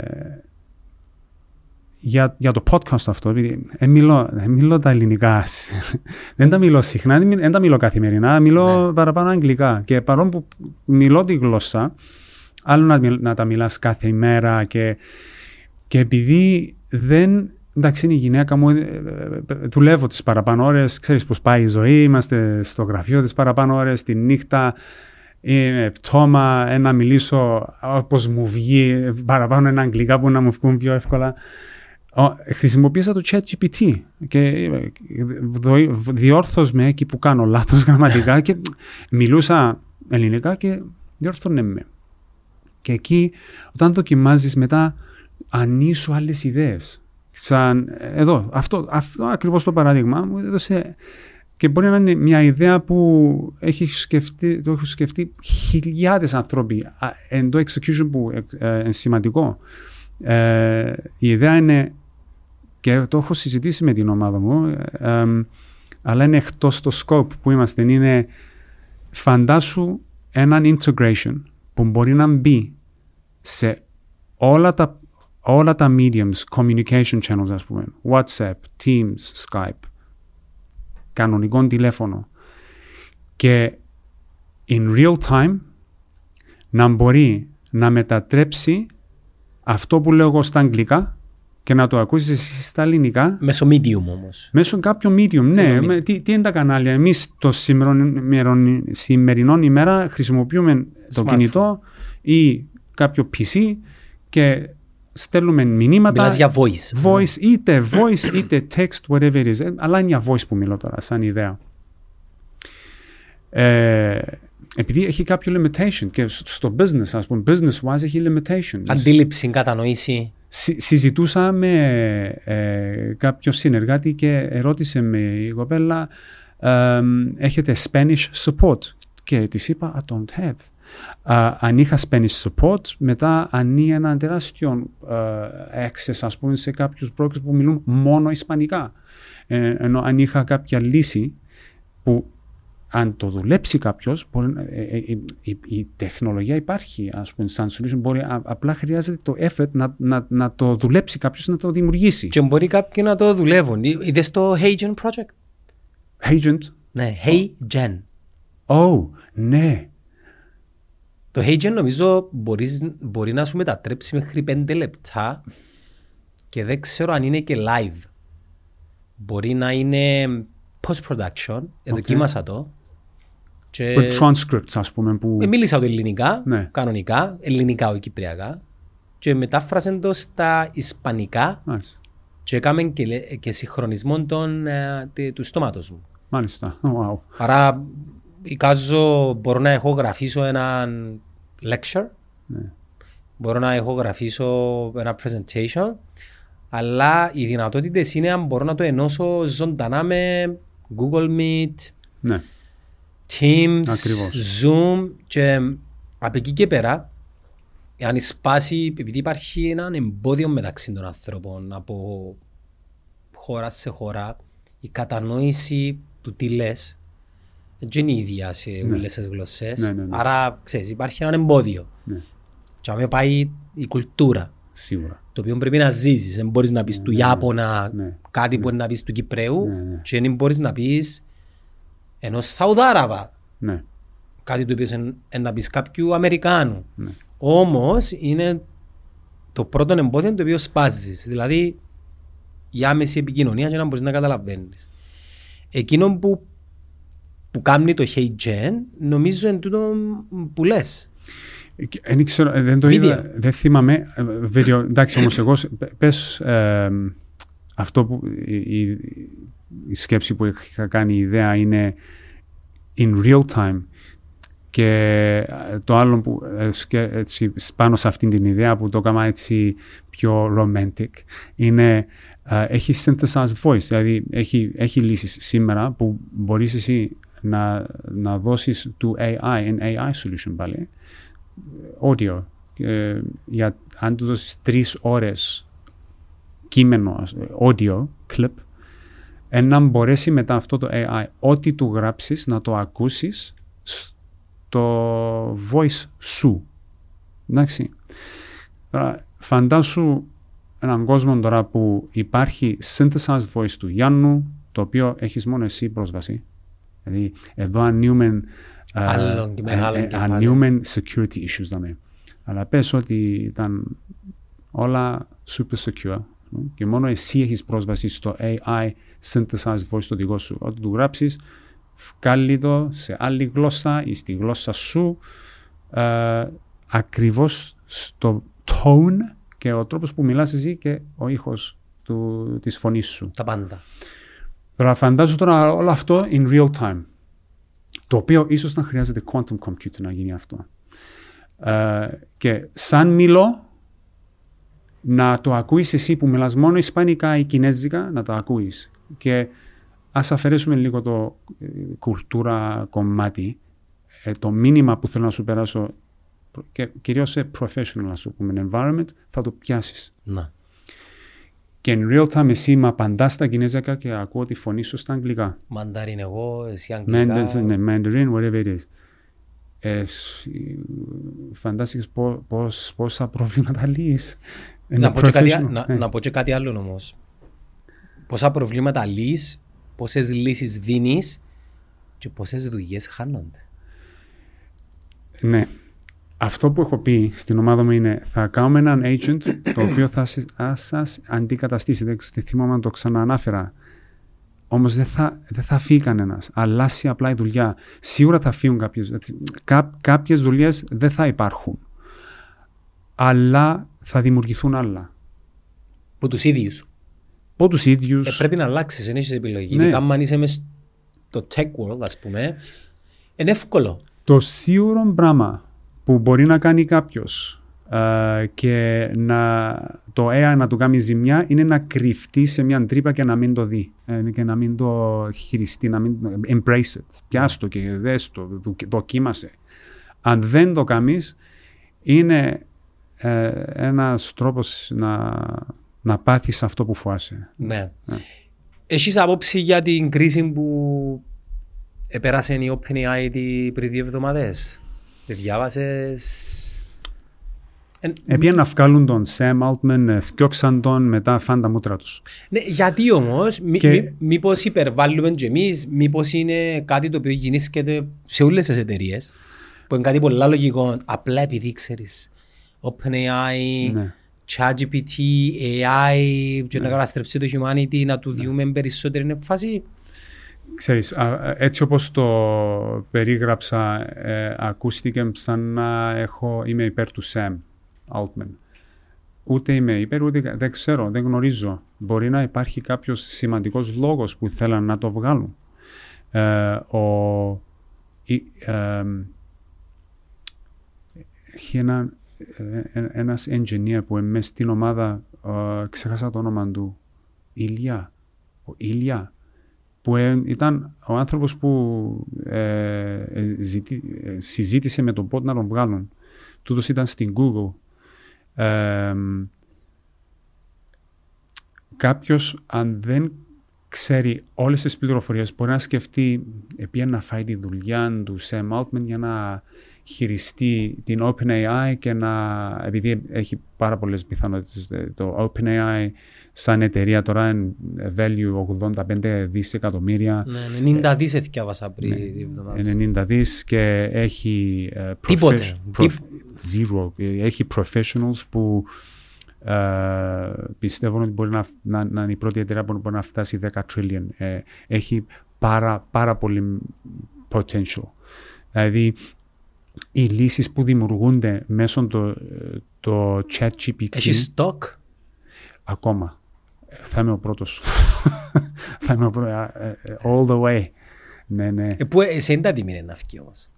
[SPEAKER 2] για, για το podcast αυτό, επειδή ε, μιλώ, ε, μιλώ τα ελληνικά, δεν τα μιλώ συχνά, δεν, μι- δεν τα μιλώ καθημερινά, μιλώ παραπάνω αγγλικά και παρόλο που μιλώ τη γλώσσα, άλλο να, μιλ- να τα μιλάς κάθε ημέρα και, και επειδή δεν, εντάξει είναι η γυναίκα μου, ε, ε, ε, δουλεύω τις παραπάνω ώρες, ξέρεις πώς πάει η ζωή, είμαστε στο γραφείο τις παραπάνω ώρες, τη νύχτα, είναι πτώμα, ε, να μιλήσω όπως μου βγει, ε, παραπάνω ένα αγγλικά που να μου βγουν πιο εύκολα. Ο, χρησιμοποίησα το chat GPT και ε, δο- διόρθως με εκεί που κάνω λάθος γραμματικά και μιλούσα ελληνικά και διόρθωνε με. Και εκεί όταν δοκιμάζεις μετά ανήσου άλλες ιδέες. Σαν εδώ, αυτό, αυτό ακριβώς το παράδειγμα μου έδωσε και μπορεί να είναι μια ιδέα που έχει σκεφτεί, το έχουν σκεφτεί χιλιάδες άνθρωποι εν το execution που ε, είναι σημαντικό. Ε, η ιδέα είναι και το έχω συζητήσει με την ομάδα μου ε, αλλά είναι εκτός το scope που είμαστε. Είναι φαντάσου έναν integration που μπορεί να μπει σε όλα τα, όλα τα mediums, communication channels ας πούμε, WhatsApp, Teams, Skype, κανονικό τηλέφωνο και in real time να μπορεί να μετατρέψει αυτό που λέω εγώ στα αγγλικά και να το ακούσεις εσύ στα ελληνικά.
[SPEAKER 1] Μέσω medium όμως.
[SPEAKER 2] Μέσω κάποιο medium, ναι. Με, τι, τι είναι τα κανάλια. Εμείς το σημερινό, σημερινό ημέρα χρησιμοποιούμε το κινητό ή κάποιο PC και στέλνουμε μηνύματα.
[SPEAKER 1] Μιλάς για voice.
[SPEAKER 2] Voice, είτε voice είτε text, whatever it is. Αλλά είναι για voice που μιλώ τώρα, σαν ιδέα. Ε, επειδή έχει κάποιο limitation και στο business, ας πούμε, business-wise έχει limitation.
[SPEAKER 1] Αντίληψη, κατανόηση.
[SPEAKER 2] συζητούσα με ε, κάποιο συνεργάτη και ερώτησε με η κοπέλα έχετε Spanish support; Και της είπα I don't have. Uh, αν είχα Spanish support, μετά ανοίγει ένα τεράστιο uh, access ας πούμε σε κάποιους brokers που μιλούν μόνο Ισπανικά. Ε, ενώ αν είχα κάποια λύση που αν το δουλέψει κάποιος, ε, ε, η, η, η, τεχνολογία υπάρχει, ας πούμε, σαν solution. Μπορεί, α, απλά χρειάζεται το effort να, να, να το δουλέψει κάποιος, να το δημιουργήσει.
[SPEAKER 1] Και μπορεί κάποιοι να το δουλεύουν. Είδες το HeyGen project;
[SPEAKER 2] HeyGen.
[SPEAKER 1] Ναι, HeyGen.
[SPEAKER 2] Oh, ναι.
[SPEAKER 1] Το HeyGen νομίζω μπορείς, μπορεί να σου μετατρέψει μέχρι πέντε λεπτά και δεν ξέρω αν είναι και live. Μπορεί να είναι post-production, εδοκίμασα το.
[SPEAKER 2] Και... Με transcripts ας πούμε που...
[SPEAKER 1] Ε, μίλησα το ελληνικά, ναι. κανονικά, ελληνικά όχι κυπριακά και μετάφρασε το στα ισπανικά nice. και έκαμε και, και συγχρονισμό των, ε, του στόματος μου.
[SPEAKER 2] Μάλιστα, wow.
[SPEAKER 1] Άρα εικάζω μπορώ να έχω γραφήσω έναν lecture, ναι. μπορώ να έχω γραφήσω ένα presentation αλλά οι δυνατότητες είναι αν μπορώ να το ενώσω ζωντανά με Google Meet,
[SPEAKER 2] ναι.
[SPEAKER 1] Teams, Zoom και από εκεί και πέρα αν σπάσει, επειδή υπάρχει ένα εμπόδιο μεταξύ των ανθρώπων από χώρα σε χώρα, η κατανόηση του τι λες δεν είναι η ίδια σε ναι. όλες τις γλωσσές. Ναι, ναι, ναι. Άρα, ξέρεις, υπάρχει ένα εμπόδιο. Ναι. Και αν πάει η κουλτούρα.
[SPEAKER 2] Σίγουρα.
[SPEAKER 1] Το οποίο πρέπει να ζήσεις. Δεν μπορείς να πεις ναι, του ναι, Ιάπωνα κάτι που είναι να πεις του Κυπρέου και δεν μπορείς να πεις ενός Σαουδάραβα.
[SPEAKER 2] Ναι.
[SPEAKER 1] Κάτι το οποίο είναι να πεις κάποιου Αμερικάνου. Ναι. Όμως είναι το πρώτο εμπόδιο το οποίο σπάζεις. Δηλαδή η άμεση επικοινωνία για να μπορείς να καταλαβαίνεις. Εκείνο που, που κάνει το Hey Gen νομίζω είναι τούτο που λες.
[SPEAKER 2] Δεν ξέρω, ε, δεν το είδα, δεν θυμάμαι. Ε, βίντεο, εντάξει όμως εγώ, πες ε, αυτό που η, η, σκέψη που είχα κάνει η ιδέα είναι in real time. Και ε, το άλλο που ε, έτσι, πάνω σε αυτήν την ιδέα που το έκανα έτσι πιο romantic είναι uh, έχει synthesized voice, δηλαδή έχει, έχει λύσεις σήμερα που μπορείς εσύ να, να δώσεις του AI, an AI solution πάλι, audio. Uh, για, αν του δώσεις τρεις ώρες κείμενο, audio, clip, να μπορέσει μετά αυτό το AI ό,τι του γράψεις να το ακούσεις στο voice σου. Εντάξει. Τώρα, φαντάσου έναν κόσμο τώρα που υπάρχει synthesized voice του Γιάννου, το οποίο έχεις μόνο εσύ πρόσβαση. Δηλαδή, εδώ ανοίγουμε, ανοίγουμε security issues. Δηλαδή. Αλλά πες ότι ήταν όλα super secure και μόνο εσύ έχεις πρόσβαση στο AI synthesized voice το δικό σου. Όταν του γράψεις, βγάλει το σε άλλη γλώσσα ή στη γλώσσα σου ε, ακριβώς στο tone και ο τρόπος που μιλάς εσύ και ο ήχος του, της φωνής σου.
[SPEAKER 1] Τα πάντα.
[SPEAKER 2] Τώρα φαντάζω τώρα όλο αυτό in real time. Το οποίο ίσως να χρειάζεται quantum computer να γίνει αυτό. Ε, και σαν μιλώ, να το ακούεις εσύ που μιλάς μόνο ισπανικά ή κινέζικα, να το ακούεις. Και ας αφαιρέσουμε λίγο το ε, κουλτούρα κομμάτι. Ε, το μήνυμα που θέλω να σου περάσω και κυρίως σε professional ας πούμε, environment θα το πιάσεις.
[SPEAKER 1] Να.
[SPEAKER 2] Και in real time εσύ με απαντάς στα κινέζικα και ακούω τη φωνή σου στα αγγλικά.
[SPEAKER 1] Μανταρίν εγώ, εσύ αγγλικά.
[SPEAKER 2] Mandarin, ναι, Mandarin, whatever it is. Ε, σ- φαντάστηκες πό- πώς, πόσα προβλήματα λύεις.
[SPEAKER 1] Να πω, και κάτι,
[SPEAKER 2] professional.
[SPEAKER 1] να,
[SPEAKER 2] Ε,
[SPEAKER 1] να πω και κάτι άλλο όμως. Πόσα προβλήματα λύσεις, πόσες λύσεις δίνεις και πόσες δουλειές χάνονται.
[SPEAKER 2] Ναι. Αυτό που έχω πει στην ομάδα μου είναι θα κάνουμε έναν agent το οποίο θα σε- θα σας αντικαταστήσει. Δεν ξέρω, θυμάμαι αν το ξαναανάφερα. Όμως δεν θα, δεν θα φύγει κανένας. Αλλάσει απλά η δουλειά. Σίγουρα θα φύγουν κάποιες. Κά, κάποιες δουλειές δεν θα υπάρχουν. Αλλά θα δημιουργηθούν άλλα.
[SPEAKER 1] Που τους ίδιους.
[SPEAKER 2] Από τους ίδιους.
[SPEAKER 1] Ε, πρέπει να αλλάξεις, δεν έχεις επιλογή.
[SPEAKER 2] Ναι.
[SPEAKER 1] Ειδικά αν είσαι μες στο tech world, ας πούμε, είναι εύκολο.
[SPEAKER 2] Το σίγουρο πράγμα που μπορεί να κάνει κάποιος και να, το AI να του κάνει ζημιά είναι να κρυφτεί σε μια τρύπα και να μην το δει ε, και να μην το χειριστεί, να μην embrace it. Πιάσ' το και δες το, δου- δοκίμασε. Αν δεν το κάνεις, είναι ε, ένας τρόπος να, να πάθεις αυτό που φοβάσαι.
[SPEAKER 1] Ναι. Έχεις άποψη για την κρίση που επέρασε η OpenAI τι- πριν δύο εβδομάδες; Τη διάβασες. Ε,
[SPEAKER 2] Επία να βγάλουν τον Sam Altman, ε, θκιόξαν τον, μετά φαν τα μούτρα τους.
[SPEAKER 1] Ναι, γιατί όμως, μη,
[SPEAKER 2] Και-
[SPEAKER 1] μη, μήπως υπερβάλλουμε και εμείς, μήπως είναι κάτι το οποίο γεννήσκεται σε όλες τις εταιρείες, που είναι κάτι πολλά λογικό, απλά επειδή ξέρεις, OpenAI,
[SPEAKER 2] Ναι.
[SPEAKER 1] ChatGPT, AI, και να καταστρέψει το humanity, να του διούμε περισσότερη έμφαση.
[SPEAKER 2] Ξέρεις, α, έτσι όπως το περίγραψα, ε, ακούστηκε σαν να έχω, είμαι υπέρ του Sam Altman. Ούτε είμαι υπέρ, ούτε δεν ξέρω, δεν γνωρίζω. Μπορεί να υπάρχει κάποιος σημαντικός λόγος που θέλαν να το βγάλουν. Ε, ο, η, ε, έχει ένα, ε, ε, ένας engineer που είναι μέσα στην ομάδα, ε, ξέχασα το όνομα του, Ηλιά. Ο Ηλιά που ε, ήταν ο άνθρωπος που ε, ε, ζητή- ε, συζήτησε με τον πότε να τον βγάλουν. Τούτος ήταν στην Google. Ε, κάποιος αν δεν ξέρει όλες τις πληροφορίες μπορεί να σκεφτεί επειδή να φάει τη δουλειά του Sam Altman για να χειριστεί την OpenAI και να, επειδή έχει πάρα πολλές πιθανότητες, ε, το OpenAI σαν εταιρεία τώρα είναι value 85 δισεκατομμύρια,
[SPEAKER 1] Ναι, 90 δις εθιάβασα πριν δύο εβδομάδες.
[SPEAKER 2] 90 δις και έχει ε,
[SPEAKER 1] Τίποτε.
[SPEAKER 2] profes- prof-
[SPEAKER 1] Τι-
[SPEAKER 2] zero. Ε, Έχει professionals που ε, πιστεύουν ότι μπορεί να, να, να είναι η πρώτη εταιρεία που μπορεί να φτάσει 10 trillion. Ε, έχει πάρα, πάρα πολύ potential. Δηλαδή, οι λύσεις που δημιουργούνται μέσω το, ε, το chat GPT
[SPEAKER 1] Έχει stock;
[SPEAKER 2] ακόμα. Ε, Θα είμαι ο πρώτος. Θα είμαι ο πρώτος. ε, ε, All the way. Ναι, ναι.
[SPEAKER 1] Ε, που ε, σε είναι τα τιμή είναι να φύγει όμως.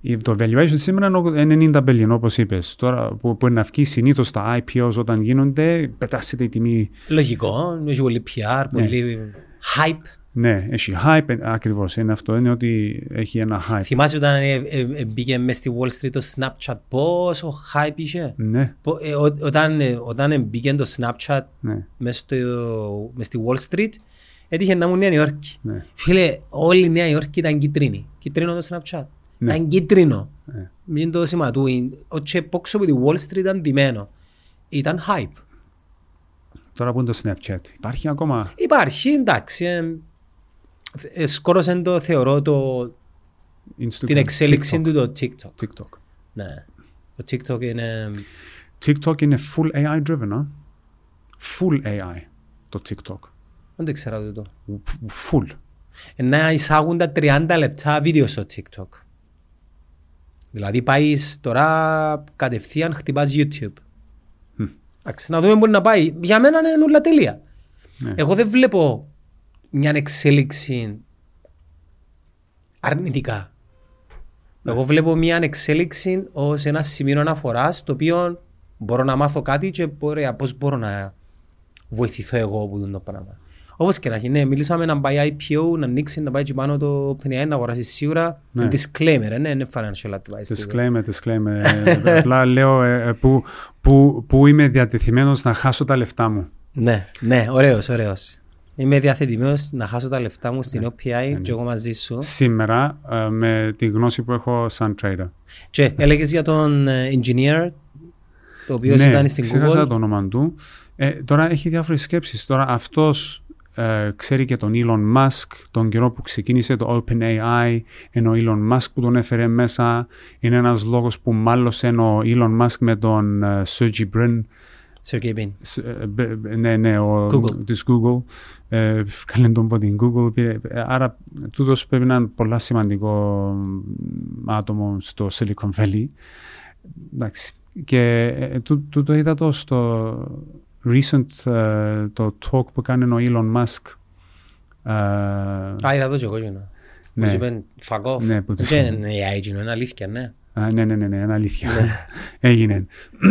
[SPEAKER 2] Η- Το valuation σήμερα είναι 90 billion, όπως είπες. Τώρα που, που είναι να βγει συνήθως τα IPOs όταν γίνονται, πετάσσεται η τιμή.
[SPEAKER 1] Λογικό, έχει πολύ PR, πολύ hype.
[SPEAKER 2] Ναι, έχει hype, ε, ακριβώς. Είναι αυτό, είναι ότι έχει ένα hype.
[SPEAKER 1] Θυμάσαι όταν ε, ε, ε, μπήκε μες στη Wall Street το Snapchat, πόσο hype είχε;
[SPEAKER 2] Ναι,
[SPEAKER 1] Πο- ε, ο- Όταν, ε, όταν μπήκε το Snapchat
[SPEAKER 2] ναι,
[SPEAKER 1] μες, στο, μες στη Wall Street, έτυχε να μου Νέα Υόρκη.
[SPEAKER 2] ναι.
[SPEAKER 1] Φίλε, όλη η Νέα Υόρκη ήταν κίτρινη. Κίτρινο το Snapchat.
[SPEAKER 2] Ναι.
[SPEAKER 1] Ήταν κίτρινο.
[SPEAKER 2] Ναι.
[SPEAKER 1] Μην το σήμα του. είναι- Ο τσεπόξο από τη Wall Street ήταν ντυμένο. Ήταν hype.
[SPEAKER 2] Τώρα που είναι το Snapchat. Υπάρχει ακόμα;
[SPEAKER 1] Υπάρχει, εντάξει. Ε, ε, σκόρωσε το, θεωρώ, το,
[SPEAKER 2] Instagram,
[SPEAKER 1] την εξέλιξη
[SPEAKER 2] TikTok.
[SPEAKER 1] του το TikTok.
[SPEAKER 2] TikTok.
[SPEAKER 1] Ναι. Το TikTok είναι...
[SPEAKER 2] TikTok είναι full AI driven, α; Full AI το TikTok.
[SPEAKER 1] Δεν το ήξερα τούτο.
[SPEAKER 2] Full.
[SPEAKER 1] Ε, Να εισάγουν τα 30 λεπτά βίντεο στο TikTok. Δηλαδή πάεις τώρα κατευθείαν χτυπάς YouTube. Εντάξει, να δούμε μπορεί να πάει. Για μένα είναι όλα τέλεια.
[SPEAKER 2] Ναι.
[SPEAKER 1] Εγώ δεν βλέπω μια εξέλιξη αρνητικά. Εγώ βλέπω μια εξέλιξη ως ένα σημείο αναφοράς το οποίο Μπορώ να μάθω κάτι και μπορεί, πώς μπορώ να βοηθηθώ εγώ από το πράγμα. Όπως και να έχει, ναι, μιλήσαμε να πάει IPO, να ανοίξει, να πάει και πάνω το OpenAI, να αγοράσει σίγουρα.
[SPEAKER 2] Ναι.
[SPEAKER 1] Disclaimer, ε, ναι, είναι financial advice.
[SPEAKER 2] Disclaimer, disclaimer. Ε, Απλά λέω ε, ε, που, που, που είμαι διατεθειμένος να χάσω τα λεφτά μου.
[SPEAKER 1] Ναι, ναι, ωραίος, ωραίος. Είμαι διαθετημένος να χάσω τα λεφτά μου στην OPI και εγώ μαζί σου.
[SPEAKER 2] Σήμερα ε, με τη γνώση που έχω σαν trader.
[SPEAKER 1] Και έλεγες για τον ε, engineer, το οποίο
[SPEAKER 2] ναι,
[SPEAKER 1] ήταν στην
[SPEAKER 2] ξέχασα
[SPEAKER 1] Google.
[SPEAKER 2] το όνομα του. Ε, τώρα έχει διάφορες σκέψεις. Τώρα αυτός ε, ξέρει και τον Elon Musk, τον καιρό που ξεκίνησε το OpenAI, ενώ ο Elon Musk που τον έφερε μέσα. Είναι ένας λόγος που μάλωσε ο Elon Musk με τον ε, Sergey Brin,
[SPEAKER 1] Sergey Brin.
[SPEAKER 2] Σ- ε, μπ- μπ- ναι, ναι, ο,
[SPEAKER 1] Google.
[SPEAKER 2] της Google. Ε, Καλέ τον από την Google. πήρε- ε, Άρα, τούτος πρέπει να είναι πολλά σημαντικό μ, άτομο στο Silicon Valley. Εντάξει. Και ε, τού- τούτο είδα το στο recent ε, το talk που κάνει ο Elon Musk. Ε,
[SPEAKER 1] Α, είδα το και εγώ γίνω. Που
[SPEAKER 2] Ναι.
[SPEAKER 1] σου είπαν fuck off.
[SPEAKER 2] Ναι, που τους-
[SPEAKER 1] Δεν είναι AI γίνω, είναι αλήθεια, ναι.
[SPEAKER 2] Α, ναι, ναι, ναι, ναι, είναι αλήθεια. Έγινε.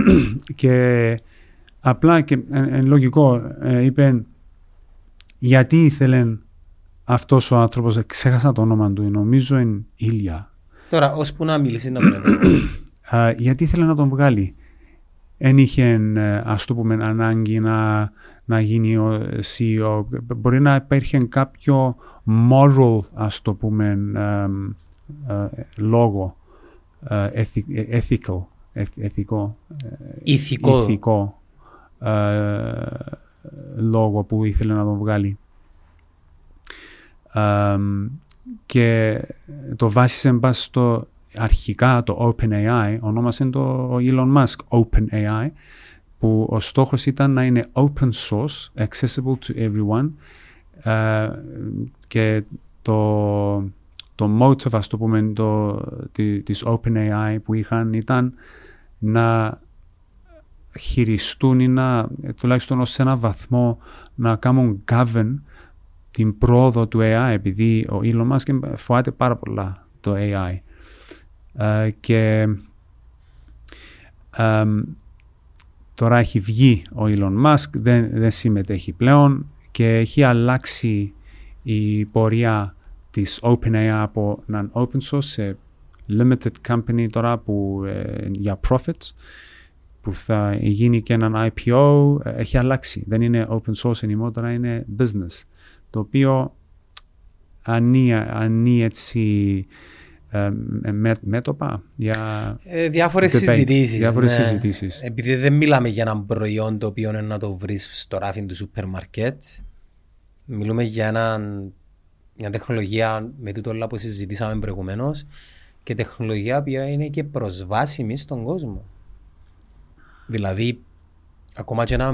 [SPEAKER 2] και απλά και εν, εν λογικό ε, είπε γιατί ήθελε αυτός ο άνθρωπος, ε, ξέχασα το όνομα του, νομίζω είναι Ήλια.
[SPEAKER 1] Τώρα, ώσπου να μιλήσει να πούμε.
[SPEAKER 2] Α, γιατί ήθελε να τον βγάλει; Εν είχε, ε, ας το πούμε, ανάγκη να, να γίνει ο CEO. Μπορεί να υπήρχε κάποιο moral, ας το πούμε, εμ, ε, λόγο, ε, ethi- ethical, eth- ηθικό,
[SPEAKER 1] Ηθικό.
[SPEAKER 2] Ηθικό ε, λόγο που ήθελε να τον βγάλει. Εμ, και το βάσισε μπας στο αρχικά το OpenAI, ονόμασε το ο Elon Musk OpenAI, που ο στόχος ήταν να είναι open source, accessible to everyone ε, και το, το motive, ας το πούμε, το, τη- της OpenAI που είχαν ήταν να χειριστούν ή να, ε, τουλάχιστον ως σε ένα βαθμό, να κάνουν govern την πρόοδο του AI, επειδή ο Elon Musk φοβάται πάρα πολλά το AI. Ε, και εμ, τώρα έχει βγει ο Elon Musk, δεν, δεν συμμετέχει πλέον και έχει αλλάξει η πορεία της OpenAI από έναν open source σε limited company τώρα που, ε, για profits που θα γίνει και έναν IPO ε, έχει αλλάξει. Δεν είναι open source anymore, τώρα είναι business. Το οποίο ανεί, ανεί έτσι ε, με, μέτωπα για
[SPEAKER 1] Ε, διάφορες
[SPEAKER 2] Debates,
[SPEAKER 1] συζητήσεις.
[SPEAKER 2] διάφορες
[SPEAKER 1] ναι.
[SPEAKER 2] συζητήσεις.
[SPEAKER 1] Επειδή δεν μιλάμε για ένα προϊόν το οποίο είναι να το βρεις στο ράφι του σούπερ μαρκέτ. Μιλούμε για έναν- μια τεχνολογία με τούτο όλα που συζητήσαμε προηγουμένως και τεχνολογία που είναι και προσβάσιμη στον κόσμο. Δηλαδή, ακόμα και ένα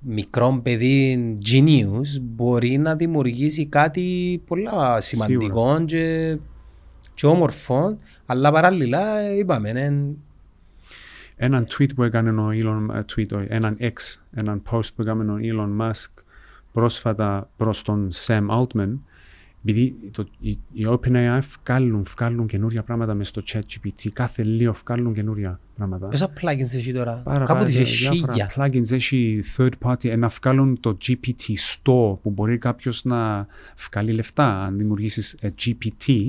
[SPEAKER 1] μικρό παιδί genius μπορεί να δημιουργήσει κάτι πολλά σημαντικό και, και όμορφο, αλλά παράλληλα ε, είπαμε, είναι
[SPEAKER 2] έναν tweet που έκανε ο Elon, ε, tweet, όχι, έναν X, έναν post που έκανε ο Elon Musk πρόσφατα προς τον Sam Altman επειδή το, οι, οι OpenAI βγάλουν, βγάλουν καινούρια πράγματα μες στο ChatGPT κάθε λίγο βγάλουν καινούρια πράγματα
[SPEAKER 1] Πόσα plugins έχει τώρα,
[SPEAKER 2] Πάρα,
[SPEAKER 1] κάποτε
[SPEAKER 2] πάρα
[SPEAKER 1] είχε
[SPEAKER 2] διάφορα
[SPEAKER 1] χίλια.
[SPEAKER 2] plugins, έχει third party, ε, να βγάλουν το GPT Store που μπορεί κάποιος να βγάλει λεφτά. Αν δημιουργήσεις ε, GPT,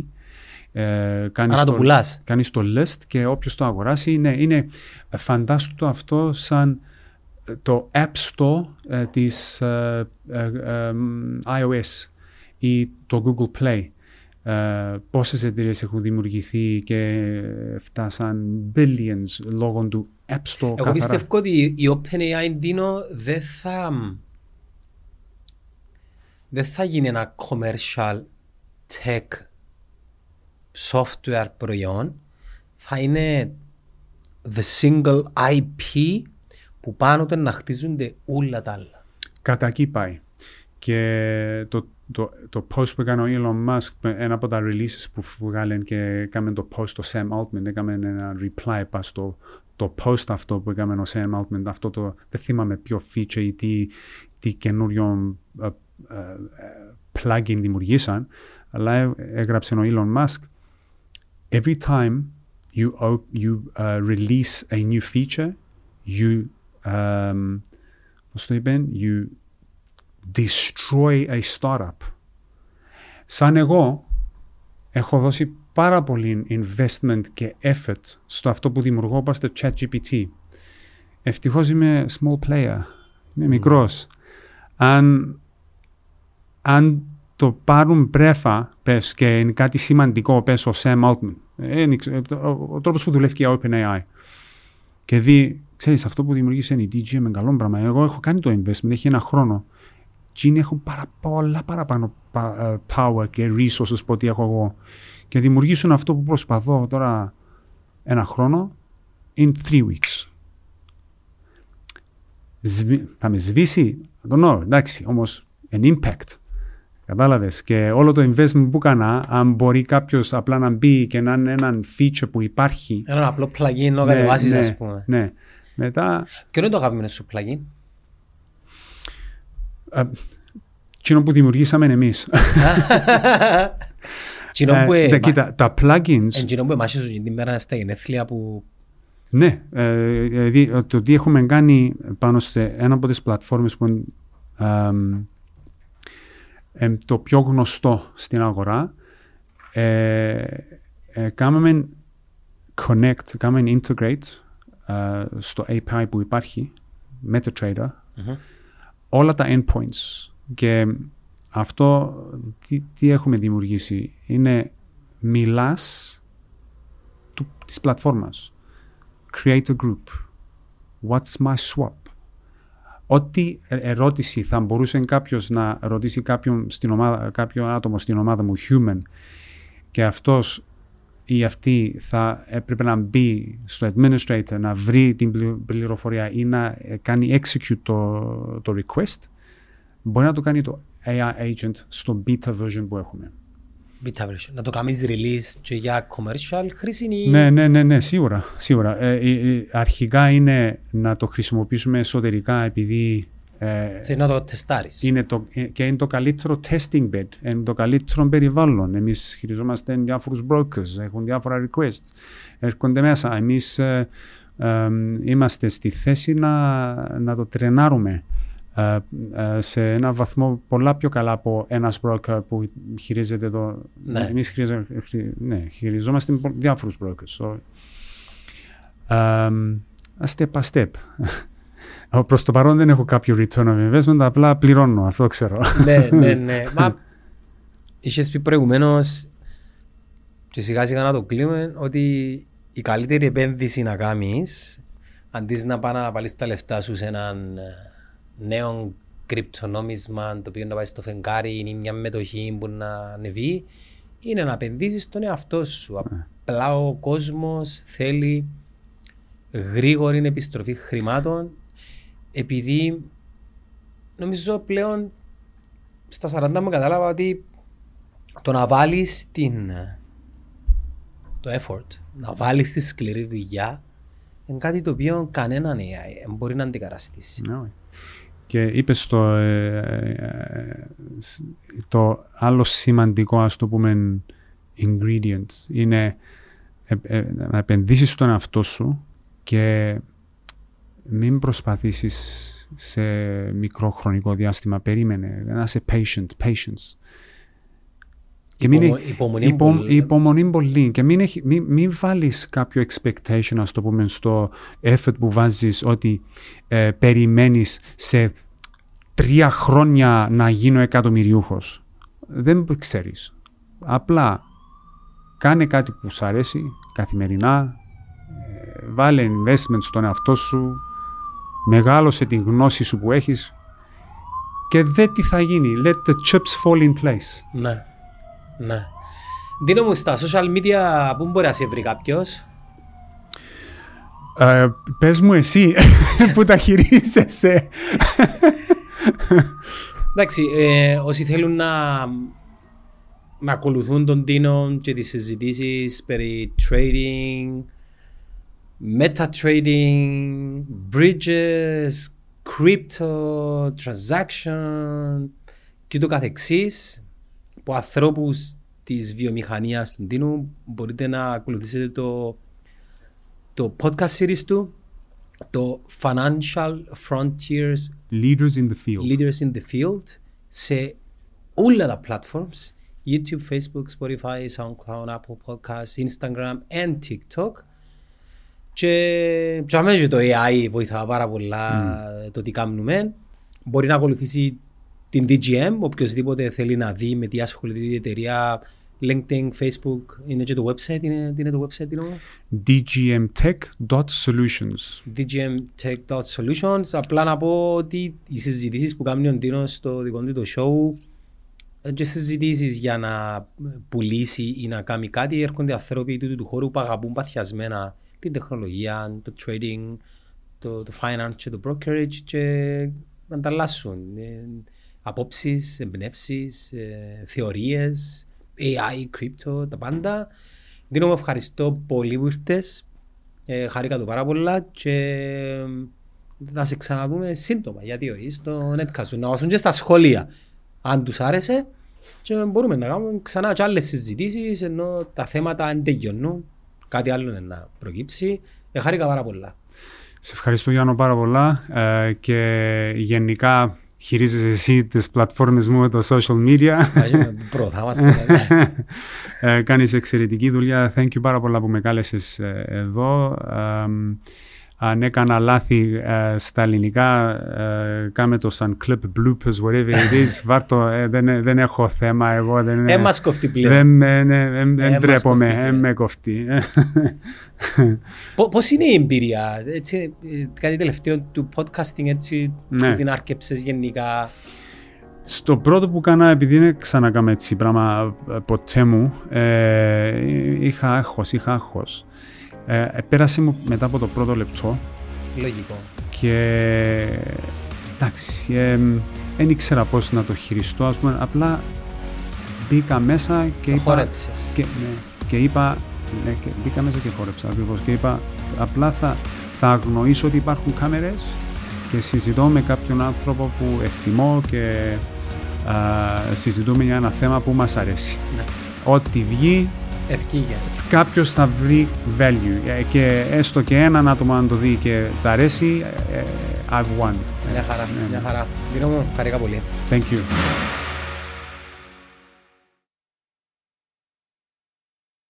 [SPEAKER 2] ε, κάνεις,
[SPEAKER 1] Α, να το πουλάς.
[SPEAKER 2] κάνεις το list και όποιος το αγοράσει είναι, είναι ε, φαντάσου το αυτό σαν ε, το App Store ε, της ε, ε, ε, μ, iOS ή το Google Play. Ε, πόσες εταιρείες έχουν δημιουργηθεί και φτάσαν billions λόγω του App Store
[SPEAKER 1] Εγώ
[SPEAKER 2] καθαρά;
[SPEAKER 1] πιστεύω ότι η OpenAI Dino δεν θα δεν θα γίνει ένα commercial tech software προϊόν θα είναι the single IP που πάνω του να χτίζονται όλα τα άλλα.
[SPEAKER 2] Κατά εκεί πάει. Και το, το, το post που έκανε ο Elon Musk, με ένα από τα releases που βγάλε και έκαμε το post το Sam Altman, έκαμε ένα reply πας στο το post αυτό που έκαμε ο Sam Altman, αυτό το, δεν θυμάμαι ποιο feature ή τι, τι καινούριο ε, ε, ε, plugin δημιουργήσαν, αλλά ε- έγραψε ο Elon Musk every time you op- you uh, release a new feature, you um, πώς το είπεν, you destroy a startup. Σαν εγώ έχω δώσει πάρα πολύ investment και effort στο αυτό που δημιουργώ όπως το ChatGPT. Ευτυχώς είμαι small player, είμαι μικρός. Αν, αν το πάρουν πρέφα, πες, και είναι κάτι σημαντικό, πες, ο Sam Altman, ε, είναι ξε- ο, ο τρόπος που δουλεύει και η OpenAI, και δει, ξέρεις, αυτό που δημιουργήσε η DG με καλό πράγμα. Εγώ έχω κάνει το investment, έχει ένα χρόνο. Εκείνοι έχουν πάρα πολλά παραπάνω πα- ε, power και resources από ό,τι έχω εγώ. Και δημιουργήσουν αυτό που προσπαθώ τώρα ένα χρόνο in three weeks. Σβη- θα με σβήσει, δεν know, εντάξει, όμως an impact. Κατάλαβες; Και όλο το investment που έκανα, αν μπορεί κάποιος απλά να μπει και να είναι έναν feature που υπάρχει.
[SPEAKER 1] Ένα απλό plugin να κατεβάσεις,
[SPEAKER 2] ναι,
[SPEAKER 1] ας πούμε.
[SPEAKER 2] ναι. Μετά,
[SPEAKER 1] Ποιο είναι το αγαπημένο σου plugin?
[SPEAKER 2] Εκείνο που δημιουργήσαμε εμείς.
[SPEAKER 1] Εκείνο
[SPEAKER 2] Ε,
[SPEAKER 1] που ε,
[SPEAKER 2] τα- κοίτα, τα plugins,
[SPEAKER 1] εκείνο που εμάς σου την μέρα στα γενέθλια που
[SPEAKER 2] ναι, ε, δηλαδή το τι έχουμε κάνει πάνω σε ένα από τις πλατφόρμες που είναι εμ, εμ, το πιο γνωστό στην αγορά, ε, ε, κάναμε connect, κάναμε integrate ε, στο API που υπάρχει, MetaTrader, όλα τα endpoints. Και αυτό τι, τι έχουμε δημιουργήσει; Είναι μιλάς του, της πλατφόρμας. Create a group. What's my swap? Ό,τι ε- ερώτηση θα μπορούσε κάποιος να ρωτήσει κάποιον, στην ομάδα, κάποιο άτομο στην ομάδα μου, human, και αυτός ή αυτή θα έπρεπε να μπει στο administrator να βρει την πλη- πληροφορία ή να ε, κάνει execute το, το request, μπορεί να το κάνει το AI agent στο beta version που έχουμε.
[SPEAKER 1] beta version. Να το κάνεις release και για commercial χρήση ή...
[SPEAKER 2] Ναι, ναι, ναι, ναι, σίγουρα. σίγουρα. Ε, ε, ε, αρχικά είναι να το χρησιμοποιήσουμε εσωτερικά επειδή ε,
[SPEAKER 1] Θέλεις να το τεστάρεις.
[SPEAKER 2] είναι το, ε, και είναι το καλύτερο testing bed, είναι το καλύτερο περιβάλλον. Εμείς χειριζόμαστε διάφορους brokers, έχουν διάφορα requests, έρχονται μέσα. Εμείς ε, ε, είμαστε στη θέση να, να το τρενάρουμε ε, ε, σε ένα βαθμό πολλά πιο καλά από ένας broker που χειρίζεται το...
[SPEAKER 1] Ναι.
[SPEAKER 2] Εμείς χειριζο- χρη- ναι, χειριζόμαστε πο- διάφορους brokers. So, ε, step by step. Προς το παρόν δεν έχω κάποιο return of investment, απλά πληρώνω, αυτό ξέρω.
[SPEAKER 1] ναι, ναι, ναι. Μα είχες πει προηγουμένως και σιγά σιγά να το κλείνουμε ότι η καλύτερη επένδυση να κάνεις αντί να πάει να βάλεις τα λεφτά σου σε έναν ε, νέο κρυπτονόμισμα το οποίο να πάει στο φεγγάρι ή μια μετοχή που να ανεβεί είναι να επενδύσεις στον εαυτό σου. Απλά ο κόσμος θέλει γρήγορη επιστροφή χρημάτων επειδή νομίζω πλέον στα 40 μου κατάλαβα ότι το να βάλεις την, το effort, να βάλεις τη σκληρή δουλειά είναι κάτι το οποίο κανέναν AI δεν μπορεί να αντικαταστήσει.
[SPEAKER 2] Ναι. Και είπες το, ε, ε, σ- το άλλο σημαντικό, ας το πούμε, ingredient είναι ε, ε, να επενδύσεις στον εαυτό σου και μην προσπαθήσεις σε μικρό χρονικό διάστημα. Περίμενε, να είσαι patient, patience. Και μην,
[SPEAKER 1] Υπομο- υπομονή
[SPEAKER 2] υπο-
[SPEAKER 1] πολύ.
[SPEAKER 2] υπομονή πολύ. Και μην, έχει, μην, μην βάλεις κάποιο expectation, ας το πούμε, στο effort που βάζεις ότι ε, περιμένεις σε τρία χρόνια να γίνω εκατομμυριούχος. Δεν ξέρεις. Απλά κάνε κάτι που σου αρέσει καθημερινά, ε, βάλε investment στον εαυτό σου, μεγάλωσε την γνώση σου που έχεις και δε τι θα γίνει. Let the chips fall in place.
[SPEAKER 1] Ναι, ναι. Δίνω μου στα social media πού μπορεί να σε βρει κάποιος;
[SPEAKER 2] Ε, πες μου εσύ που τα χειρίζεσαι.
[SPEAKER 1] Εντάξει, ε, όσοι θέλουν να, να ακολουθούν τον Τίνο και τις συζητήσεις περί trading, meta trading, bridges, crypto, transaction και το καθεξής από ανθρώπους της βιομηχανίας του Τίνου μπορείτε να ακολουθήσετε το το podcast series του, το Financial Frontiers
[SPEAKER 2] Leaders in the field.
[SPEAKER 1] Leaders in the Field σε όλα τα platforms YouTube, Facebook, Spotify, SoundCloud, Apple Podcasts, Instagram and TikTok και και αμέσως το AI βοηθά πάρα πολλά το τι κάνουμε. Μπορεί να ακολουθήσει την DGM, οποιοδήποτε θέλει να δει με τι ασχολείται η εταιρεία, LinkedIn, Facebook, είναι και το website, είναι, τι είναι το website, είναι όμως;
[SPEAKER 2] dgmtech.solutions.
[SPEAKER 1] dgmtech.solutions. Απλά να πω ότι οι συζητήσεις που κάνει ο Ντίνος στο δικό του το show είναι και συζητήσεις για να πουλήσει ή να κάνει κάτι έρχονται άνθρωποι του, του χώρου που αγαπούν παθιασμένα την τεχνολογία, το trading, το, το finance και το brokerage και ανταλλάσσουν ε, απόψεις, εμπνεύσεις, ε, θεωρίες, AI, crypto, τα πάντα. Δίνω μου ευχαριστώ πολύ που ήρθες. Ε, χάρηκα το πάρα πολλά και ε, θα σε ξαναδούμε σύντομα γιατί όχι στο netcast σου. Να βάσουν και στα σχόλια αν τους άρεσε και μπορούμε να κάνουμε ξανά και άλλες συζητήσεις ενώ τα θέματα αν τελειώνουν κάτι άλλο είναι να προκύψει. Ε, χάρηκα πάρα πολλά.
[SPEAKER 2] Σε ευχαριστώ Γιάννο πάρα πολλά ε, και γενικά χειρίζεσαι εσύ τις πλατφόρμες μου με το social media.
[SPEAKER 1] Προθάμαστε.
[SPEAKER 2] ε, κάνεις εξαιρετική δουλειά. Thank you πάρα πολλά που με κάλεσες ε, εδώ. Ε, αν έκανα λάθη ε, στα ελληνικά, ε, κάμε το σαν clip bloopers, whatever it is. Βάρτο, ε, δεν, δεν έχω θέμα εγώ. Δεν,
[SPEAKER 1] Ε, μας κοφτεί πλέον.
[SPEAKER 2] δεν, με- ναι, δεν- δεν
[SPEAKER 1] μας
[SPEAKER 2] ντρέπομαι,
[SPEAKER 1] κοφτεί
[SPEAKER 2] δεν
[SPEAKER 1] πλέον.
[SPEAKER 2] με κοφτεί.
[SPEAKER 1] Πο- Πώς είναι η εμπειρία, έτσι, ε, κάτι τελευταίο του podcasting, έτσι,
[SPEAKER 2] Ναι.
[SPEAKER 1] που την άρκεψες γενικά;
[SPEAKER 2] Στο πρώτο που κάνα, επειδή δεν ξανακάμε έτσι πράγμα ε, ποτέ μου, ε, είχα άγχος, είχα άγχος. Ε, πέρασε μου μετά από το πρώτο λεπτό
[SPEAKER 1] Λογικό.
[SPEAKER 2] και εντάξει, ε, δεν ήξερα πώς να το χειριστώ, ας πούμε, απλά μπήκα μέσα και
[SPEAKER 1] Το
[SPEAKER 2] είπα...
[SPEAKER 1] χόρεψες.
[SPEAKER 2] Και, ναι, και είπα, ναι, και μπήκα μέσα και χόρεψα ακριβώς και είπα απλά θα, θα αγνοήσω ότι υπάρχουν κάμερες και συζητώ με κάποιον άνθρωπο που εκτιμώ και α, συζητούμε για ένα θέμα που μας αρέσει.
[SPEAKER 1] Ναι.
[SPEAKER 2] Ό,τι βγει,
[SPEAKER 1] Ευκήγε.
[SPEAKER 2] κάποιος θα βρει value Ε, και έστω και έναν άτομο αν το δει και τα αρέσει, ε, I've won.
[SPEAKER 1] Μια χαρά,
[SPEAKER 2] Ναι,
[SPEAKER 1] μια
[SPEAKER 2] ναι.
[SPEAKER 1] χαρά. Δίνω μου, χαρήκα πολύ.
[SPEAKER 2] Thank you.